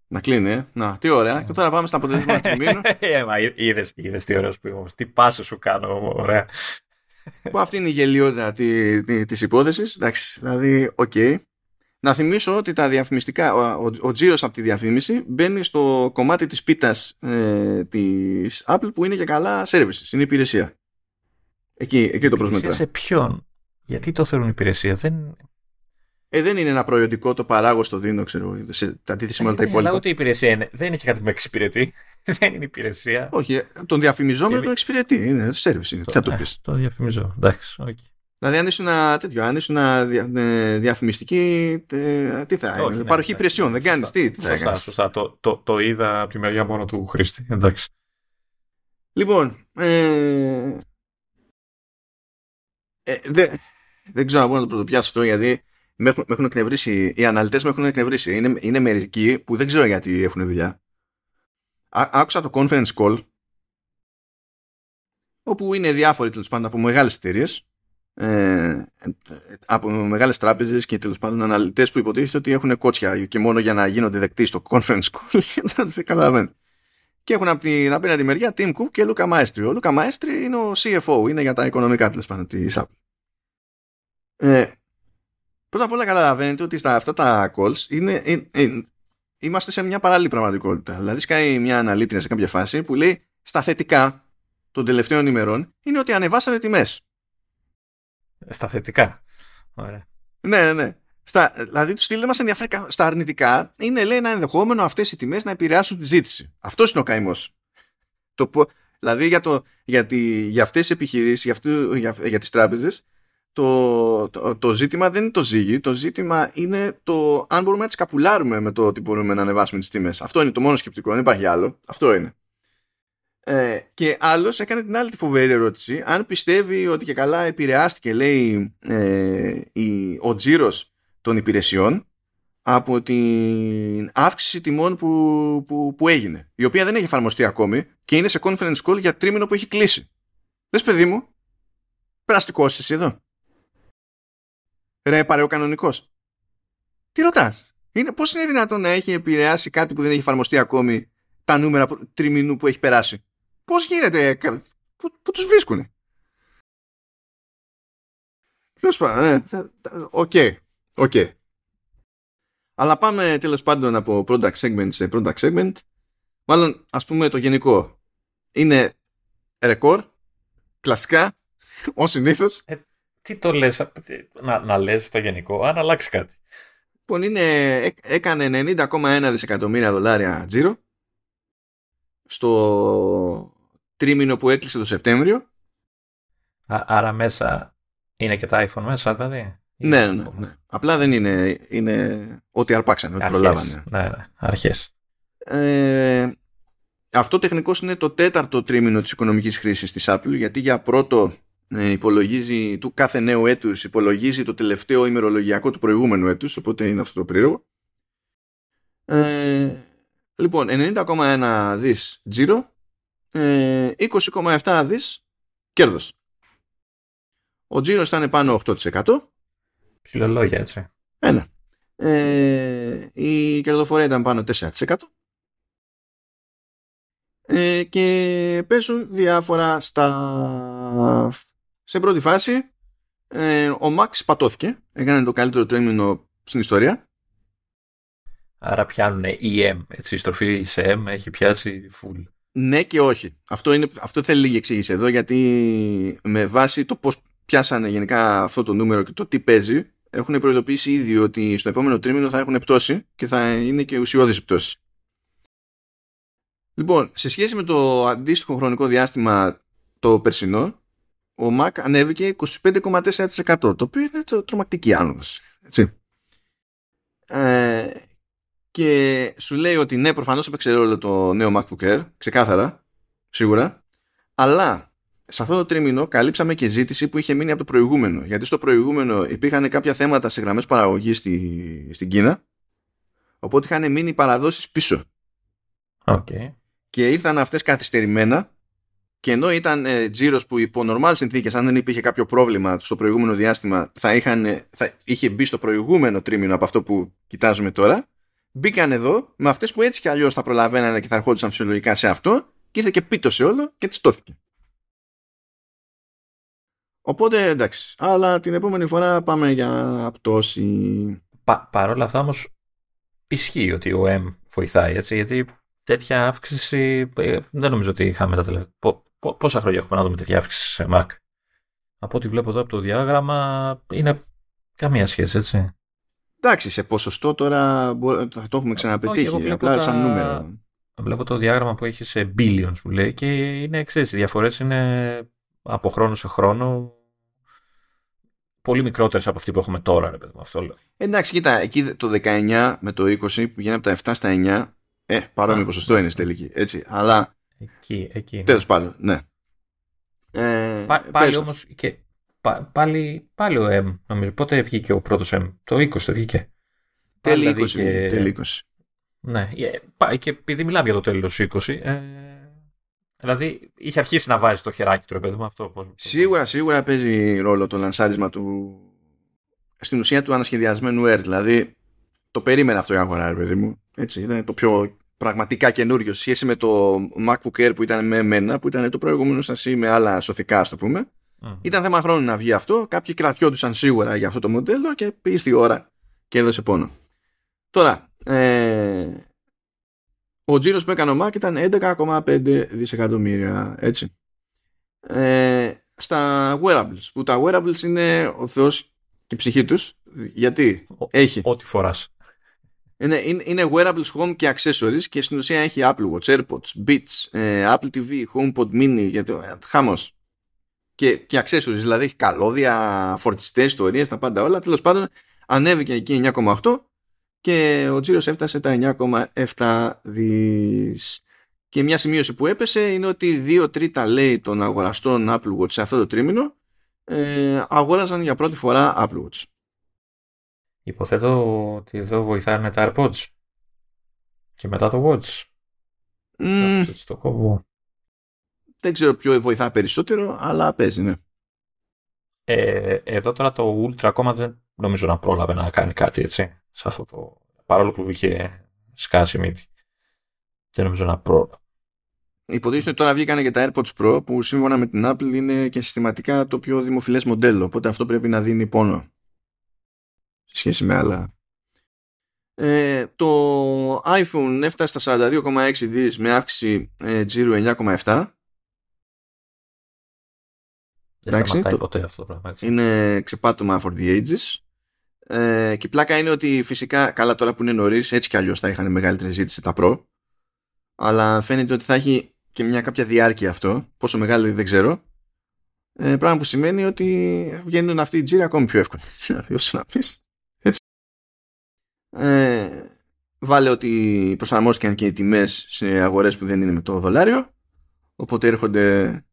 Να κλείνει, ε. Να, τι ωραία. Και τώρα πάμε στα αποτελέσματα τριμήνου. Ε, μα είδες, είδες τι ωραίος που είμαστε. Τι πάσα σου κάνω, ωραία. Που αυτή είναι η γελοιότητα τη, τη, της υπόθεσης. Εντάξει, δηλαδή, OK. Okay. Να θυμίσω ότι τα διαφημιστικά, ο, ο, τζίρος από τη διαφήμιση μπαίνει στο κομμάτι της πίτας ε, της Apple που είναι και καλά services, είναι υπηρεσία. Εκεί, εκεί το προσμετρά. Σε ποιον, γιατί το θεωρούν υπηρεσία, δεν, ε, δεν είναι ένα προϊόντικό, το παράγω στο δίνω, ξέρω, σε αντίθεση με όλα τα ε, υπόλοιπα. Αλλά ούτε υπηρεσία είναι. Δεν έχει κάτι που με εξυπηρετεί. δεν είναι υπηρεσία. Όχι, ε, τον διαφημιζόμενο το εξυπηρετεί. Είναι service, είναι. Τι θα το πεις. Το διαφημιζό. Εντάξει, okay. Δηλαδή, αν ήσουν τέτοιο, αν ήσουν ε, διαφημιστική, τι θα έκανε. Ναι, παροχή υπηρεσιών, δεν κάνεις. Τι, τι θα σωστά, σωστά. Το, το, το είδα από τη μεριά μόνο του χρήστη. Εντάξει. Λοιπόν, ε, ε, δεν, δεν ξέρω να το πιάσω αυτό γιατί με έχουν, με έχουν εκνευρίσει, οι αναλυτές με έχουν εκνευρίσει. Είναι, είναι μερικοί που δεν ξέρω γιατί έχουν δουλειά. Á, άκουσα το conference call όπου είναι διάφοροι τέλος πάντων από μεγάλες εταιρείες. Ε, από μεγάλες τράπεζες και τέλος πάντων αναλυτές που υποτίθεται ότι έχουν κότσια και μόνο για να γίνονται δεκτοί στο conference call δεν καταλαβαίνω και έχουν από την απέναντι μεριά Tim Cook και Luca Maestri. Ο Luca Maestri είναι ο CFO, είναι για τα οικονομικά τέλος πάντων της Apple. Ε, πρώτα απ' όλα καταλαβαίνετε ότι στα αυτά τα calls είναι, είναι, είναι, είμαστε σε μια παράλληλη πραγματικότητα. Δηλαδή σκάει μια αναλύτρια σε κάποια φάση που λέει στα θετικά των τελευταίων ημερών είναι ότι ανεβάσανε τιμές. Στα θετικά. Ωραία. Ναι, ναι, ναι. Στα, δηλαδή, τους στυλ δεν μας ενδιαφέρει στα αρνητικά. Είναι, λέει, ένα ενδεχόμενο αυτές οι τιμές να επηρεάσουν τη ζήτηση. Αυτός είναι ο καημός. Δηλαδή, για, το, για, τη, για αυτές τι επιχειρήσεις, για, για, για τις τράπεζες, το, το, το, ζήτημα δεν είναι το ζύγι. Το ζήτημα είναι το αν μπορούμε να τις καπουλάρουμε με το ότι μπορούμε να ανεβάσουμε τις τιμές. Αυτό είναι το μόνο σκεπτικό. Δεν υπάρχει άλλο. Αυτό είναι. Ε, και άλλος έκανε την άλλη τη φοβερή ερώτηση. Αν πιστεύει ότι και καλά επηρεάστηκε, λέει, ε, η, ο τζίρος των υπηρεσιών από την αύξηση τιμών που, που, που έγινε, η οποία δεν έχει εφαρμοστεί ακόμη και είναι σε conference call για τρίμηνο που έχει κλείσει. Δες παιδί μου, περαστικός εσύ εδώ. Ρε παρεοκανονικός. Τι ρωτάς; Είναι, πώς είναι δυνατόν να έχει επηρεάσει κάτι που δεν έχει εφαρμοστεί ακόμη τα νούμερα τριμήνου που έχει περάσει; Πώς γίνεται, πού, πού τους βρίσκουνε; Τέλος πάντων, ε, OK. OK. Okay. Αλλά πάμε τέλος πάντων από product segment σε product segment. Μάλλον ας πούμε το γενικό. Είναι ρεκόρ, κλασικά, ως συνήθως. Ε, τι το λες, να, να λες το γενικό, αν αλλάξει κάτι. Λοιπόν, είναι, έκανε 90,1 δισεκατομμύρια δολάρια τζίρο στο τρίμηνο που έκλεισε το Σεπτέμβριο. άρα μέσα είναι και τα iPhone μέσα δηλαδή. Ναι, ναι, ναι. Απλά δεν είναι, είναι ό,τι αρπάξανε, ό,τι προλάβανε. Ναι, ναι, αρχές. Ε, αυτό τεχνικώ είναι το τέταρτο τρίμηνο της οικονομικής χρήσης της Apple, γιατί για πρώτο ε, υπολογίζει του κάθε νέου έτους, υπολογίζει το τελευταίο ημερολογιακό του προηγούμενου έτους, οπότε είναι αυτό το περίεργο. Ε, λοιπόν, 90,1 δις τζίρο, ε, 20,7 δις κέρδος. Ο τζίρος ήταν πάνω 8%, Ψιλολόγια, έτσι. Ένα. Ε, η κερδοφορία ήταν πάνω 4%. Ε, και παίζουν διάφορα στα... Σε πρώτη φάση ε, ο Μαξ πατώθηκε. Έκανε το καλύτερο τρέμινο στην ιστορία. Άρα πιάνουν EM, έτσι, η στροφή σε M έχει πιάσει full. Ναι και όχι. Αυτό, είναι, αυτό θέλει λίγη εξήγηση εδώ γιατί με βάση το πώς πιάσανε γενικά αυτό το νούμερο και το τι παίζει έχουν προειδοποιήσει ήδη ότι στο επόμενο τρίμηνο θα έχουν πτώση και θα είναι και ουσιώδης πτώση. Λοιπόν, σε σχέση με το αντίστοιχο χρονικό διάστημα το περσινό, ο Mac ανέβηκε 25,4% το οποίο είναι το τρομακτική άνοδος. Έτσι. Ε, και σου λέει ότι ναι, προφανώς έπαιξε ρόλο το νέο MacBook Air, ξεκάθαρα, σίγουρα, αλλά σε αυτό το τρίμηνο καλύψαμε και ζήτηση που είχε μείνει από το προηγούμενο. Γιατί στο προηγούμενο υπήρχαν κάποια θέματα σε γραμμές παραγωγής στη, στην Κίνα. Οπότε είχαν μείνει παραδόσεις πίσω. Okay. Και ήρθαν αυτές καθυστερημένα. Και ενώ ήταν ε, τζίρος που υπό νορμάλ συνθήκες, αν δεν υπήρχε κάποιο πρόβλημα στο προηγούμενο διάστημα, θα, είχαν, θα είχε μπει στο προηγούμενο τρίμηνο από αυτό που κοιτάζουμε τώρα. Μπήκαν εδώ με αυτές που έτσι κι αλλιώς θα προλαβαίνανε και θα ερχόντουσαν φυσιολογικά σε αυτό. Και ήρθε και πίτο σε όλο και τσιτώθηκε. Οπότε εντάξει. Αλλά την επόμενη φορά πάμε για πτώση. Πα, Παρ' όλα αυτά όμως ισχύει ότι ο M βοηθάει έτσι. Γιατί τέτοια αύξηση ε, δεν νομίζω ότι είχαμε τα τελευταία. Πόσα χρόνια έχουμε να δούμε τέτοια αύξηση σε Mac. Από ό,τι βλέπω εδώ από το διάγραμμα είναι καμία σχέση έτσι. Εντάξει, σε ποσοστό τώρα θα το έχουμε ξαναπετύχει. Απλά σαν νούμερο. Βλέπω το διάγραμμα που έχει σε billions που λέει και είναι εξή. Οι διαφορές είναι από χρόνο σε χρόνο πολύ μικρότερες από αυτή που έχουμε τώρα, ρε παιδί μου. Αυτό λέω. Εντάξει, κοίτα, εκεί το 19 με το 20 που βγαίνει από τα 7 στα 9, ε, παρόμοιο ποσοστό είναι στη τελική. Έτσι. Αλλά. Εκεί, εκεί. Τέλος πάντων, ναι. Ε, Πά, πάλι όμως. Και, πά, πάλι, πάλι ο M, νομίζω. Πότε βγήκε ο πρώτος M, το 20 το βγήκε. Τέλη 20. Δηλαδή και... Τέλη 20. Ναι, ε, και επειδή μιλάμε για το τέλος 20, ε, δηλαδή είχε αρχίσει να βάζει το χεράκι του, ρε παιδί μου, αυτό. Πώς, σίγουρα, σίγουρα παίζει ρόλο το λανσάρισμα του, στην ουσία του ανασχεδιασμένου Air. Δηλαδή, το περίμενα αυτό η αγορά, ρε παιδί μου. Έτσι, ήταν το πιο πραγματικά καινούριο σε σχέση με το MacBook Air που ήταν με εμένα, που ήταν το προηγούμενο σας με άλλα σωθικά, ας το πούμε. Ήταν θέμα χρόνου να βγει αυτό. Κάποιοι κρατιόντουσαν σίγουρα για αυτό το μοντέλο και ήρθε η ώρα και έδωσε πόνο. Τώρα, ε, ο τζίρος που έκανε ο Mac ήταν 11,5 δισεκατομμύρια, έτσι. Ε, στα wearables, που τα wearables είναι ο θεός και η ψυχή τους, γιατί έχει... Ό,τι φοράς. Είναι, είναι, είναι wearables home και accessories και στην ουσία έχει Apple Watch, AirPods, Beats, ε, Apple TV, HomePod Mini, γιατί, ε, χάμος. Και, και accessories, δηλαδή έχει καλώδια, φορτιστές, ιστορίες, τα πάντα όλα. Τέλος πάντων, ανέβηκε εκεί 9,8 και ο τζίρος έφτασε τα 9,7 δις. Και μια σημείωση που έπεσε είναι ότι 2 τρίτα λέει των αγοραστών Apple Watch σε αυτό το τρίμηνο ε, αγόραζαν για πρώτη φορά Apple Watch. Υποθέτω ότι εδώ βοηθάνε τα AirPods και μετά το Watch. Mm. Το κόβω. Δεν ξέρω ποιο βοηθά περισσότερο, αλλά παίζει, ναι. Ε, εδώ τώρα το Ultra ακόμα δεν νομίζω να πρόλαβε να κάνει κάτι έτσι. Σε αυτό το... Παρόλο που είχε σκάσει μύτη. Δεν νομίζω να πρόλαβε. Υποτίθεται ότι τώρα βγήκαν και τα AirPods Pro που σύμφωνα με την Apple είναι και συστηματικά το πιο δημοφιλές μοντέλο. Οπότε αυτό πρέπει να δίνει πόνο σε σχέση με άλλα. Ε, το iPhone έφτασε στα 42,6 δις με αύξηση ε, τζίρου 9,7 δεν σταματάει ποτέ αυτό το πράγμα. Έτσι. Είναι ξεπάτωμα for the ages. Ε, και πλάκα είναι ότι φυσικά, καλά τώρα που είναι νωρίς, έτσι κι αλλιώς θα είχαν μεγαλύτερη ζήτηση τα Pro. Αλλά φαίνεται ότι θα έχει και μια κάποια διάρκεια αυτό. Πόσο μεγάλη δεν ξέρω. Ε, πράγμα που σημαίνει ότι βγαίνουν αυτοί οι τζίροι ακόμη πιο εύκολα. Δηλαδή, όσο να πεις. Έτσι. Ε, βάλε ότι προσαρμόστηκαν και οι τιμές σε αγορές που δεν είναι με το δολάριο. Οπότε έρχονται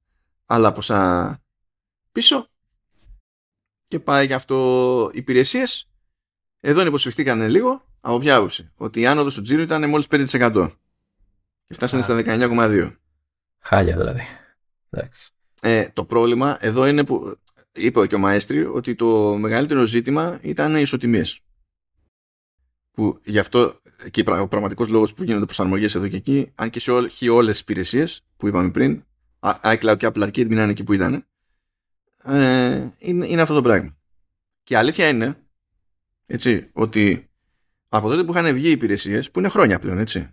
άλλα ποσά πίσω και πάει για αυτό υπηρεσίες. Εδώ υποσφιχτήκαν λίγο από ποια άποψη; Ότι η άνοδος του τζίρου ήταν μόλις 5% και φτάσανε στα 19,2. Χάλια δηλαδή. Ε, το πρόβλημα εδώ είναι που είπε και ο Μαέστρη ότι το μεγαλύτερο ζήτημα ήταν οι ισοτιμίες. Που γι' αυτό και ο πραγματικός λόγος που γίνονται προσαρμογές εδώ και εκεί, αν και σε όλες τις υπηρεσίες που είπαμε πριν, iCloud και Apple Arcade μείνανε εκεί που ήταν, ε, είναι, είναι αυτό το πράγμα. Και η αλήθεια είναι έτσι, ότι από τότε που είχαν βγει οι υπηρεσίες, που είναι χρόνια πλέον, έτσι.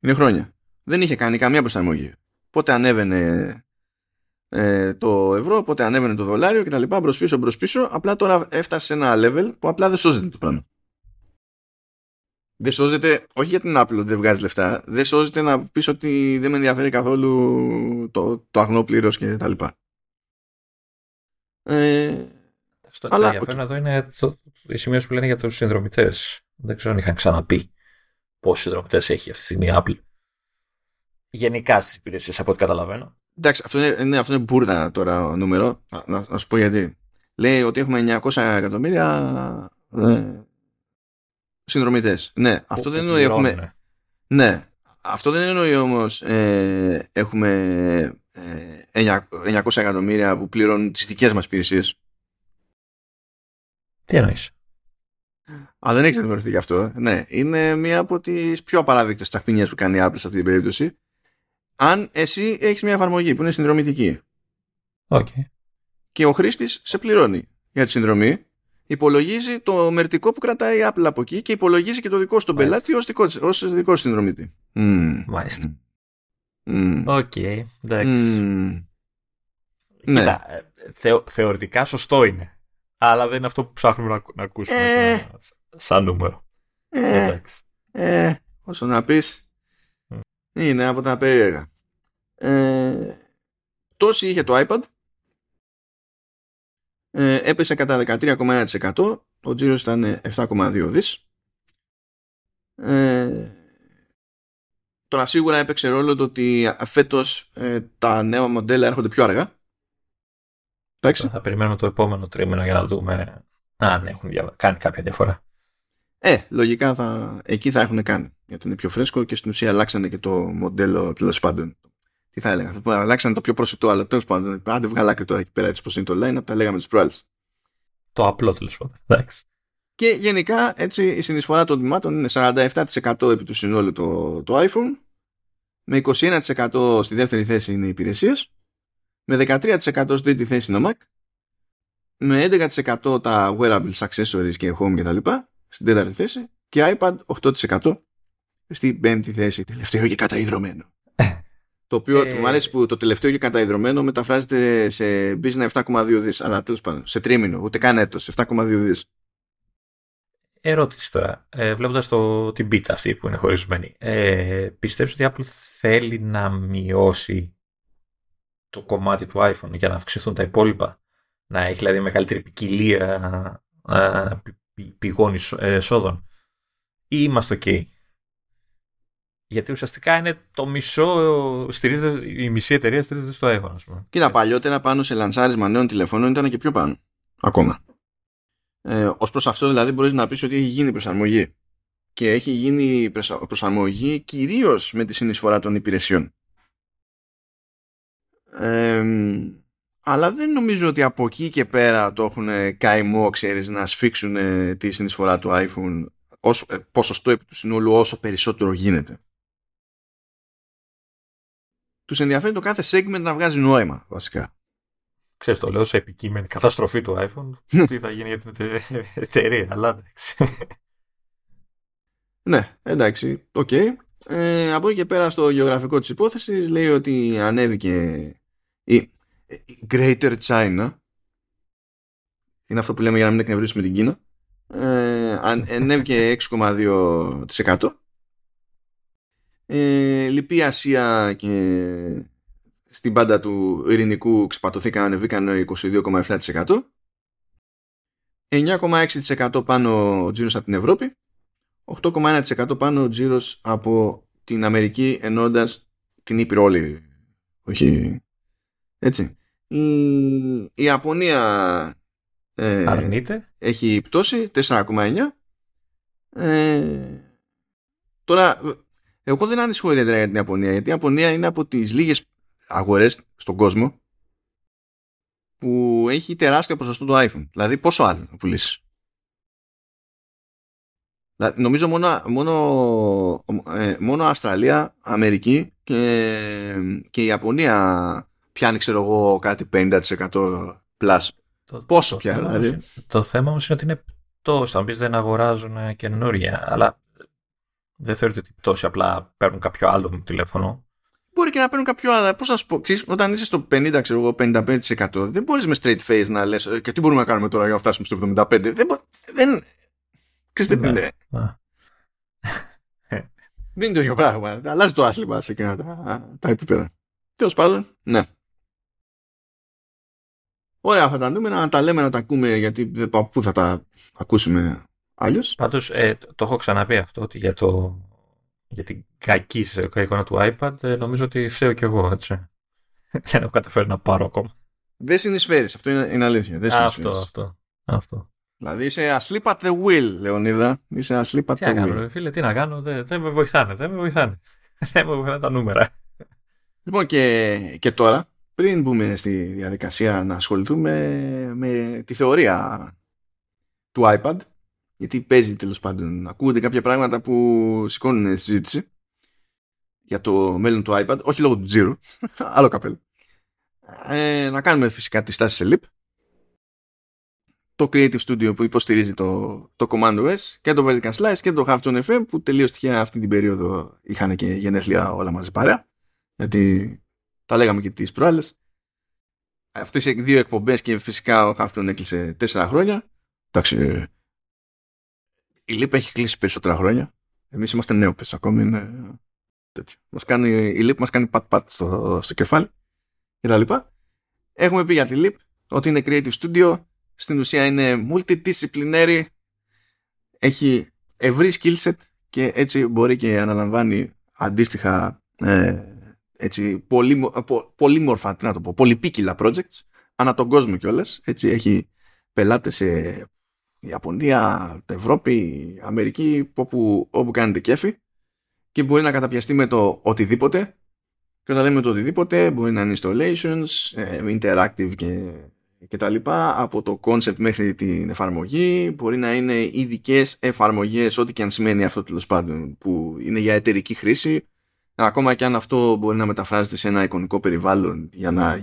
Είναι χρόνια. Δεν είχε κάνει καμία προσαρμογή. Πότε ανέβαινε ε, το ευρώ, πότε ανέβαινε το δολάριο κτλ. Μπρος πίσω, μπρος πίσω. Απλά τώρα έφτασε σε ένα level που απλά δεν σώζεται το πράγμα. Δεν σώζεται, όχι για την Apple δεν βγάζει λεφτά, δεν σώζεται να πεις ότι δεν με ενδιαφέρει καθόλου το, το αγνό πλήρως κτλ. Ε, Στο αλλά, ενδιαφέρον εδώ είναι το, οι σημείο που λένε για τους συνδρομητές. Δεν ξέρω αν είχαν ξαναπεί πόσους συνδρομητές έχει αυτή τη στιγμή η Apple. Γενικά στις υπηρεσίες, από ό,τι καταλαβαίνω. Εντάξει, αυτό είναι, είναι, αυτό είναι μπουρδα τώρα νούμερο. Να, να, σου πω γιατί. Λέει ότι έχουμε 900 εκατομμύρια ε, συνδρομητές. Ναι, αυτό δεν εννοεί έχουμε. Ναι, αυτό δεν εννοεί όμως ε, έχουμε 900 εκατομμύρια που πληρώνουν τις δικές μας υπηρεσίες. Τι εννοείς; Α, δεν έχεις ενημερωθεί γι' αυτό. Ναι, είναι μία από τις πιο απαράδεκτες τσαχπινιές που κάνει η Apple σε αυτή την περίπτωση. Αν εσύ έχεις μία εφαρμογή που είναι συνδρομητική okay. και ο χρήστης σε πληρώνει για τη συνδρομή, υπολογίζει το μερτικό που κρατάει η Apple από εκεί και υπολογίζει και το δικό σου τον πελάτη ως δικό, ως δικό συνδρομητή. Μάλιστα. Οκ, εντάξει. Ναι. Κοίτα, ε, θεωρητικά σωστό είναι. Αλλά δεν είναι αυτό που ψάχνουμε να, να ακούσουμε ε, σαν, σαν νούμερο. Ε, εντάξει. Ε, όσο να πεις, είναι από τα περίεργα. Ε, τόση είχε το iPad. ε, έπεσε κατά 13,1%. Ο τζίρος ήταν 7,2 δις. Ε, τώρα σίγουρα έπαιξε ρόλο το ότι φέτος ε, τα νέα μοντέλα έρχονται πιο αργά. Εντάξει. Θα περιμένουμε το επόμενο τρίμηνο για να δούμε αν έχουν κάνει κάποια διαφορά. Ε, λογικά θα, εκεί θα έχουν κάνει. Γιατί είναι πιο φρέσκο και στην ουσία αλλάξανε και το μοντέλο τέλος πάντων. Τι θα έλεγα, θα αλλάξανε το πιο προσιτό, αλλά τέλος πάντων. Άντε βγάλα άκρη τώρα εκεί πέρα έτσι πως είναι το line, τα λέγαμε τι προάλλες. Το απλό τέλος πάντων. Και γενικά έτσι η συνεισφορά των τμήματων είναι 47% επί του συνόλου το, το iPhone, με 21% στη δεύτερη θέση είναι οι υπηρεσίες, με 13% στη τρίτη θέση είναι ο Mac, με 11% τα wearables, accessories και home κτλ. στην τέταρτη θέση και iPad 8% στην πέμπτη θέση. Τελευταίο και καταϊδρωμένο. το οποίο ε... μου αρέσει που το τελευταίο και καταϊδρωμένο μεταφράζεται σε business 7,2 δις, αλλά τέλος πάντων, σε τρίμηνο, ούτε καν έτος, 7,2 δις. Ερώτηση τώρα. Ε, Βλέποντας την πίτα αυτή που είναι χωρισμένη, ε, πιστεύεις ότι η Apple θέλει να μειώσει το κομμάτι του iPhone για να αυξηθούν τα υπόλοιπα, να έχει δηλαδή μεγαλύτερη ποικιλία ε, πηγών εσόδων, ή είμαστε OK. Γιατί ουσιαστικά είναι το μισό, στηρίζεται, η μισή εταιρεία στηρίζεται στο iPhone, ας πούμε. Κοίτα, παλιότερα πάνω σε λανσάρισμα νέων τηλεφώνων ήταν και πιο πάνω. Ακόμα. Ε, ως προς αυτό δηλαδή μπορείς να πεις ότι έχει γίνει προσαρμογή και έχει γίνει προσαρμογή κυρίως με τη συνεισφορά των υπηρεσιών. αλλά δεν νομίζω ότι από εκεί και πέρα το έχουν καημό, ξέρεις, να σφίξουν τη συνεισφορά του iPhone όσο, ε, ποσοστό επί του συνόλου όσο περισσότερο γίνεται. Τους ενδιαφέρει το κάθε segment να βγάζει νόημα, βασικά. Ξέρεις το λέω σε επικείμενη καταστροφή του iPhone ναι. τι θα γίνει για την εταιρεία αλλά εντάξει ναι εντάξει OK okay. ε, από εκεί και πέρα στο γεωγραφικό της υπόθεσης λέει ότι ανέβηκε η Greater China είναι αυτό που λέμε για να μην εκνευρίσουμε την Κίνα ε, ανέβηκε 6,2% ε, Λυπή Ασία και στην πάντα του ειρηνικού ξεπατωθήκαν, ανεβήκαν 22,7%. 9,6% πάνω ο τζίρος από την Ευρώπη. 8,1% πάνω ο τζίρος από την Αμερική ενώντας την Ήπειρο όλη. Όχι. Έτσι. Η, η Ιαπωνία ε, Αρνείται. έχει πτώση 4,9. Ε, τώρα, εγώ δεν ανησυχώ ιδιαίτερα για την Ιαπωνία, γιατί η Ιαπωνία είναι από τις λίγες αγορές στον κόσμο που έχει τεράστιο ποσοστό του iPhone. Δηλαδή πόσο άλλο να πουλήσεις. Δηλαδή, νομίζω μόνο, μόνο, ε, μόνο Αυστραλία, Αμερική και, και η Ιαπωνία πιάνει ξέρω εγώ κάτι 50% plus. Το, Πόσο το πια δηλαδή. το θέμα όμως είναι ότι είναι πτώση. Αν πεις δεν αγοράζουν καινούρια, αλλά δεν θεωρείται ότι πτώση απλά παίρνουν κάποιο άλλο τηλέφωνο Μπορεί και να παίρνουν κάποιο άλλο. Πώς να σου πω, ξέρεις, όταν είσαι στο 50, ξέρω εγώ, 55%, δεν μπορείς με straight face να λες «Ε, και τι μπορούμε να κάνουμε τώρα για να φτάσουμε στο 75%. Δεν. δεν ξέρεις, δεν είναι. δεν είναι το ίδιο πράγμα. Αλλάζει το άθλημα σε εκείνα τα, τα επίπεδα. Τέλος πάντων, ναι. Ωραία αυτά τα νούμερα, να τα λέμε να τα ακούμε γιατί πού θα τα ακούσουμε αλλιώ. Πάντως, ε, το έχω ξαναπεί αυτό ότι για το για την κακή εικόνα του iPad, ε, νομίζω ότι φταίω κι εγώ, έτσι. Δεν έχω καταφέρει να πάρω ακόμα. Δεν συνεισφέρεις, αυτό είναι, είναι αλήθεια. Δεν αυτό, αυτό, αυτό. Δηλαδή είσαι asleep at the wheel, Λεωνίδα. Είσαι asleep at τι the wheel. Κάνω, φίλε, τι να κάνω, δεν, δεν με βοηθάνε, δεν με βοηθάνε. δεν με βοηθάνε τα νούμερα. Λοιπόν και, και τώρα, πριν μπούμε στη διαδικασία να ασχοληθούμε με τη θεωρία του iPad, γιατί παίζει τέλος πάντων. Ακούγονται κάποια πράγματα που σηκώνουν συζήτηση για το μέλλον του iPad, όχι λόγω του Zero, άλλο καπέλο. Ε, να κάνουμε φυσικά τη στάση σε LIP. Το Creative Studio που υποστηρίζει το, το Command OS και το Vertical Slice και το Halftone FM που τελείως τυχαία αυτή την περίοδο είχαν και γενέθλια όλα μαζί παρέα. Γιατί τα λέγαμε και τις προάλλες. Αυτές οι δύο εκπομπές και φυσικά ο Halftone έκλεισε τέσσερα χρόνια. Εντάξει, η ΛΥΠ έχει κλείσει περισσότερα χρόνια. Εμείς είμαστε νέοπες ακόμη. Είναι τέτοιο. Μας κάνει, η ΛΥΠ μας κάνει πατ-πατ στο, στο κεφάλι και τα λοιπά. Έχουμε πει για τη ΛΥΠ ότι είναι creative studio στην ουσία είναι multidisciplinary, έχει ευρύ skill set και έτσι μπορεί και αναλαμβάνει αντίστοιχα ε, έτσι, πολύ, πολύμορφα, να το πω, πολυπίκυλα projects ανά τον κόσμο κιόλας. Έτσι έχει πελάτες σε Ιαπωνία, Ευρώπη, Αμερική, όπου, όπου κάνετε κέφι και μπορεί να καταπιαστεί με το οτιδήποτε. Και όταν λέμε το οτιδήποτε μπορεί να είναι installations, ε, interactive και, και τα λοιπά από το concept μέχρι την εφαρμογή. Μπορεί να είναι ειδικές εφαρμογές ό,τι και αν σημαίνει αυτό τέλος πάντων που είναι για εταιρική χρήση. Ακόμα και αν αυτό μπορεί να μεταφράζεται σε ένα εικονικό περιβάλλον για να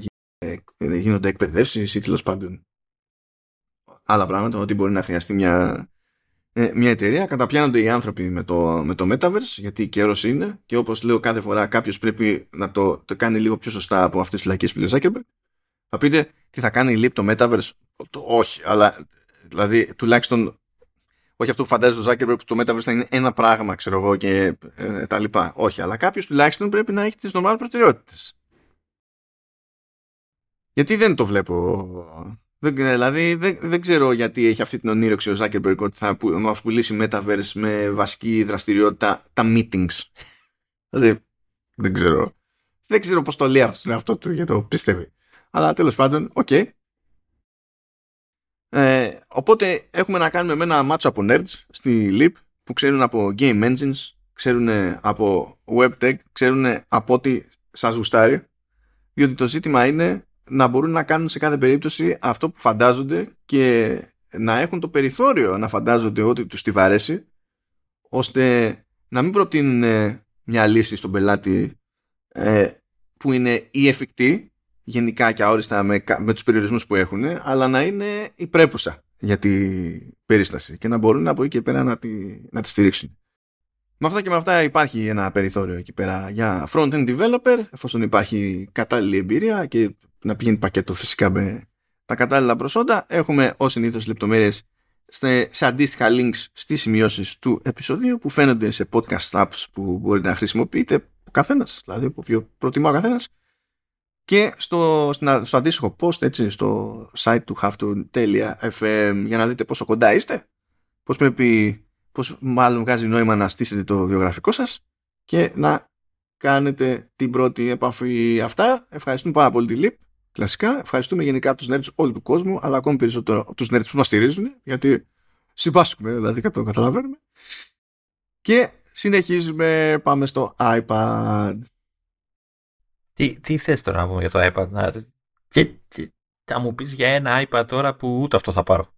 γίνονται εκπαιδεύσεις ή τέλος πάντων άλλα πράγματα ότι μπορεί να χρειαστεί μια ε, μια εταιρεία, καταπιάνονται οι άνθρωποι με το, με το Metaverse, γιατί καιρός είναι και όπως λέω κάθε φορά κάποιος πρέπει να το, το κάνει λίγο πιο σωστά από αυτές τις φυλακές που λέει Zuckerberg. Θα πείτε τι θα κάνει η το Metaverse; Το, όχι, αλλά δηλαδή τουλάχιστον όχι αυτό που φαντάζει το Zuckerberg που το Metaverse θα είναι ένα πράγμα, ξέρω εγώ και ε, τα λοιπά. Όχι, αλλά κάποιος τουλάχιστον πρέπει να έχει τις normales προτεραιότητες. Γιατί δεν το βλέπω δεν, δηλαδή δεν, δεν ξέρω γιατί έχει αυτή την ονείρωξη ο Zuckerberg ότι θα μας πουλήσει Metaverse με βασική δραστηριότητα τα meetings. δηλαδή δεν ξέρω. Δεν ξέρω πώς το λέει αυτό στον εαυτό του και το πιστεύει. Αλλά τέλος πάντων, OK. Okay. Ε, οπότε έχουμε να κάνουμε με ένα μάτσο από nerds στη LEAP που ξέρουν από game engines, ξέρουν από web tech, ξέρουν από ό,τι σας γουστάρει. Διότι το ζήτημα είναι να μπορούν να κάνουν σε κάθε περίπτωση αυτό που φαντάζονται και να έχουν το περιθώριο να φαντάζονται ότι τους τη βαρέσει ώστε να μην προτείνουν μια λύση στον πελάτη ε, που είναι η εφικτή γενικά και αόριστα με, με τους περιορισμούς που έχουν αλλά να είναι η πρέπουσα για την περίσταση και να μπορούν από εκεί και πέρα να τη, να τη στηρίξουν. Με αυτά και με αυτά υπάρχει ένα περιθώριο εκεί πέρα για front-end developer εφόσον υπάρχει κατάλληλη εμπειρία και να πηγαίνει πακέτο φυσικά με τα κατάλληλα προσόντα. Έχουμε ως συνήθως λεπτομέρειες σε, σε αντίστοιχα links στις σημειώσεις του επεισοδίου που φαίνονται σε podcast apps που μπορείτε να χρησιμοποιείτε ο καθένας, δηλαδή που πιο προτιμά ο καθένας και στο, στο αντίστοιχο post έτσι, στο site του have για να δείτε πόσο κοντά είστε πώς πρέπει πώς μάλλον βγάζει νόημα να στήσετε το βιογραφικό σας και να κάνετε την πρώτη επαφή αυτά. Ευχαριστούμε πάρα πολύ τη ΛΥΠ. Κλασικά. Ευχαριστούμε γενικά τους nerds όλου του κόσμου, αλλά ακόμη περισσότερο τους nerds που μας στηρίζουν, γιατί συμπάσχουμε, δηλαδή το καταλαβαίνουμε. Και συνεχίζουμε, πάμε στο iPad. Τι, τι θες τώρα να πούμε για το iPad, να... και, και, θα μου πεις για ένα iPad τώρα που ούτε αυτό θα πάρω.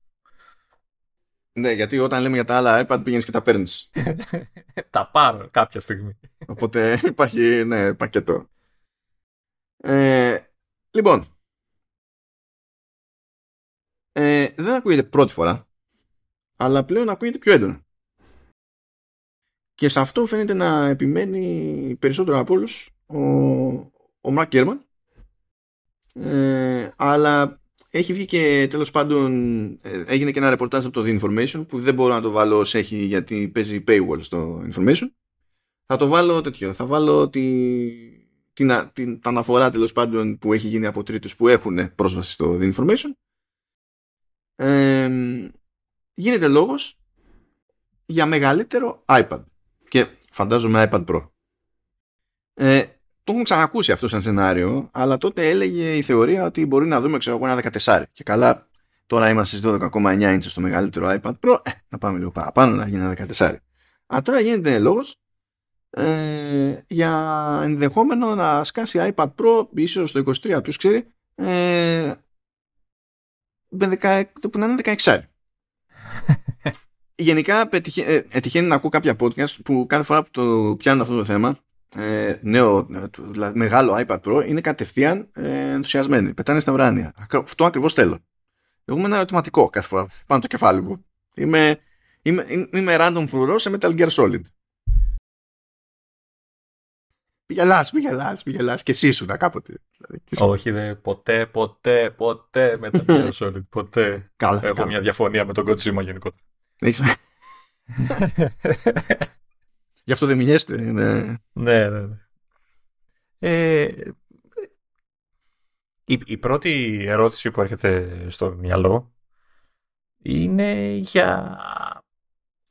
Ναι, γιατί όταν λέμε για τα άλλα iPad πήγαινε και τα παίρνεις. τα πάρω κάποια στιγμή. Οπότε υπάρχει, ναι, πακέτο. Ε, λοιπόν, ε, δεν ακούγεται πρώτη φορά, αλλά πλέον ακούγεται πιο έντονα. Και σε αυτό φαίνεται να επιμένει περισσότερο από όλους ο, ο Μαρκ Κέρμαν. Ε, αλλά έχει βγει και τέλος πάντων ε, έγινε και ένα ρεπορτάζ από το The Information που δεν μπορώ να το βάλω ως έχει γιατί παίζει paywall στο Information. Θα το βάλω τέτοιο, θα βάλω τη, την, την, την αναφορά τέλος πάντων που έχει γίνει από τρίτους που έχουν πρόσβαση στο The Information. Ε, γίνεται λόγος για μεγαλύτερο iPad και φαντάζομαι iPad Pro. Ε, το έχουν ξανακούσει αυτό σαν σενάριο, αλλά τότε έλεγε η θεωρία ότι μπορεί να δούμε ξέρω, ένα 14. Και καλά, τώρα είμαστε στις 12,9 inches στο μεγαλύτερο iPad Pro, ε, να πάμε λίγο παραπάνω να γίνει ένα 14. Α, τώρα γίνεται λόγος ε, για ενδεχόμενο να σκάσει iPad Pro ίσως το 23, ποιος ξέρει, ε, που να είναι 16. Γενικά ε, να ακούω κάποια podcast που κάθε φορά που το πιάνουν αυτό το θέμα ε, νέο, δηλαδή μεγάλο iPad Pro είναι κατευθείαν ε, ενθουσιασμένοι. Πετάνε στα ουράνια. Αυτό ακριβώς θέλω. Εγώ είμαι ένα ερωτηματικό κάθε φορά πάνω το κεφάλι μου. Είμαι, είμαι, είμαι random φρουρό σε Metal Gear Solid. Πηγελάς, πηγελάς, πηγελάς και εσύ σου να κάποτε. Δηλαδή, Όχι, δε, ποτέ, ποτέ, ποτέ Metal Gear Solid, ποτέ. Καλά, Έχω καλά. μια διαφωνία με τον Kojima γενικότερα. Γι' αυτό δεν μιλιέστε. Ναι, ναι, ναι. Ε, η, η πρώτη ερώτηση που έρχεται στο μυαλό είναι για,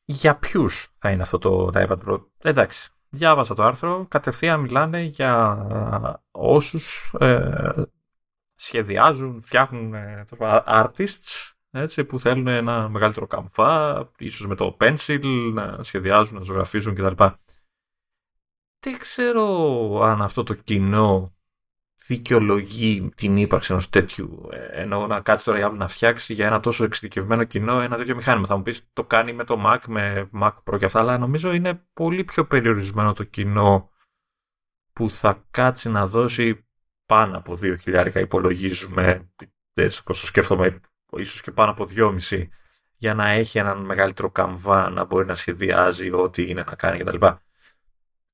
για ποιους θα είναι αυτό το, το iPad Pro. Εντάξει, διάβασα το άρθρο, κατευθείαν μιλάνε για όσους ε, σχεδιάζουν, φτιάχνουν ε, artists έτσι, που θέλουν ένα μεγαλύτερο καμφά, ίσως με το pencil, να σχεδιάζουν, να ζωγραφίζουν κτλ. Δεν ξέρω αν αυτό το κοινό δικαιολογεί την ύπαρξη ενός τέτοιου. Ε, εννοώ να κάτσει τώρα η Apple να φτιάξει για ένα τόσο εξειδικευμένο κοινό ένα τέτοιο μηχάνημα. Θα μου πεις το κάνει με το Mac, με Mac Pro και αυτά, αλλά νομίζω είναι πολύ πιο περιορισμένο το κοινό που θα κάτσει να δώσει πάνω από 2.000 υπολογίζουμε. Έτσι, το σκέφτομαι, ίσως και πάνω από 2,5 για να έχει έναν μεγαλύτερο καμβά να μπορεί να σχεδιάζει ό,τι είναι να κάνει κτλ.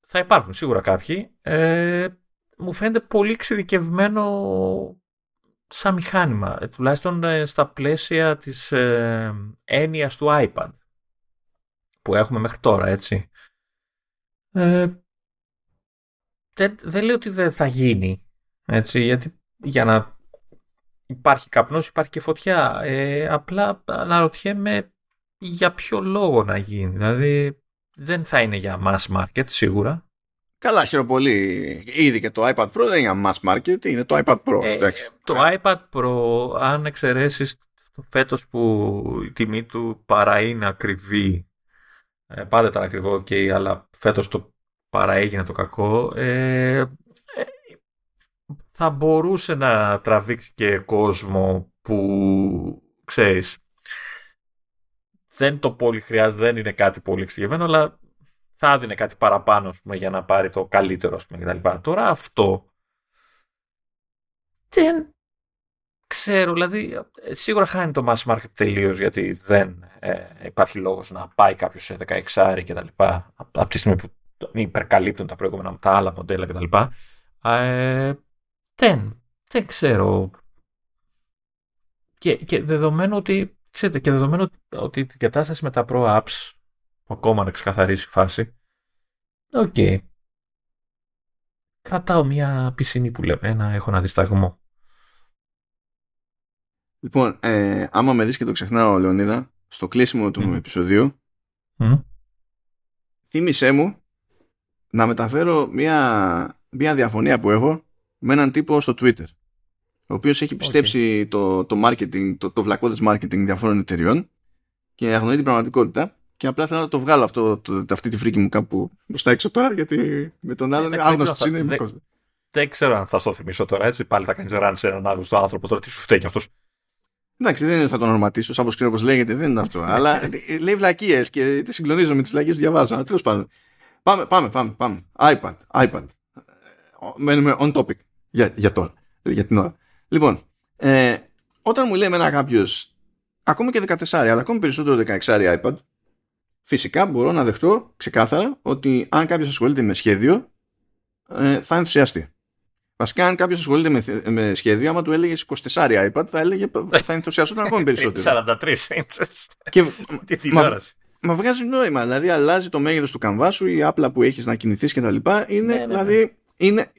Θα υπάρχουν σίγουρα κάποιοι. Ε, μου φαίνεται πολύ εξειδικευμένο σαν μηχάνημα, ε, τουλάχιστον ε, στα πλαίσια της ε, έννοιας του iPad που έχουμε μέχρι τώρα, έτσι. Ε, δεν, δεν λέω ότι δεν θα γίνει, έτσι, γιατί για να υπάρχει καπνός υπάρχει και φωτιά. Ε, απλά αναρωτιέμαι για ποιο λόγο να γίνει. Δηλαδή δεν θα είναι για mass market σίγουρα. Καλά, χαίρομαι πολύ. Ήδη και το iPad Pro δεν είναι mass market, είναι το iPad Pro. Ε, το iPad Pro, αν εξαιρέσεις φέτος που η τιμή του παρά είναι ακριβή, ε, πάντα ήταν ακριβό, okay, αλλά φέτος το παρά έγινε το κακό, ε, ε, θα μπορούσε να τραβήξει και κόσμο που, ξέρεις, δεν το πολύ χρειάζεται, δεν είναι κάτι πολύ εξηγημένο, αλλά θα έδινε κάτι παραπάνω πούμε, για να πάρει το καλύτερο ας πούμε, κτλ. Τώρα αυτό δεν ξέρω, δηλαδή σίγουρα χάνει το mass market τελείως γιατί δεν ε, υπάρχει λόγος να πάει κάποιος σε 16 και τα λοιπά από τη στιγμή που υπερκαλύπτουν τα προηγούμενα τα άλλα μοντέλα και τα λοιπά. Ε, δεν, δεν ξέρω. Και, και δεδομένου ότι, ξέρετε, και δεδομένου ότι την κατάσταση με τα Pro Apps ακόμα να ξεκαθαρίσει η φάση. OK. Okay. Κρατάω μια πισινή που λέμε, να έχω ένα δισταγμό. Λοιπόν, ε, άμα με δεις και το ξεχνάω, Λεωνίδα, στο κλείσιμο του mm. επεισοδίου, mm. θύμισέ μου να μεταφέρω μια, μια διαφωνία που έχω με έναν τύπο στο Twitter, ο οποίος έχει πιστέψει το, το marketing, το, το βλακώδες marketing διαφόρων εταιριών και αγνοεί την πραγματικότητα και απλά θέλω να το βγάλω αυτό, το, αυτή τη φρίκη μου κάπου μπροστά έξω τώρα, γιατί με τον άλλον είναι άγνωστος είναι. Δεν, δεν ξέρω αν θα στο θυμίσω τώρα, έτσι. Πάλι θα κάνει ραν σε έναν άγνωστο άνθρωπο τώρα, τι σου φταίει αυτός. Εντάξει, δεν θα τον ονοματίσω, όπω ξέρω πώ λέγεται, δεν είναι αυτό. αλλά λέει βλακίες και τις συγκλονίζω με τις βλακίες που διαβάζω. Τέλος πάντων. Πάμε, πάμε, πάμε, πάμε. iPad, iPad. Μένουμε on topic για, για τώρα, για την ώρα. Λοιπόν, ε, όταν μου λέει ένα κάποιος, ακόμα και 14, αλλά ακόμη περισσότερο 16 iPad, φυσικά μπορώ να δεχτώ ξεκάθαρα ότι αν κάποιος ασχολείται με σχέδιο ε, θα ενθουσιαστεί. Βασικά, αν κάποιος ασχολείται με, με σχέδιο, άμα του έλεγες 24 iPad, θα, έλεγε, θα ενθουσιαζόταν ακόμη περισσότερο. 43 inches. Και, Τι τηλεόραση. Μα, μα βγάζει νόημα. Δηλαδή, αλλάζει το μέγεθος του καμβά σου, η άπλα που έχεις να κινηθείς κτλ. Είναι, ναι, ναι, δηλαδή, ναι. είναι,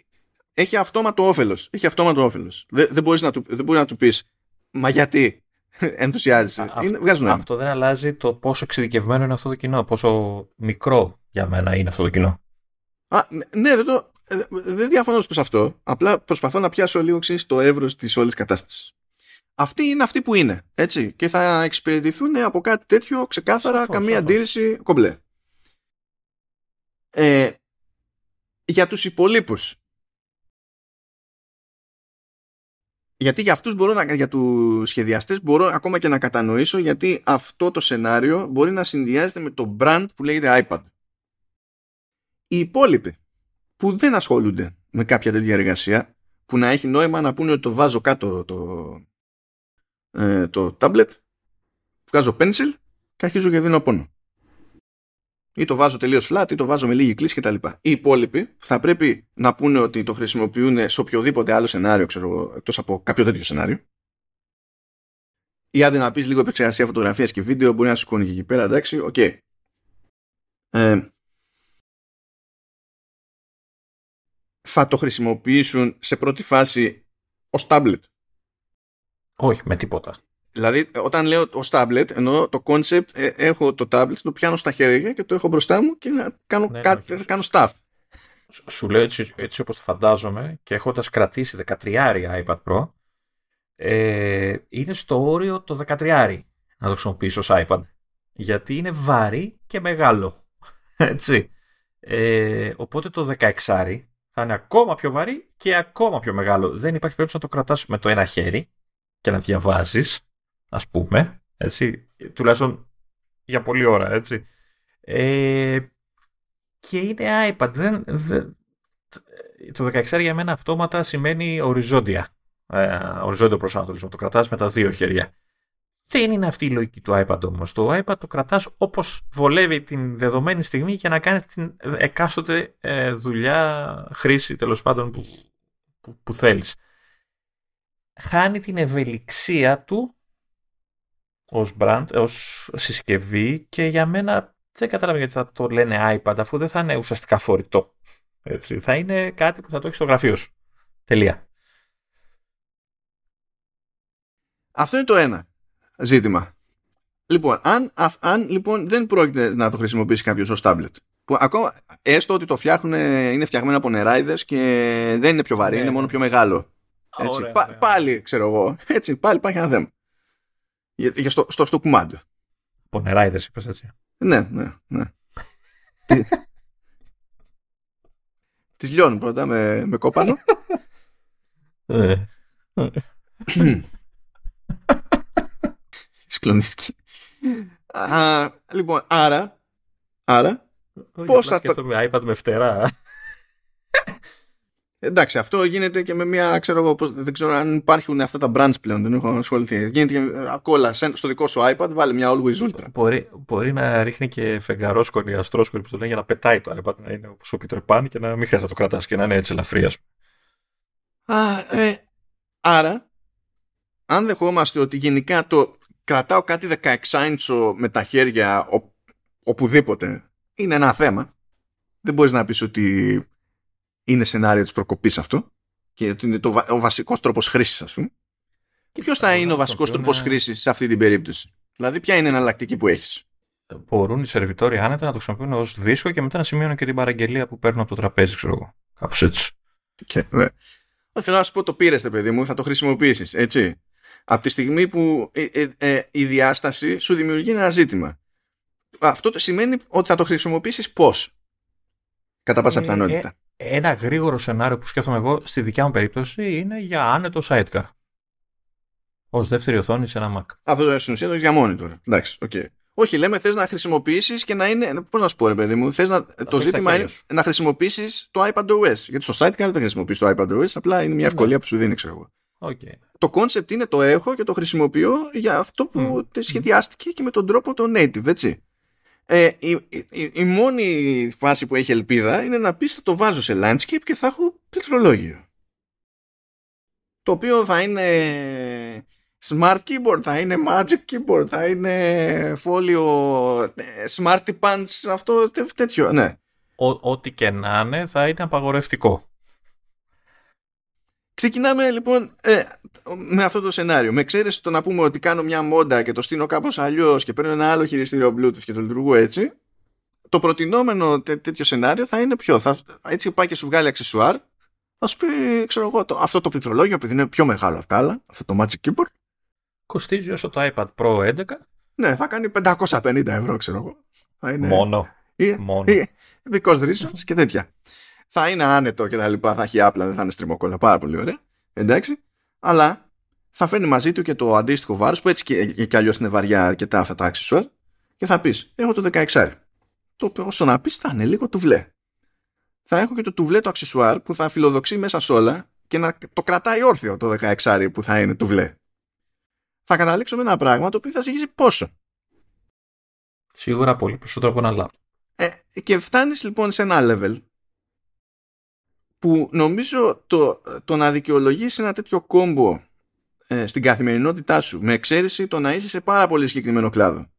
έχει αυτόματο όφελος. Έχει αυτόματο όφελος. Δεν, δεν μπορείς να του, δεν μπορείς να του πεις, Μα γιατί ενθουσιάζεσαι. Είναι, βγάζει νόημα. Αυτό δεν αλλάζει το πόσο εξειδικευμένο είναι αυτό το κοινό, πόσο μικρό για μένα είναι αυτό το κοινό. Α, ναι, δεν, το, δεν διαφωνώ σε αυτό. Απλά προσπαθώ να πιάσω λίγο ξέρεις, το εύρος της όλης κατάστασης. Αυτοί είναι αυτοί που είναι. Έτσι. Και θα εξυπηρετηθούν από κάτι τέτοιο ξεκάθαρα, σαφώς, καμία σαφώς. αντίρρηση, κομπλέ. Ε, για τους υπολείπους γιατί για αυτούς μπορώ να, για τους σχεδιαστές μπορώ ακόμα και να κατανοήσω γιατί αυτό το σενάριο μπορεί να συνδυάζεται με το brand που λέγεται iPad. Οι υπόλοιποι που δεν ασχολούνται με κάποια τέτοια εργασία που να έχει νόημα να πούνε ότι το βάζω κάτω το, ε, το tablet βγάζω pencil και αρχίζω και δίνω πόνο ή το βάζω τελείως flat ή το βάζω με λίγη κλίση κτλ. Οι υπόλοιποι θα πρέπει να πούνε ότι το χρησιμοποιούν σε οποιοδήποτε άλλο σενάριο, ξέρω, εκτός από κάποιο τέτοιο σενάριο. Ή άντε να πεις λίγο επεξεργασία φωτογραφίας και βίντεο, μπορεί να σου και εκεί πέρα, εντάξει, OK. Okay. Ε, θα το χρησιμοποιήσουν σε πρώτη φάση ως tablet. Όχι, με τίποτα. Δηλαδή, όταν λέω ως tablet, εννοώ το concept, ε, έχω το tablet, το πιάνω στα χέρια και το έχω μπροστά μου και να κάνω Ναι, κάτι, όχι. θα κάνω stuff. Σου- Σου λέω έτσι, έτσι όπως το φαντάζομαι και έχοντας κρατήσει 13 iPad Pro, ε, είναι στο όριο το 13 να το χρησιμοποιήσω ως iPad. Γιατί είναι βαρύ και μεγάλο. Έτσι. Ε, οπότε το 16 θα είναι ακόμα πιο βαρύ και ακόμα πιο μεγάλο. Δεν υπάρχει περίπτωση να το κρατάς με το ένα χέρι και να διαβάζεις, ας πούμε, έτσι, τουλάχιστον για πολλή ώρα, έτσι. Ε, και είναι iPad. Δεν, δεν, το 16 για μένα αυτόματα σημαίνει οριζόντια. Ε, οριζόντιο προσανατολισμό. Το κρατάς με τα δύο χέρια. Δεν είναι αυτή η λογική του iPad όμως. Το iPad το κρατάς όπως βολεύει την δεδομένη στιγμή για να κάνεις την εκάστοτε ε, δουλειά, χρήση τέλος πάντων που, που, που θέλεις. Χάνει την ευελιξία του ως brand, ως συσκευή και για μένα δεν καταλαβαίνω γιατί θα το λένε iPad αφού δεν θα είναι ουσιαστικά φορητό. Έτσι. Θα είναι κάτι που θα το έχει στο γραφείο σου. Τελεία. Αυτό είναι το ένα ζήτημα. Λοιπόν, αν, αφ- αν λοιπόν δεν πρόκειται να το χρησιμοποιήσει κάποιος ως tablet, που ακόμα έστω ότι το φτιάχνουν, είναι φτιαγμένο από νεράιδες και δεν είναι πιο βαρύ, Ναι, είναι ναι. μόνο πιο μεγάλο. Έτσι. Ωραία, Πα- ωραία. πάλι ξέρω εγώ. Έτσι, πάλι υπάρχει ένα θέμα. Για, για στο, στο, στο κουμάντο. Πονεράιδες είπες έτσι. Ναι, ναι, ναι. Τι- Τις λιώνουν πρώτα με, με κόπανο. Ε. Σκλονίστηκε. Α, λοιπόν, άρα, άρα, Όχι, Πώς απλά θα το- σκέφτομαι iPad με φτερά. Εντάξει, αυτό γίνεται και με μια, ξέρω εγώ, πώς- δεν ξέρω αν υπάρχουν αυτά τα brands πλέον, δεν έχω ασχοληθεί. Γίνεται και ε, κόλλα σε- στο δικό σου iPad, βάλε μια Always Ultra. μπορεί, μπορεί να ρίχνει και φεγγαρόσκονη, αστρόσκονη που το λένε για να πετάει το iPad, να είναι όπως ο Peter Pan και να μην χρειάζεται να το κρατάς και να είναι έτσι ελαφρύ. ας πούμε. Α, ε, άρα, αν δεχόμαστε ότι γενικά το κρατάω κάτι 16 ίντσο με τα χέρια ο, οπουδήποτε, είναι ένα θέμα. Δεν μπορείς να πεις ότι είναι σενάριο της προκοπής αυτό και ότι είναι το, βα- ο βασικός τρόπος χρήσης, ας πούμε. Ποιος θα είναι ο βασικός τρόπος χρήσης σε αυτή την περίπτωση; Δηλαδή, ποια είναι η εναλλακτική που έχεις; Μπορούν οι σερβιτόροι άνετα να το χρησιμοποιούν ως δίσκο και μετά να σημειώνουν και την παραγγελία που παίρνουν από το τραπέζι, ξέρω εγώ. Κάπως έτσι. Και, ναι. Θέλω να σου πω το πήρες, παιδί μου, θα το χρησιμοποιήσεις, έτσι. Από τη στιγμή που ε, ε, ε, η διάσταση σου δημιουργεί ένα ζήτημα. Αυτό το σημαίνει ότι θα το χρησιμοποιήσεις πώς. Κατά πάσα Ε, πιθανότητα. Ένα γρήγορο σενάριο που σκέφτομαι εγώ στη δικιά μου περίπτωση είναι για άνετο sidecar. Ως δεύτερη οθόνη σε ένα Mac. Αυτό στην ουσία το έχεις για monitor. Εντάξει, οκ. Όχι, λέμε θες να χρησιμοποιήσεις και να είναι. Πώς να σου πω, ρε παιδί μου, θες να, το έχεις ζήτημα στα είναι χέρια σου. να χρησιμοποιήσεις το iPadOS. Γιατί στο sidecar δεν χρησιμοποιείς το iPadOS, απλά είναι μια ευκολία που σου δίνει, ξέρω εγώ. Okay. το concept είναι το έχω και το χρησιμοποιώ για αυτό που Μμ. σχεδιάστηκε και με τον τρόπο το native, έτσι. Ε, η, η, η μόνη φάση που έχει ελπίδα είναι να πεις θα το βάζω σε landscape και θα έχω πληκτρολόγιο. Το οποίο θα είναι smart keyboard, θα είναι magic keyboard, θα είναι folio, ε, smarty pants, αυτό τέ- τέτοιο, ναι. Ό- Ό,τι και να είναι θα είναι απαγορευτικό. Ξεκινάμε λοιπόν ε, με αυτό το σενάριο. Με εξαίρεση το να πούμε ότι κάνω μια μόντα και το στείνω κάπως αλλιώς και παίρνω ένα άλλο χειριστήριο Bluetooth και το λειτουργώ έτσι. Το προτινόμενο τέ- τέτοιο σενάριο θα είναι ποιο; Θα, έτσι πάει και σου βγάλει αξεσουάρ. Θα σου πει, ξέρω εγώ, το, αυτό το πληκτρολόγιο επειδή είναι πιο μεγάλο από τα άλλα, αυτό το Magic Keyboard, Κοστίζει όσο το iPad Pro 11. ναι, θα κάνει 550 ευρώ, ξέρω εγώ. Θα είναι, Μόνο. ή- Μόνο. ή- because reasons και τέτοια. Θα είναι άνετο και τα λοιπά, θα έχει άπλα, δεν θα είναι στριμωκόλα, πάρα πολύ ωραία. Εντάξει. Αλλά θα φέρνει μαζί του και το αντίστοιχο βάρος που έτσι και, και αλλιώς είναι βαριά αρκετά αυτά τα accessoire και θα πεις: Έχω το 16. Το οποίο όσο να πεις θα είναι λίγο τουβλέ. Θα έχω και το τουβλέ το accessoire που θα φιλοδοξεί μέσα σε όλα και να το κρατάει όρθιο το 16 που θα είναι τουβλέ. Θα καταλήξω με ένα πράγμα το οποίο θα ζυγίζει πόσο. Σίγουρα πολύ περισσότερο από ένα laptop. Ε, και φτάνεις λοιπόν σε ένα level που νομίζω το, το να δικαιολογήσει ένα τέτοιο κόμπο ε, στην καθημερινότητά σου με εξαίρεση το να είσαι σε πάρα πολύ συγκεκριμένο κλάδο.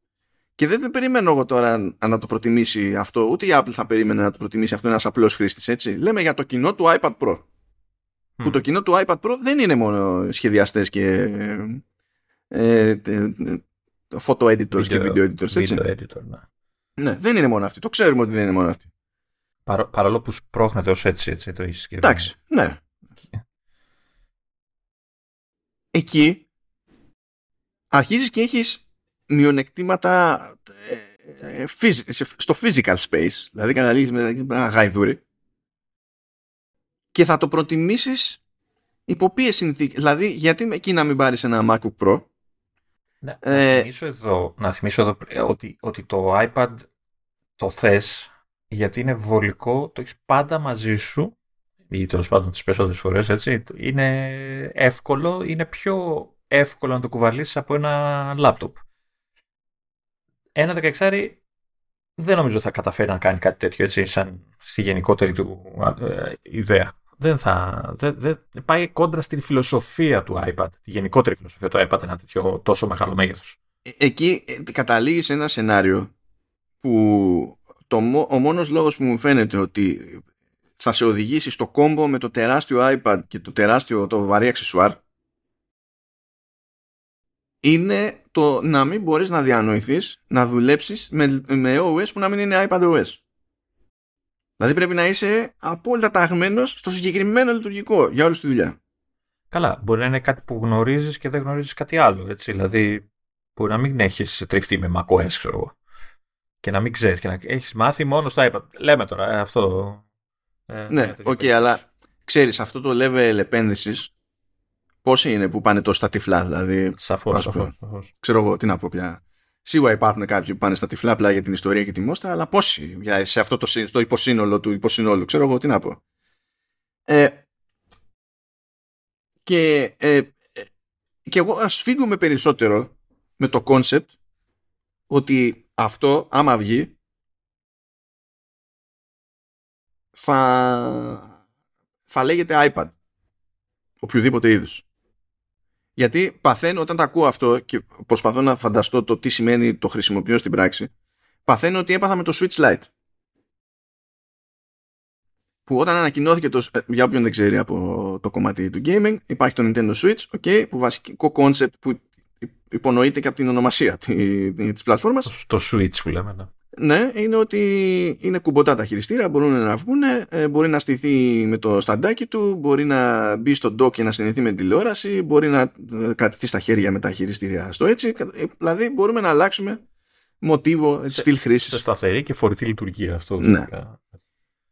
Και δεν, δεν περιμένω εγώ τώρα να το προτιμήσει αυτό, ούτε η Apple θα περίμενε να το προτιμήσει αυτό ένας απλός χρήστης, έτσι. Λέμε για το κοινό του iPad Pro. Που Μμ. το κοινό του iPad Pro δεν είναι μόνο σχεδιαστές και ε, photo editors και video editors, έτσι. Video editor, ναι. Ναι, δεν είναι μόνο αυτοί. Το ξέρουμε ότι δεν είναι μόνο αυτοί. Παρό, παρόλο που σπρώχνεται ως έτσι, έτσι το έχεις Εντάξει, ναι. Εκεί αρχίζεις και έχεις μειονεκτήματα ε, ε, στο physical space, δηλαδή καταλήγεις με ένα γαϊδούρι και θα το προτιμήσεις υπό ποιες συνθήκες. Δηλαδή, γιατί εκεί να μην πάρεις ένα MacBook Pro; Ναι, ε, να, θυμίσω εδώ, να θυμίσω εδώ ότι, ότι το iPad το θες γιατί είναι βολικό, το έχεις πάντα μαζί σου ή τέλος πάντων τις περισσότερες φορές έτσι. Είναι εύκολο, είναι πιο εύκολο να το κουβαλήσεις από ένα λάπτοπ. Ένα 16 δεν νομίζω θα καταφέρει να κάνει κάτι τέτοιο έτσι, σαν στη γενικότερη του ε, ιδέα. Δεν θα. Δεν, δεν, πάει κόντρα στην φιλοσοφία του iPad, τη γενικότερη φιλοσοφία του iPad, ένα τέτοιο τόσο μεγάλο μέγεθος. Ε, εκεί ε, καταλήγεις σε ένα σενάριο που το, ο μόνος λόγος που μου φαίνεται ότι θα σε οδηγήσει στο κόμπο με το τεράστιο iPad και το τεράστιο το βαρύ αξισουάρ είναι το να μην μπορείς να διανοηθείς να δουλέψεις με, με OS που να μην είναι iPad OS. Δηλαδή πρέπει να είσαι απόλυτα ταγμένος στο συγκεκριμένο λειτουργικό για όλη τη δουλειά. Καλά, μπορεί να είναι κάτι που γνωρίζεις και δεν γνωρίζεις κάτι άλλο. Έτσι. Δηλαδή μπορεί να μην έχεις τριφτεί με macOS, ξέρω εγώ. Και να μην ξέρεις και να έχεις μάθει μόνο στο iPad. Λέμε τώρα ε, αυτό ε, ναι, OK, okay, αλλά ξέρεις αυτό το level επένδυσης. πόσοι είναι που πάνε τόσο στα τυφλά, δηλαδή. Σαφώς, Ξέρω εγώ τι να πω πια. Σίγουρα υπάρχουν κάποιοι που πάνε στα τυφλά απλά για την ιστορία και τη μόστρα, αλλά πόσοι για, σε αυτό το στο υποσύνολο του υποσύνολου, ξέρω εγώ τι να πω. Ε, και, ε, ε και εγώ σφίγγομαι περισσότερο με το concept ότι αυτό άμα βγει θα, θα λέγεται iPad. Οποιοδήποτε είδους. Γιατί παθαίνω όταν τα ακούω αυτό και προσπαθώ να φανταστώ το τι σημαίνει το χρησιμοποιώ στην πράξη, παθαίνω ό,τι έπαθα με το Switch Lite. Που όταν ανακοινώθηκε το, ε, για όποιον δεν ξέρει από το κομμάτι του gaming, υπάρχει το Nintendo Switch, okay, που βασικό concept που υπονοείται και από την ονομασία της πλατφόρμας. Το Switch που λέμε, ναι ναι, είναι ότι είναι κουμποτά τα χειριστήρα, μπορούν να βγουν, ε, μπορεί να στηθεί με το σταντάκι του, μπορεί να μπει στο dock και να συνδεθεί με τηλεόραση, μπορεί να ε, κρατηθεί στα χέρια με τα χειριστήρια στο έτσι. Ε, δηλαδή μπορούμε να αλλάξουμε μοτίβο, στυλ χρήσης. Σε σταθερή και φορητή λειτουργία αυτό. Ναι.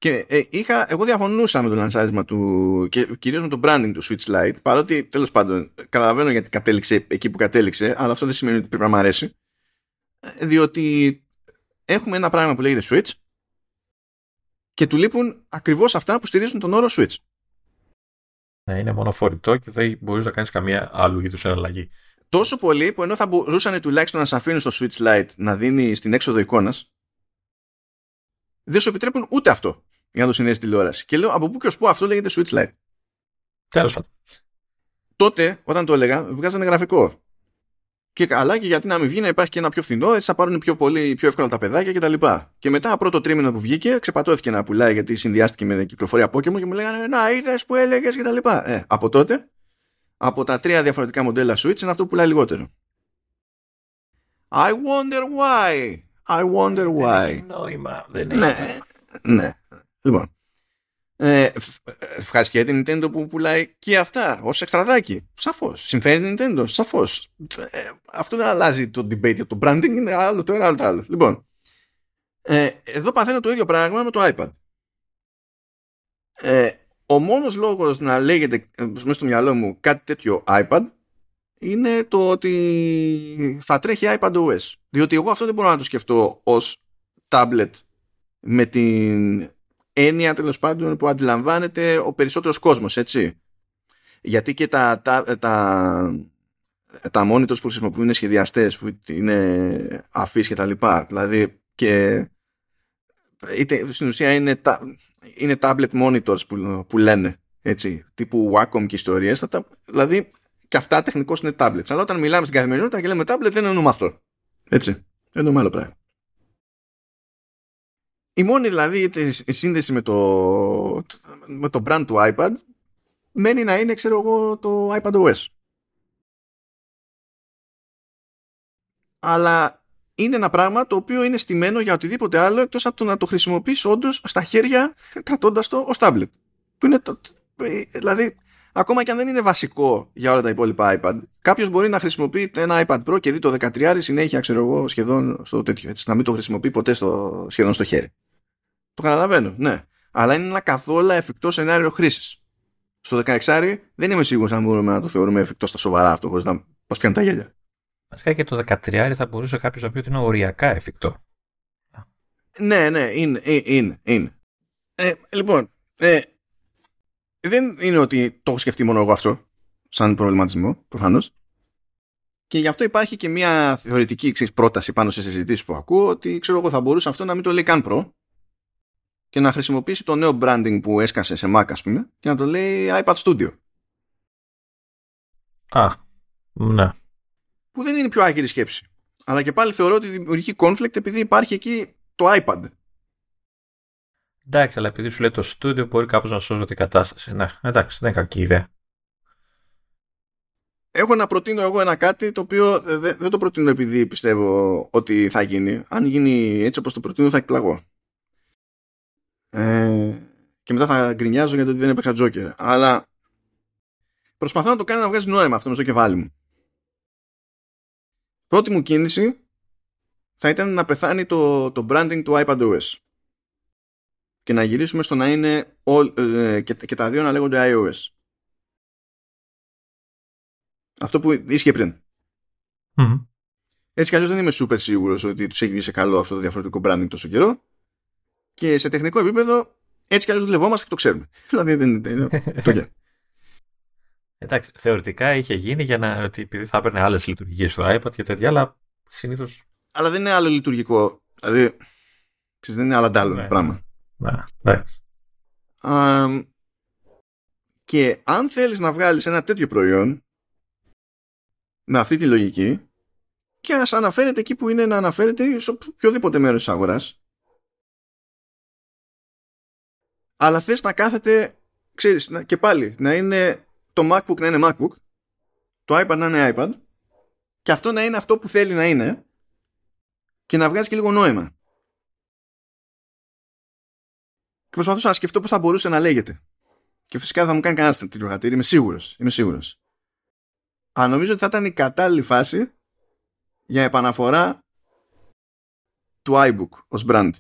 Και ε, είχα, εγώ διαφωνούσα με το λανσάρισμα του και κυρίως με το branding του Switch Lite παρότι τέλος πάντων καταλαβαίνω γιατί κατέληξε εκεί που κατέληξε αλλά αυτό δεν σημαίνει ότι πρέπει να μου αρέσει διότι έχουμε ένα πράγμα που λέγεται Switch και του λείπουν ακριβώς αυτά που στηρίζουν τον όρο Switch. Ναι, είναι μονοφορητό και δεν μπορείς να κάνεις καμία άλλου είδους εναλλαγή. Τόσο πολύ που ενώ θα μπορούσαν τουλάχιστον να σε αφήνουν στο Switch Lite να δίνει στην έξοδο εικόνας, δεν σου επιτρέπουν ούτε αυτό για να το συνδέσει τηλεόραση. Και λέω από πού και ως πού αυτό λέγεται Switch Lite. Τέλος πάντων. Τότε, όταν το έλεγα, βγάζανε γραφικό. Και καλά και γιατί να μην βγει να υπάρχει και ένα πιο φθηνό, έτσι θα πάρουν πιο, πολύ, πιο εύκολα τα παιδάκια κτλ. Και, και μετά πρώτο τρίμηνο που βγήκε, ξεπατώθηκε να πουλάει γιατί συνδυάστηκε με την κυκλοφορία Pokémon και μου λέγανε Να είδες που έλεγες κτλ. Ε, από τότε, από τα τρία διαφορετικά μοντέλα Switch είναι αυτό που πουλάει λιγότερο. I wonder why. I wonder why. Δεν έχει νόημα. Δεν έχει ναι, ναι. Λοιπόν. Ε, ευχαριστώ την Nintendo που πουλάει και αυτά ως εξτραδάκι. Σαφώς. Συμφέρει την Nintendo. Σαφώς. Ε, αυτό δεν αλλάζει το debate για το branding. Είναι άλλο το ένα, άλλο το άλλο. Λοιπόν. Ε, εδώ παθαίνω το ίδιο πράγμα με το iPad. Ε, ο μόνος λόγος να λέγεται ε, μέσα στο μυαλό μου κάτι τέτοιο iPad είναι το ότι θα τρέχει iPad OS. Διότι εγώ αυτό δεν μπορώ να το σκεφτώ ως tablet με την έννοια τέλος πάντων που αντιλαμβάνεται ο περισσότερος κόσμος, έτσι. Γιατί και τα, τα, τα, τα monitors που χρησιμοποιούν είναι σχεδιαστές, που είναι αφής και τα λοιπά. Δηλαδή και είτε, στην ουσία είναι, τα, είναι tablet monitors που, που λένε, έτσι, τύπου Wacom και ιστορίες. δηλαδή και αυτά τεχνικώς είναι tablets. Αλλά όταν μιλάμε στην καθημερινότητα και λέμε tablet δεν εννοούμε αυτό. Έτσι. Εννοούμε άλλο πράγμα. Η μόνη δηλαδή η σύνδεση με το, με το brand του iPad μένει να είναι ξέρω εγώ το iPad OS. αλλά είναι ένα πράγμα το οποίο είναι στημένο για οτιδήποτε άλλο εκτός από το να το χρησιμοποιείς όντως στα χέρια κρατώντας το ως tablet. Που είναι το, δηλαδή, ακόμα και αν δεν είναι βασικό για όλα τα υπόλοιπα iPad, κάποιος μπορεί να χρησιμοποιεί ένα iPad Pro και δει το 13 συνέχεια, ξέρω εγώ, σχεδόν στο τέτοιο. Έτσι, να μην το χρησιμοποιεί ποτέ στο, σχεδόν στο χέρι. Το καταλαβαίνω, ναι. Αλλά είναι ένα καθόλου εφικτό σενάριο χρήσης. Στο 16 δεν είμαι σίγουρος αν μπορούμε να το θεωρούμε εφικτό στα σοβαρά αυτό, χωρίς να μας πιάνουν τα γέλια. Βασικά και το 13 θα μπορούσε κάποιος να πει ότι είναι οριακά εφικτό. Ναι, ναι, είναι. Ε, είναι, είναι. Ε, λοιπόν, ε, δεν είναι ότι το έχω σκεφτεί μόνο εγώ αυτό, σαν προβληματισμό, προφανώς. Και γι' αυτό υπάρχει και μια θεωρητική ξέρεις, πρόταση πάνω σε συζητήσεις που ακούω ότι ξέρω εγώ θα μπορούσε αυτό να μην το λέει καν Pro και να χρησιμοποιήσει το νέο branding που έσκασε σε Mac ας πούμε και να το λέει iPad Studio. Α, ναι. Που δεν είναι η πιο άκυρη σκέψη. Αλλά και πάλι θεωρώ ότι δημιουργεί conflict επειδή υπάρχει εκεί το iPad. Εντάξει, αλλά επειδή σου λέει το studio μπορεί κάπως να σώζει την κατάσταση. Ναι, εντάξει, δεν είναι κακή ιδέα. Έχω να προτείνω εγώ ένα κάτι το οποίο δεν, δεν το προτείνω επειδή πιστεύω ότι θα γίνει. Αν γίνει έτσι όπως το προτείνω θα εκπλαγώ. Ε, και μετά θα γκρινιάζω γιατί δεν έπαιξα τζόκερ. Αλλά προσπαθώ να το κάνω να βγάζει νόημα αυτό με στο κεφάλι μου. Πρώτη μου κίνηση θα ήταν να πεθάνει το, το branding του iPadOS και να γυρίσουμε στο να είναι all, ε, και, και, τα δύο να λέγονται iOS. Αυτό που ίσχυε πριν. Mm. Έτσι κι αλλιώς δεν είμαι super σίγουρος ότι τους έχει βγει σε καλό αυτό το διαφορετικό branding τόσο καιρό και σε τεχνικό επίπεδο έτσι κι αλλιώς δουλευόμαστε και το ξέρουμε. δηλαδή δεν είναι το Εντάξει, θεωρητικά είχε γίνει για να, ότι επειδή θα έπαιρνε άλλες λειτουργίες στο iPad και τέτοια, αλλά συνήθω. Αλλά δεν είναι άλλο λειτουργικό. Δηλαδή, ξέρεις, δεν είναι άλλα άλλο ναι. πράγμα. Ναι, εντάξει. και αν θέλεις να βγάλεις ένα τέτοιο προϊόν με αυτή τη λογική και ας αναφέρεται εκεί που είναι να αναφέρεται σε οποιοδήποτε μέρος της αγοράς αλλά θες να κάθεται ξέρεις και πάλι να είναι το MacBook να είναι MacBook το iPad να είναι iPad και αυτό να είναι αυτό που θέλει να είναι και να βγάζει και λίγο νόημα. Και προσπαθούσα να σκεφτώ πώς θα μπορούσε να λέγεται. Και φυσικά θα μου κάνει κανένα τέτοιο χατήρι, είμαι σίγουρος. Είμαι σίγουρος. Αλλά νομίζω ότι θα ήταν η κατάλληλη φάση για επαναφορά του iBook ως brand.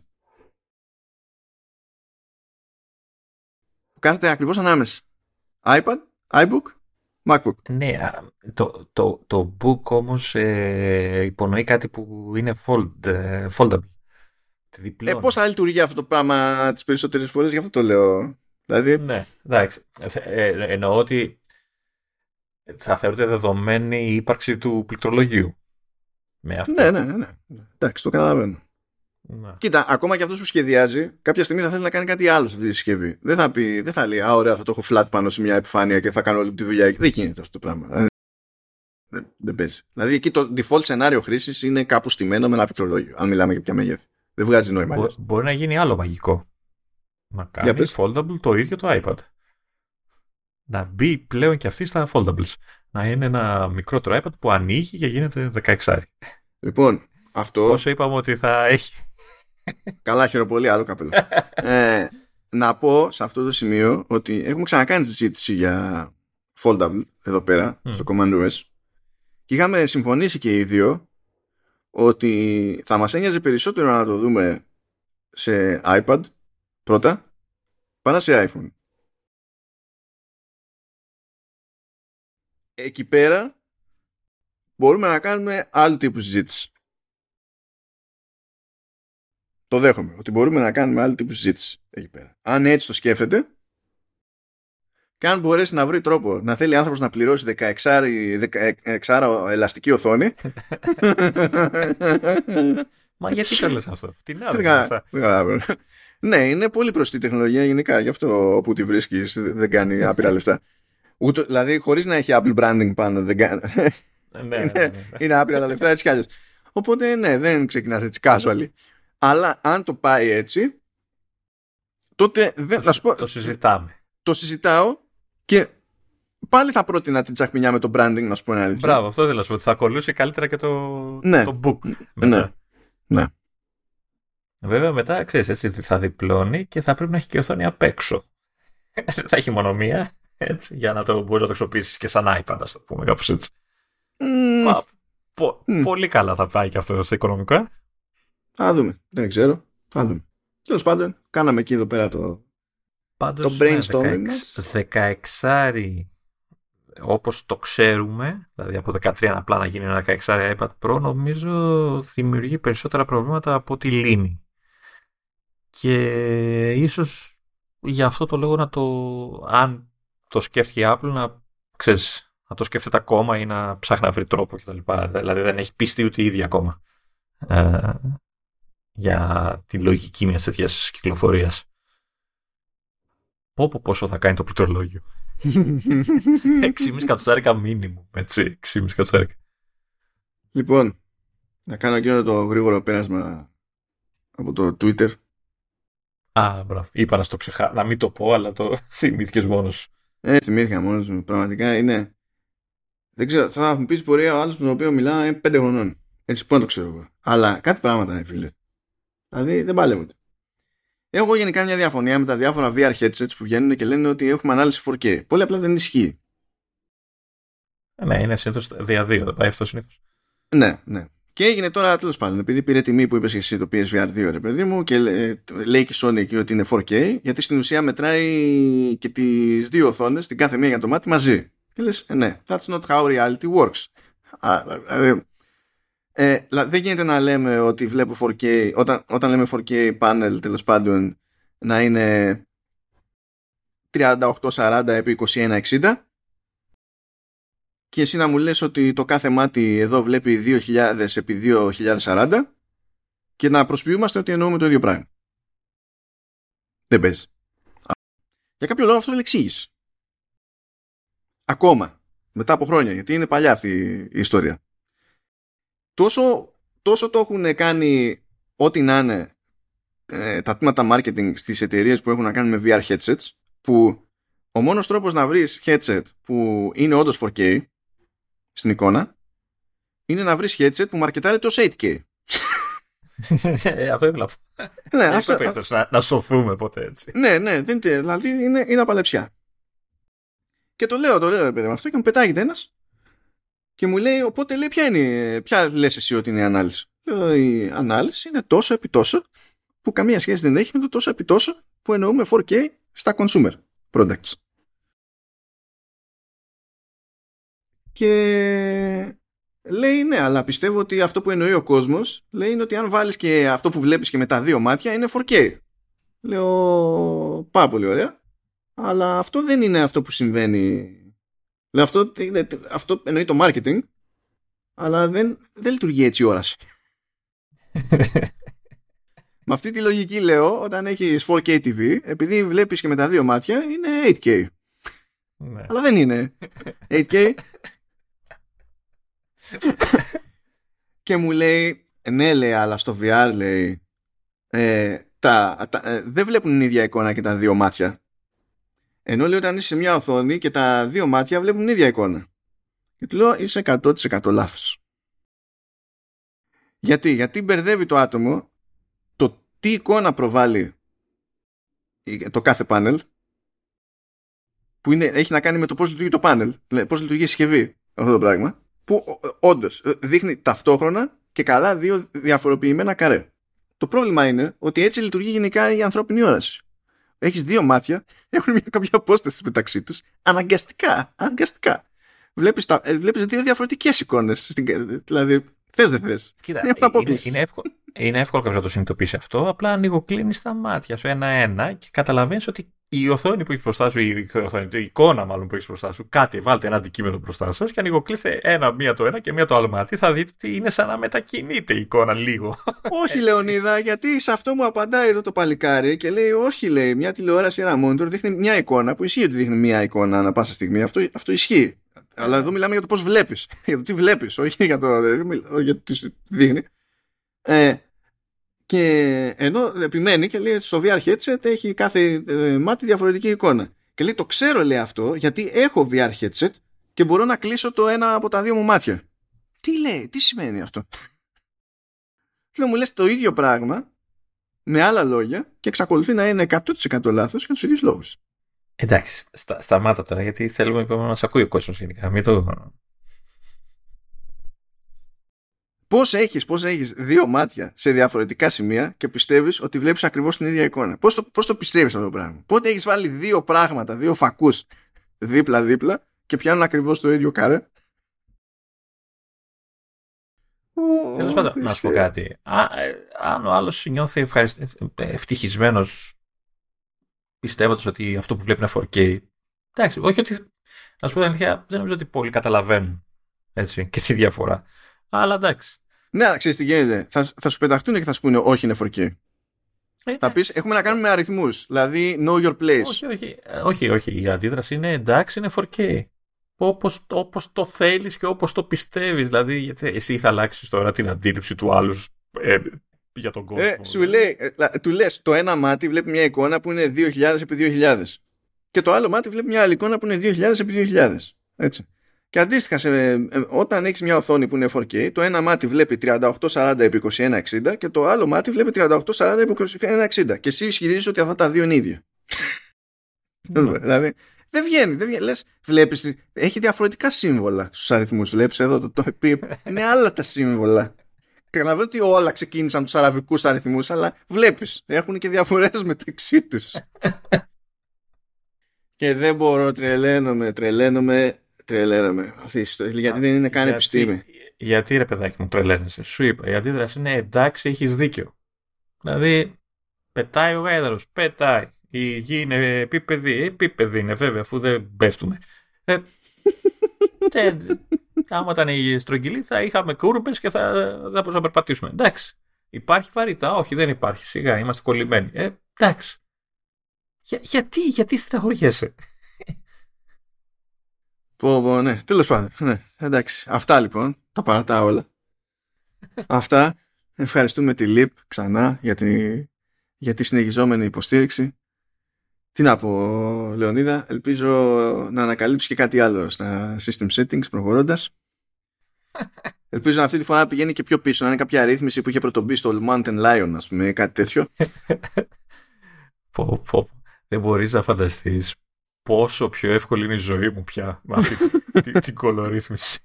Κάθεται ακριβώς ανάμεσα. iPad, iBook, MacBook. Ναι, το, το, το book όμως ε, υπονοεί κάτι που είναι fold, ε, foldable. Ε, πώς θα λειτουργεί αυτό το πράγμα τις περισσότερες φορές, γι' αυτό το λέω. Δηλαδή... Ναι, εντάξει. Ε, ε, εννοώ ότι θα θεωρείται δεδομένη η ύπαρξη του πληκτρολογίου. Με αυτό. Ναι, ναι, ναι. Εντάξει, το καταλαβαίνω. Ναι. Κοίτα, ακόμα και αυτός που σχεδιάζει, κάποια στιγμή θα θέλει να κάνει κάτι άλλο σε αυτή τη συσκευή. Δεν θα πει, δεν θα λέει, Α, ωραία, θα το έχω flat πάνω σε μια επιφάνεια και θα κάνω όλη τη δουλειά. Δεν γίνεται αυτό το πράγμα. Δεν, δεν παίζει. Δηλαδή εκεί το default σενάριο χρήσης είναι κάπου στημένο με ένα πληκτρολόγιο, αν μιλάμε για ποια μεγέθη. Δεν βγάζει νόημα. Μπο, μπορεί να γίνει άλλο μαγικό. Να κάνει foldable το ίδιο το iPad. Να μπει πλέον και αυτή στα foldables. Να είναι ένα μικρότερο iPad που ανοίγει και γίνεται 16. Λοιπόν, αυτό. Όσο είπαμε ότι θα έχει. Καλά, χαίρομαι πολύ, άλλο καπέλο. ε, να πω σε αυτό το σημείο ότι έχουμε ξανακάνει συζήτηση για foldable εδώ πέρα, στο Command OS. Και είχαμε συμφωνήσει και οι δύο ότι θα μας ένοιαζε περισσότερο να το δούμε σε iPad πρώτα πάνω σε iPhone. Εκεί πέρα μπορούμε να κάνουμε άλλου τύπου συζήτηση. Το δέχομαι ότι μπορούμε να κάνουμε άλλου τύπου συζήτηση εκεί πέρα. Αν έτσι το σκέφτεται, και αν μπορέσει να βρει τρόπο να θέλει άνθρωπος να πληρώσει 16, 16 ελαστική οθόνη. Μα γιατί το λες αυτό, τι να Ναι, είναι πολύ προστή τεχνολογία γενικά. Γι' αυτό όπου τη βρίσκεις δεν κάνει άπειρα λεφτά. Ούτε, δηλαδή, χωρίς να έχει Apple branding πάνω, δεν κάνει. ναι, ναι, ναι, ναι. είναι άπειρα τα λεφτά έτσι κι αλλιώς. Οπότε, ναι, δεν ξεκινάς έτσι casual. Αλλά αν το πάει έτσι, τότε δεν. Το, πω, το συζητάμε. Το συζητάω και πάλι θα πρότεινα την τσαχμινιά με το branding, να σου πω ένα αλήθεια. Μπράβο, αυτό θέλω να σου πω. Ότι θα ακολούσει καλύτερα και το, Ναι. το book. Ναι. μετά. Ναι. Βέβαια μετά, ξέρεις, έτσι θα διπλώνει και θα πρέπει να έχει και οθόνη απ' έξω. θα έχει μόνο μία, έτσι, για να το μπορείς να το αξιοποιήσεις και σαν iPad, ας το πούμε, κάπως έτσι. Μμμ, Πα- πο- Μμ. Πολύ καλά θα πάει και αυτό στο οικονομικό. Ε. Θα δούμε. Δεν ξέρω. Θα δούμε. Τέλος πάντων, κάναμε εκεί εδώ πέρα το. Πάντως, Το ναι, brainstorming 16 μας. 16 όπως το ξέρουμε, δηλαδή από 13 απλά να γίνει ένα 16 iPad Pro, νομίζω δημιουργεί περισσότερα προβλήματα από τη λύνει. Και ίσως για αυτό το λόγο να το, αν το σκέφτηκε η Apple, να, ξέρεις, να το σκέφτεται ακόμα ή να ψάχνει να βρει τρόπο κτλ. Δηλαδή δεν έχει πιστεί ούτε η ίδια ακόμα ε, για τη λογική μιας τέτοιας κυκλοφορίας. Πω πω πόσο θα κάνει το πληκτρολόγιο. 6,5 κατοστάρικα μήνυμου. Έτσι, 6,5 κατοστάρικα. λοιπόν, να κάνω εκείνο το γρήγορο πέρασμα από το Twitter. Α, μπράβο. Είπα να στο ξεχάσω. Να μην το πω, αλλά το θυμήθηκες μόνος σου. Ε, θυμήθηκα μόνος μου. Πραγματικά είναι. Δεν ξέρω, θα μου πεις πορεία ο άλλος με τον οποίο μιλάω είναι πέντε χρονών. Έτσι, πού να το ξέρω εγώ. Αλλά κάτι πράγματα είναι, φίλε. Δηλαδή δεν παλεύονται. Έχω γενικά μια διαφωνία με τα διάφορα VR headsets που βγαίνουν και λένε ότι έχουμε ανάλυση 4K. Πολύ απλά δεν ισχύει. Ναι, είναι συνήθως δια δύο. Δεν πάει αυτό συνήθως. Ναι, ναι. Και έγινε τώρα τέλος πάντων, επειδή πήρε τιμή που είπες και εσύ το PSVR 2, ρε παιδί μου, και λέ- λέει και η Sony εκεί ότι είναι 4K, γιατί στην ουσία μετράει και τις δύο οθόνες, την κάθε μία για το μάτι μαζί. Και λες, ναι, that's not how reality works. Α, δηλαδή, ε, δηλα- δεν γίνεται να λέμε ότι βλέπω 4K, όταν, όταν λέμε 4K panel τέλος πάντων να είναι 3840 επί 2160 και εσύ να μου λες ότι το κάθε μάτι εδώ βλέπει 2000 επί 2040 και να προσποιούμαστε ότι εννοούμε το ίδιο πράγμα. Δεν παίζει. Για κάποιο λόγο αυτό δεν εξήγησες. Ακόμα. Μετά από χρόνια. Γιατί είναι παλιά αυτή η ιστορία. Τόσο, τόσο το έχουν κάνει ό,τι να είναι ε, τα τμήματα marketing στις εταιρείες που έχουν να κάνουν με VR headsets που ο μόνος τρόπος να βρεις headset που είναι όντως 4K στην εικόνα είναι να βρεις headset που μαρκετάρεται ως 8K. Ε, αυτό ήθελα. ναι, Αυτό, αυτό, περίπτωση να, να σωθούμε ποτέ έτσι. ναι, ναι, δεν, είναι- δηλαδή είναι, είναι απαλεψιά. Και το λέω, το λέω ρε παιδί μου αυτό και μου πετάγεται ένας και μου λέει, οπότε λέει ποια είναι, ποια λες εσύ ότι είναι η ανάλυση; Λέω, η ανάλυση είναι τόσο επί τόσο που καμία σχέση δεν έχει με το τόσο επί τόσο που εννοούμε 4K στα consumer products. Και λέει ναι, αλλά πιστεύω ότι αυτό που εννοεί ο κόσμος λέει είναι ότι αν βάλεις και αυτό που βλέπεις και με τα δύο μάτια είναι 4K. Λέω πάρα πολύ ωραία. Αλλά αυτό δεν είναι αυτό που συμβαίνει. Λέω αυτό, είναι- αυτό εννοεί το marketing. Αλλά δεν, δεν λειτουργεί έτσι η όραση. Με αυτή τη λογική λέω όταν έχεις 4K TV επειδή βλέπεις και με τα δύο μάτια είναι 8K. ναι. Αλλά δεν είναι 8K. και μου λέει ναι λέει αλλά στο VR λέει ε, τα, τα, ε, δεν βλέπουν την ίδια εικόνα και τα δύο μάτια. Ενώ λέει όταν είσαι σε μια οθόνη και τα δύο μάτια βλέπουν την ίδια εικόνα. Και του λέω είσαι 100% λάθος. Γιατί, γιατί μπερδεύει το άτομο το τι εικόνα προβάλλει η- το κάθε πάνελ που είναι, έχει να κάνει με το πώς λειτουργεί το πάνελ, δηλαδή πώς λειτουργεί η συσκευή αυτό το πράγμα, που όντως δείχνει ταυτόχρονα και καλά δύο διαφοροποιημένα καρέ. Το πρόβλημα είναι ότι έτσι λειτουργεί γενικά η ανθρώπινη όραση. Έχεις δύο μάτια, έχουν μια κάποια απόσταση μεταξύ τους, αναγκαστικά, αναγκαστικά. Βλέπεις, τα, ε, βλέπεις δύο διαφορετικές εικόνες, στην- δηλαδή θες δεν θες. Κοίτα, Είναι είναι, απόκληση. είναι, εύκολο, είναι εύκολο κάποιος να το συνειδητοποιήσει αυτό. Απλά ανοίγω κλείνεις τα μάτια σου ένα-ένα και καταλαβαίνεις ότι η οθόνη που έχει μπροστά σου, η, η, οθόνη, η εικόνα μάλλον που έχεις μπροστά σου, κάτι, βάλτε ένα αντικείμενο μπροστά σας και ανοιγοκλείστε ένα, μία το ένα και μία το άλλο μάτι. Θα δείτε ότι είναι σαν να μετακινείται η εικόνα λίγο. όχι Λεωνίδα, γιατί σε αυτό μου απαντάει εδώ το παλικάρι και λέει όχι λέει, μια τηλεόραση, ένα monitor δείχνει μια εικόνα που ισχύει ότι δείχνει μια εικόνα ανά πάσα στιγμή. Αυτό, αυτό ισχύει. Αλλά εδώ μιλάμε για το πώς βλέπεις. Για το τι βλέπεις, όχι για το, για το τι σου δείχνει. Ε, και ενώ επιμένει και λέει ότι στο VR headset έχει κάθε ε, μάτι διαφορετική εικόνα. Και λέει το ξέρω λέει αυτό γιατί έχω VR headset και μπορώ να κλείσω το ένα από τα δύο μου μάτια. Τι λέει, τι σημαίνει αυτό; Λέω μου λες το ίδιο πράγμα με άλλα λόγια και εξακολουθεί να είναι 100% λάθος για τους ίδιους λόγους. Εντάξει, στα, σταμάτα τώρα γιατί θέλουμε είπαμε, να σε ακούει ο κόσμος γενικά. Μην το... Πώς έχεις, πώς έχεις δύο μάτια σε διαφορετικά σημεία και πιστεύεις ότι βλέπεις ακριβώς την ίδια εικόνα; Πώς το, πώς το πιστεύεις αυτό το πράγμα; Πότε έχεις βάλει δύο πράγματα, δύο φακούς δίπλα-δίπλα και πιάνουν ακριβώς το ίδιο καρέ; Τέλος πάντων, να σου πω κάτι. Α, ε, αν ο άλλος νιώθει ευτυχισμένος πιστεύοντας ότι αυτό που βλέπει είναι 4K. Εντάξει, όχι ότι. Να σου πω την αλήθεια, δεν νομίζω ότι πολλοί καταλαβαίνουν έτσι, και τη διαφορά. Αλλά εντάξει. Ναι, ξέρεις τι γίνεται. Θα, θα σου πεταχτούν και θα σου πούνε όχι είναι 4K. Ε, θα πεις έχουμε να κάνουμε αριθμούς. Δηλαδή know your place. Όχι, όχι, ε, όχι, όχι. Η αντίδραση είναι εντάξει, είναι 4K. Όπως, όπως το θέλεις και όπως το πιστεύεις. Δηλαδή, γιατί εσύ θα αλλάξεις τώρα την αντίληψη του άλλου ε, για τον κόσμο. Ε, σου λέει, ε, του λες, το ένα μάτι βλέπει μια εικόνα που είναι 2000 επί 2000 και το άλλο μάτι βλέπει μια άλλη εικόνα που είναι 2000 επί 2000. Έτσι. Και αντίστοιχα, σε, ε, όταν έχεις μια οθόνη που είναι 4K, το ένα μάτι βλέπει 3840 επί 2160 και το άλλο μάτι βλέπει 3840 επί 2160. Και εσύ ισχυρίζεις ότι αυτά τα δύο είναι ίδια. Ναι. δηλαδή, δεν βγαίνει, δεν βγαίνει. Λες, βλέπεις, έχει διαφορετικά σύμβολα στους αριθμούς. Βλέπεις εδώ το, το είναι άλλα τα σύμβολα. Καταλαβαίνω ότι όλα ξεκίνησαν τους αραβικούς αριθμούς, αλλά βλέπεις, έχουν και διαφορές μεταξύ τους. και δεν μπορώ, τρελαίνομαι, τρελαίνομαι, τρελαίνομαι. Αυτή γιατί δεν είναι καν επιστήμη. Γιατί ρε παιδάκι μου τρελαίνεσαι. Σου είπα, η αντίδραση είναι εντάξει, έχεις δίκιο. Δηλαδή, πετάει ο γάιδαρος, πετάει. Η γη είναι επίπεδη. Επίπεδη είναι βέβαια, αφού δεν πέφτουμε. Ε, άμα ήταν η στρογγυλή θα είχαμε κούρπες και θα, θα μπορούσαμε να περπατήσουμε. Εντάξει. Υπάρχει βαρύτητα. Όχι, δεν υπάρχει. Σιγά, είμαστε κολλημένοι. Ε, εντάξει. Για, γιατί, γιατί στεναχωριέσαι; Πω, πω, ναι. Τέλος πάντων. Ναι. Εντάξει. Αυτά λοιπόν. Τα παρατάω όλα. Αυτά. Ευχαριστούμε τη ΛΥΠ ξανά για τη, για τη συνεχιζόμενη υποστήριξη. Τι να πω, Λεωνίδα, ελπίζω να ανακαλύψεις και κάτι άλλο στα system settings προχωρώντας. Ελπίζω αυτή τη φορά να πηγαίνει και πιο πίσω, να είναι κάποια αρρύθμιση που είχε πρωτομπεί στο Mountain Lion, ας πούμε, κάτι τέτοιο. πω, πω. Δεν μπορείς να φανταστείς πόσο πιο εύκολη είναι η ζωή μου πια με αυτή την, την κολορύθμιση.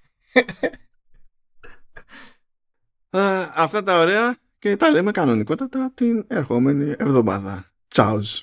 αυτά τα ωραία και τα λέμε κανονικότατα την ερχόμενη εβδομάδα. Τσάουζ.